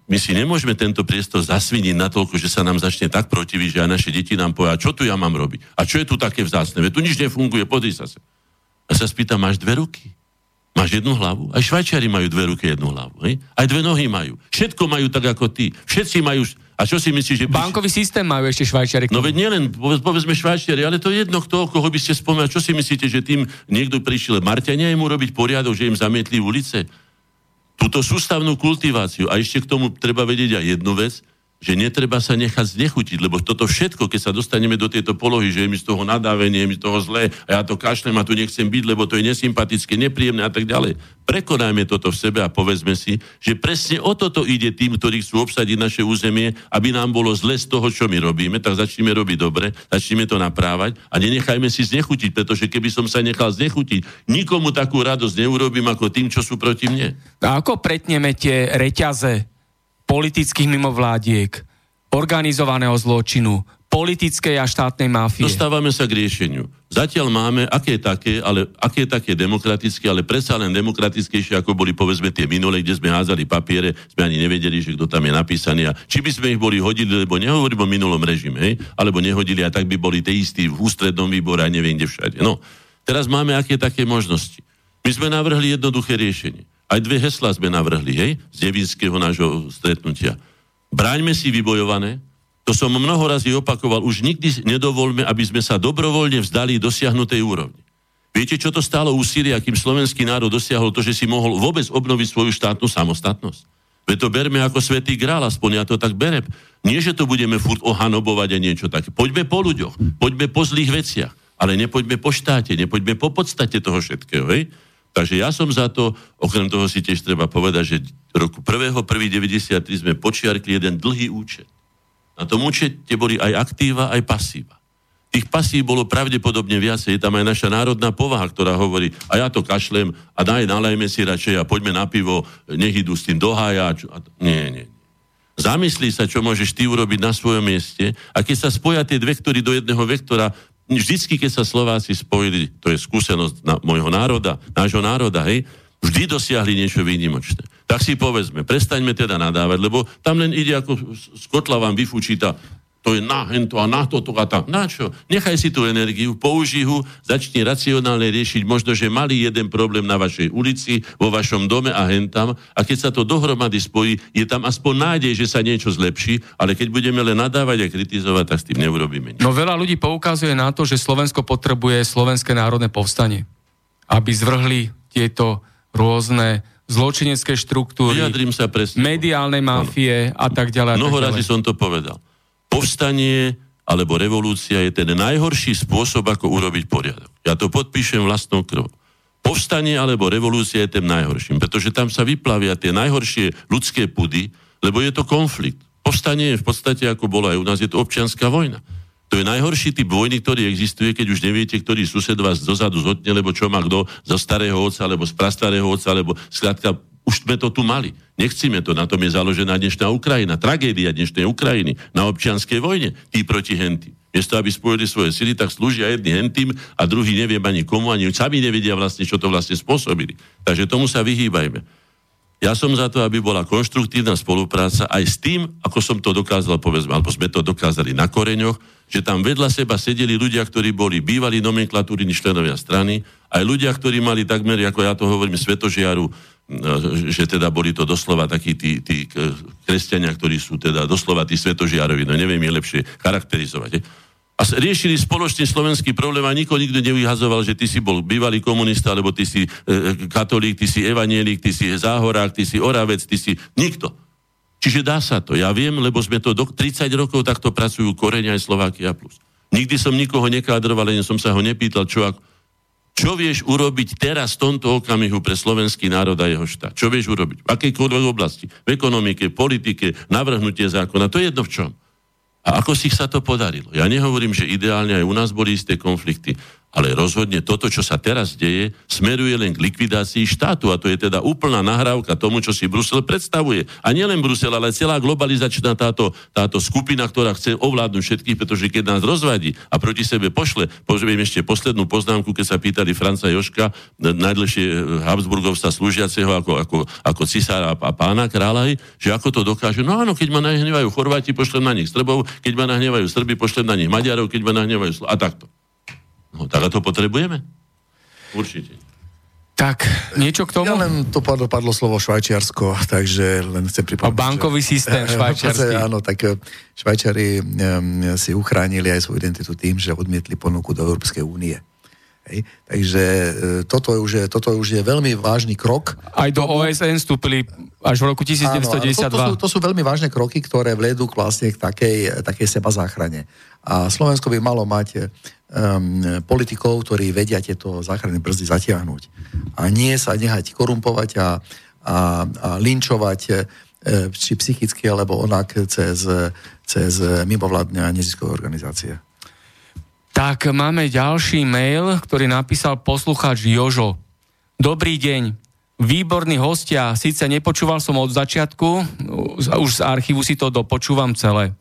my si nemôžeme tento priestor zasviniť natoľko, že sa nám začne tak protiviť, že aj naše deti nám povedia, čo tu ja mám robiť? A čo je tu také vzácne? Veď tu nič nefunguje, pozri sa sa. A sa spýta, máš dve ruky? Máš jednu hlavu? Aj Švajčiari majú dve ruky, jednu hlavu. Hej? Aj dve nohy majú. Všetko majú tak ako ty. Všetci majú... A čo si myslíš, že... Bankový systém majú ešte Švajčiari. No veď nielen, povedzme Švajčiari, ale to je jedno, kto, koho by ste spomínali. Čo si myslíte, že tým niekto prišiel Marťania mu robiť poriadok, že im zamietli ulice? túto sústavnú kultiváciu. A ešte k tomu treba vedieť aj jednu vec, že netreba sa nechať znechutiť, lebo toto všetko, keď sa dostaneme do tejto polohy, že je mi z toho nadávenie, je mi z toho zlé a ja to kašlem a tu nechcem byť, lebo to je nesympatické, nepríjemné a tak ďalej. Prekonajme toto v sebe a povedzme si, že presne o toto ide tým, ktorí chcú obsadiť naše územie, aby nám bolo zle z toho, čo my robíme, tak začneme robiť dobre, začneme to naprávať a nenechajme si znechutiť, pretože keby som sa nechal znechutiť, nikomu takú radosť neurobím ako tým, čo sú proti mne. A ako pretneme tie reťaze politických mimovládiek, organizovaného zločinu, politickej a štátnej máfie. Dostávame sa k riešeniu. Zatiaľ máme, aké také, ale aké také demokratické, ale predsa len demokratickejšie, ako boli povedzme tie minulé, kde sme házali papiere, sme ani nevedeli, že kto tam je napísaný a či by sme ich boli hodili, lebo nehovorím o minulom režime, hej? alebo nehodili a tak by boli tie istí v ústrednom výbore a neviem kde všade. No, teraz máme aké také možnosti. My sme navrhli jednoduché riešenie. Aj dve hesla sme navrhli, hej, z devinského nášho stretnutia. Bráňme si vybojované, to som mnoho razy opakoval, už nikdy nedovolme, aby sme sa dobrovoľne vzdali dosiahnutej úrovni. Viete, čo to stálo úsilie, akým slovenský národ dosiahol to, že si mohol vôbec obnoviť svoju štátnu samostatnosť? Veď to berme ako svetý grál, aspoň ja to tak berem. Nie, že to budeme furt ohanobovať a niečo také. Poďme po ľuďoch, poďme po zlých veciach, ale nepoďme po štáte, nepoďme po podstate toho všetkého. Hej? Takže ja som za to, okrem toho si tiež treba povedať, že roku 1.1.93 sme počiarkli jeden dlhý účet. Na tom účete boli aj aktíva, aj pasíva. Tých pasív bolo pravdepodobne viacej. Je tam aj naša národná povaha, ktorá hovorí, a ja to kašlem a daj, nalajme si radšej a poďme na pivo, nech idú s tým do hája. A... Nie, nie. Zamyslí sa, čo môžeš ty urobiť na svojom mieste a keď sa spoja tie dve vektory do jedného vektora, vždycky, keď sa Slováci spojili, to je skúsenosť na, môjho národa, nášho národa, hej, vždy dosiahli niečo výnimočné. Tak si povedzme, prestaňme teda nadávať, lebo tam len ide ako z vám vyfúči tá to je na hento a na toto a tak. Na čo? Nechaj si tú energiu, použij ho, začni racionálne riešiť možno, že malý jeden problém na vašej ulici, vo vašom dome a hentam a keď sa to dohromady spojí, je tam aspoň nádej, že sa niečo zlepší, ale keď budeme len nadávať a kritizovať, tak s tým neurobíme nič. No veľa ľudí poukazuje na to, že Slovensko potrebuje Slovenské národné povstanie, aby zvrhli tieto rôzne zločinecké štruktúry, sa mediálnej mafie a tak ďalej. Mnoho razy som to povedal povstanie alebo revolúcia je ten najhorší spôsob, ako urobiť poriadok. Ja to podpíšem vlastnou krvou. Povstanie alebo revolúcia je tým najhorším, pretože tam sa vyplavia tie najhoršie ľudské pudy, lebo je to konflikt. Povstanie je v podstate, ako bolo aj u nás, je to občianská vojna. To je najhorší typ vojny, ktorý existuje, keď už neviete, ktorý sused vás dozadu zhodne, lebo čo má kto zo starého otca, alebo z prastarého otca, alebo skrátka už sme to tu mali. Nechcíme to, na tom je založená dnešná Ukrajina. Tragédia dnešnej Ukrajiny na občianskej vojne. Tí proti henty. Miesto, aby spojili svoje sily, tak slúžia jedni hentým a druhý neviem ani komu, ani sami nevedia vlastne, čo to vlastne spôsobili. Takže tomu sa vyhýbajme. Ja som za to, aby bola konštruktívna spolupráca aj s tým, ako som to dokázal, povedzme, alebo sme to dokázali na koreňoch, že tam vedľa seba sedeli ľudia, ktorí boli bývalí nomenklatúrni členovia strany, aj ľudia, ktorí mali takmer, ako ja to hovorím, svetožiaru, že teda boli to doslova takí tí, tí kresťania, ktorí sú teda doslova tí svetožiarovi, no neviem je lepšie charakterizovať. Je? A riešili spoločný slovenský problém a nikto nikto nevyhazoval, že ty si bol bývalý komunista, alebo ty si e, e, katolík, ty si evanielik, ty si záhorák, ty si oravec, ty si... Nikto. Čiže dá sa to. Ja viem, lebo sme to do 30 rokov takto pracujú Koreň aj Slovakia plus. Nikdy som nikoho nekádroval, len som sa ho nepýtal, čo ako čo vieš urobiť teraz v tomto okamihu pre slovenský národ a jeho štát? Čo vieš urobiť? V akejkoľvek oblasti? V ekonomike, politike, navrhnutie zákona? To je jedno v čom. A ako si sa to podarilo? Ja nehovorím, že ideálne aj u nás boli isté konflikty, ale rozhodne toto, čo sa teraz deje, smeruje len k likvidácii štátu a to je teda úplná nahrávka tomu, čo si Brusel predstavuje. A nielen Brusel, ale celá globalizačná táto, táto skupina, ktorá chce ovládnuť všetkých, pretože keď nás rozvadí a proti sebe pošle, poviem ešte poslednú poznámku, keď sa pýtali Franca Joška, najdlhšie Habsburgovca slúžiaceho ako, ako, ako cisára a pána kráľa, že ako to dokáže. No áno, keď ma nahnevajú Chorváti, pošlem na nich Srbov, keď ma nahnevajú Srby, pošlem na nich Maďarov, keď ma nahnevajú Slo- a takto. No tak a to potrebujeme? Určite. Tak, niečo k tomu? Ja len to padlo, padlo slovo Švajčiarsko, takže len chcem pripomenúť. O bankový že, systém [LAUGHS] švajčiarsky. [LAUGHS] Áno, tak eh, Švajčari um, si uchránili aj svoju identitu tým, že odmietli ponuku do Európskej únie. Hej. Takže e, toto, už je, toto už je veľmi vážny krok. Aj do OSN vstúpili až v roku 1992. Áno, to, to, sú, to sú veľmi vážne kroky, ktoré vledú k vlastne k takej, takej seba záchrane. A Slovensko by malo mať um, politikov, ktorí vedia tieto záchranné brzdy zatiahnuť. A nie sa nehať korumpovať a, a, a linčovať e, či psychicky, alebo onak cez, cez mimovládne a neziskové organizácie. Tak máme ďalší mail, ktorý napísal poslucháč Jožo. Dobrý deň. Výborní hostia, síce nepočúval som od začiatku, už z archívu si to dopočúvam celé.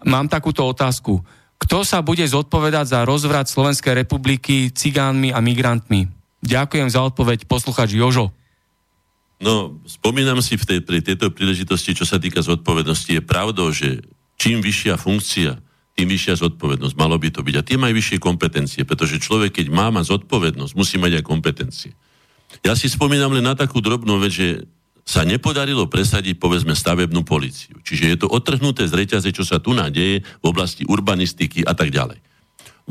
Mám takúto otázku. Kto sa bude zodpovedať za rozvrat Slovenskej republiky cigánmi a migrantmi? Ďakujem za odpoveď, posluchač Jožo. No, spomínam si v tej, pri tejto príležitosti, čo sa týka zodpovednosti, je pravdou, že čím vyššia funkcia, tým vyššia zodpovednosť. Malo by to byť. A tie majú vyššie kompetencie, pretože človek, keď má mať zodpovednosť, musí mať aj kompetencie. Ja si spomínam len na takú drobnú vec, že sa nepodarilo presadiť, povedzme, stavebnú policiu. Čiže je to otrhnuté z reťaze, čo sa tu nádeje v oblasti urbanistiky a tak ďalej.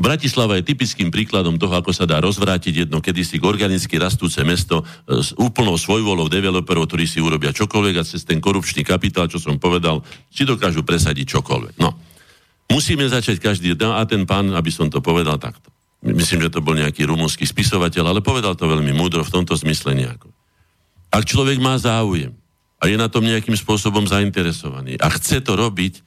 Bratislava je typickým príkladom toho, ako sa dá rozvrátiť jedno kedysi organicky rastúce mesto e, s úplnou svojvolou developerov, ktorí si urobia čokoľvek a cez ten korupčný kapitál, čo som povedal, si dokážu presadiť čokoľvek. No. Musíme začať každý, no a ten pán, aby som to povedal takto. Myslím, že to bol nejaký rumúnsky spisovateľ, ale povedal to veľmi múdro v tomto zmysle nejako. Ak človek má záujem a je na tom nejakým spôsobom zainteresovaný a chce to robiť,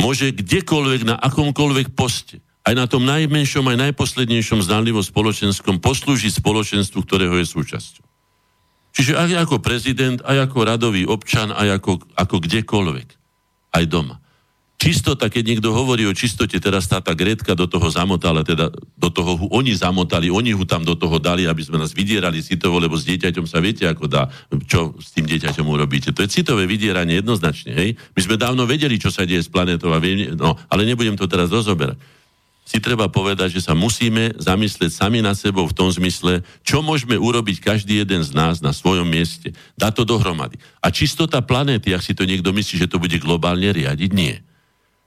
môže kdekoľvek, na akomkoľvek poste, aj na tom najmenšom, aj najposlednejšom zdanlivo spoločenskom poslúžiť spoločenstvu, ktorého je súčasťou. Čiže aj ako prezident, aj ako radový občan, aj ako, ako kdekoľvek. Aj doma. Čistota, keď niekto hovorí o čistote, teraz tá, tá Gretka do toho zamotala, teda do toho ho oni zamotali, oni ho tam do toho dali, aby sme nás vydierali citovo, lebo s dieťaťom sa viete, ako dá, čo s tým dieťaťom urobíte. To je citové vydieranie jednoznačne, hej? My sme dávno vedeli, čo sa deje s planetou, a viem, no, ale nebudem to teraz rozoberať si treba povedať, že sa musíme zamyslieť sami na sebou v tom zmysle, čo môžeme urobiť každý jeden z nás na svojom mieste. Dá to dohromady. A čistota planéty, ak si to niekto myslí, že to bude globálne riadiť, nie.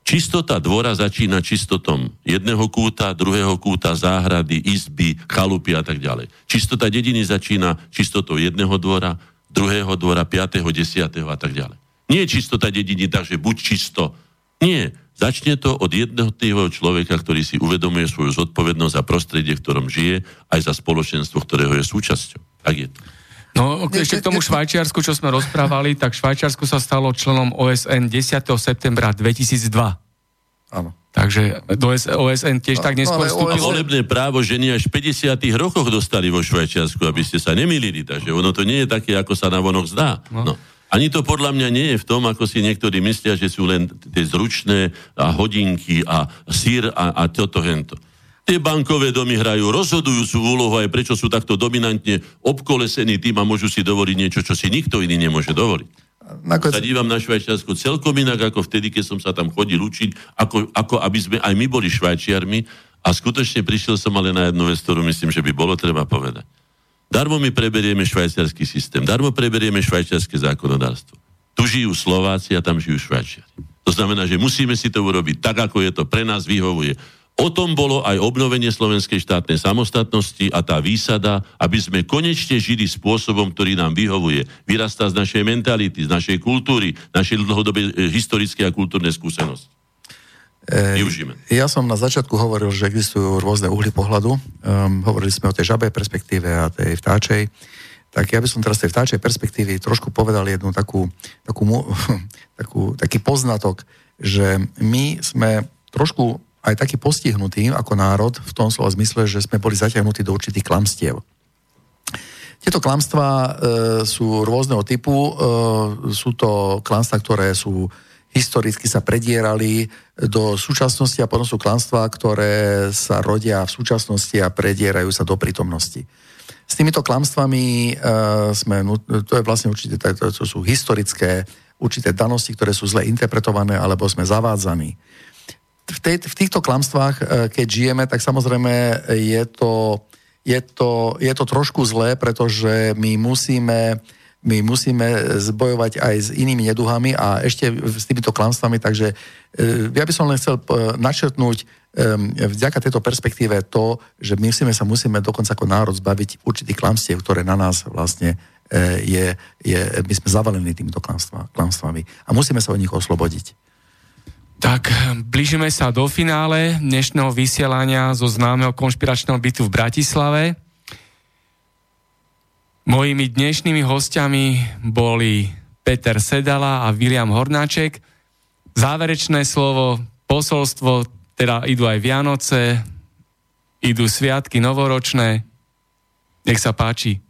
Čistota dvora začína čistotom jedného kúta, druhého kúta, záhrady, izby, chalupy a tak ďalej. Čistota dediny začína čistotou jedného dvora, druhého dvora, piatého, desiatého a tak ďalej. Nie je čistota dediny tak, že buď čisto. Nie. Začne to od jednotného človeka, ktorý si uvedomuje svoju zodpovednosť za prostredie, v ktorom žije, aj za spoločenstvo, ktorého je súčasťou. Tak je to. No, ešte k tomu Švajčiarsku, čo sme rozprávali, tak Švajčiarsku sa stalo členom OSN 10. septembra 2002. Áno. Takže do OSN tiež tak neskôr no, vstúpilo. Volebné právo ženy až v 50. rokoch dostali vo Švajčiarsku, aby ste sa nemýlili. Takže ono to nie je také, ako sa na vonok zdá. No. No. Ani to podľa mňa nie je v tom, ako si niektorí myslia, že sú len tie zručné a hodinky a sír a, a toto hento. Tie bankové domy hrajú rozhodujúcu úlohu aj prečo sú takto dominantne obkolesení tým a môžu si dovoliť niečo, čo si nikto iný nemôže dovoliť. Nakoniec... Sa dívam na Švajčiarsko celkom inak ako vtedy, keď som sa tam chodil učiť, ako, ako aby sme aj my boli Švajčiarmi a skutočne prišiel som ale na jednu vec, ktorú myslím, že by bolo treba povedať. Darmo my preberieme švajčiarsky systém, darmo preberieme švajčiarske zákonodárstvo. Tu žijú Slováci a tam žijú Švajčiari. To znamená, že musíme si to urobiť tak, ako je to pre nás vyhovuje. O tom bolo aj obnovenie slovenskej štátnej samostatnosti a tá výsada, aby sme konečne žili spôsobom, ktorý nám vyhovuje. Vyrastá z našej mentality, z našej kultúry, našej dlhodobej eh, historické a kultúrne skúsenosti. E. Ja som na začiatku hovoril, že existujú rôzne uhly pohľadu. Um, hovorili sme o tej žabej perspektíve a tej vtáčej. Tak ja by som teraz tej vtáčej perspektívy trošku povedal jednu takú, takú, [LAUGHS] takú, taký poznatok, že my sme trošku aj taký postihnutý ako národ v tom slova zmysle, že sme boli zatiahnutí do určitých klamstiev. Tieto klamstvá e, sú rôzneho typu. E, sú to klamstvá, ktoré sú historicky sa predierali do súčasnosti a potom sú klanstvá, ktoré sa rodia v súčasnosti a predierajú sa do prítomnosti. S týmito klamstvami uh, sme, to je vlastne určite, to sú historické určité danosti, ktoré sú zle interpretované alebo sme zavádzaní. V, tej, v týchto klamstvách, uh, keď žijeme, tak samozrejme je to, je to, je to trošku zlé, pretože my musíme my musíme zbojovať aj s inými neduhami a ešte s týmito klamstvami, takže e, ja by som len chcel e, načrtnúť e, vďaka tejto perspektíve to, že my musíme sa musíme dokonca ako národ zbaviť určitých klamstiev, ktoré na nás vlastne je, je my sme zavalení týmito klamstvami a musíme sa od nich oslobodiť. Tak, blížime sa do finále dnešného vysielania zo známeho konšpiračného bytu v Bratislave. Mojimi dnešnými hostiami boli Peter Sedala a William Hornáček. Záverečné slovo, posolstvo, teda idú aj Vianoce, idú sviatky novoročné. Nech sa páči.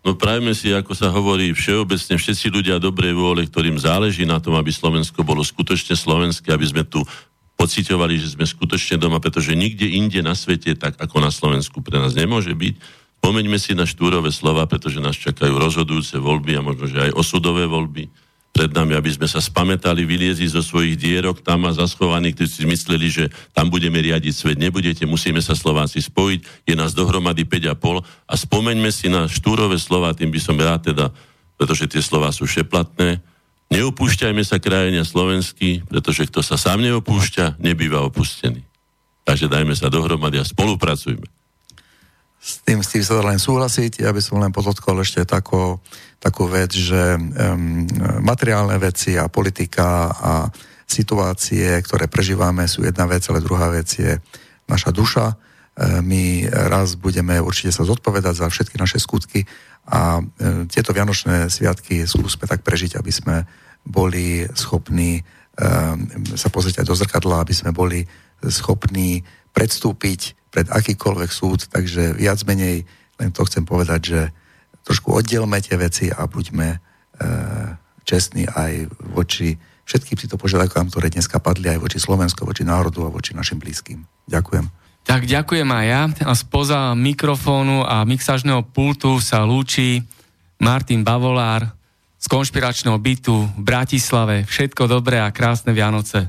No prajme si, ako sa hovorí všeobecne, všetci ľudia dobrej vôle, ktorým záleží na tom, aby Slovensko bolo skutočne slovenské, aby sme tu pocitovali, že sme skutočne doma, pretože nikde inde na svete, tak ako na Slovensku, pre nás nemôže byť. Pomeňme si na štúrové slova, pretože nás čakajú rozhodujúce voľby a možno, že aj osudové voľby pred nami, aby sme sa spametali, vyliezli zo svojich dierok tam a zaschovaní, ktorí si mysleli, že tam budeme riadiť svet. Nebudete, musíme sa Slováci spojiť, je nás dohromady 5,5 a spomeňme si na štúrové slova, tým by som rád teda, pretože tie slova sú šeplatné, neopúšťajme sa krajenia slovenský, pretože kto sa sám neopúšťa, nebýva opustený. Takže dajme sa dohromady a spolupracujme. S tým, s tým sa dá len súhlasiť. Ja by som len podotkol ešte takú, takú vec, že um, materiálne veci a politika a situácie, ktoré prežívame, sú jedna vec, ale druhá vec je naša duša. E, my raz budeme určite sa zodpovedať za všetky naše skutky a e, tieto Vianočné sviatky skúsme tak prežiť, aby sme boli schopní e, sa pozrieť aj do zrkadla, aby sme boli schopní predstúpiť pred akýkoľvek súd, takže viac menej len to chcem povedať, že trošku oddielme tie veci a buďme e, čestní aj voči všetkým týmto požiadavkám, ktoré dneska padli aj voči Slovensku, voči národu a voči našim blízkym. Ďakujem. Tak ďakujem aj ja. A spoza mikrofónu a mixažného pultu sa lúči Martin Bavolár z konšpiračného bytu v Bratislave. Všetko dobré a krásne Vianoce.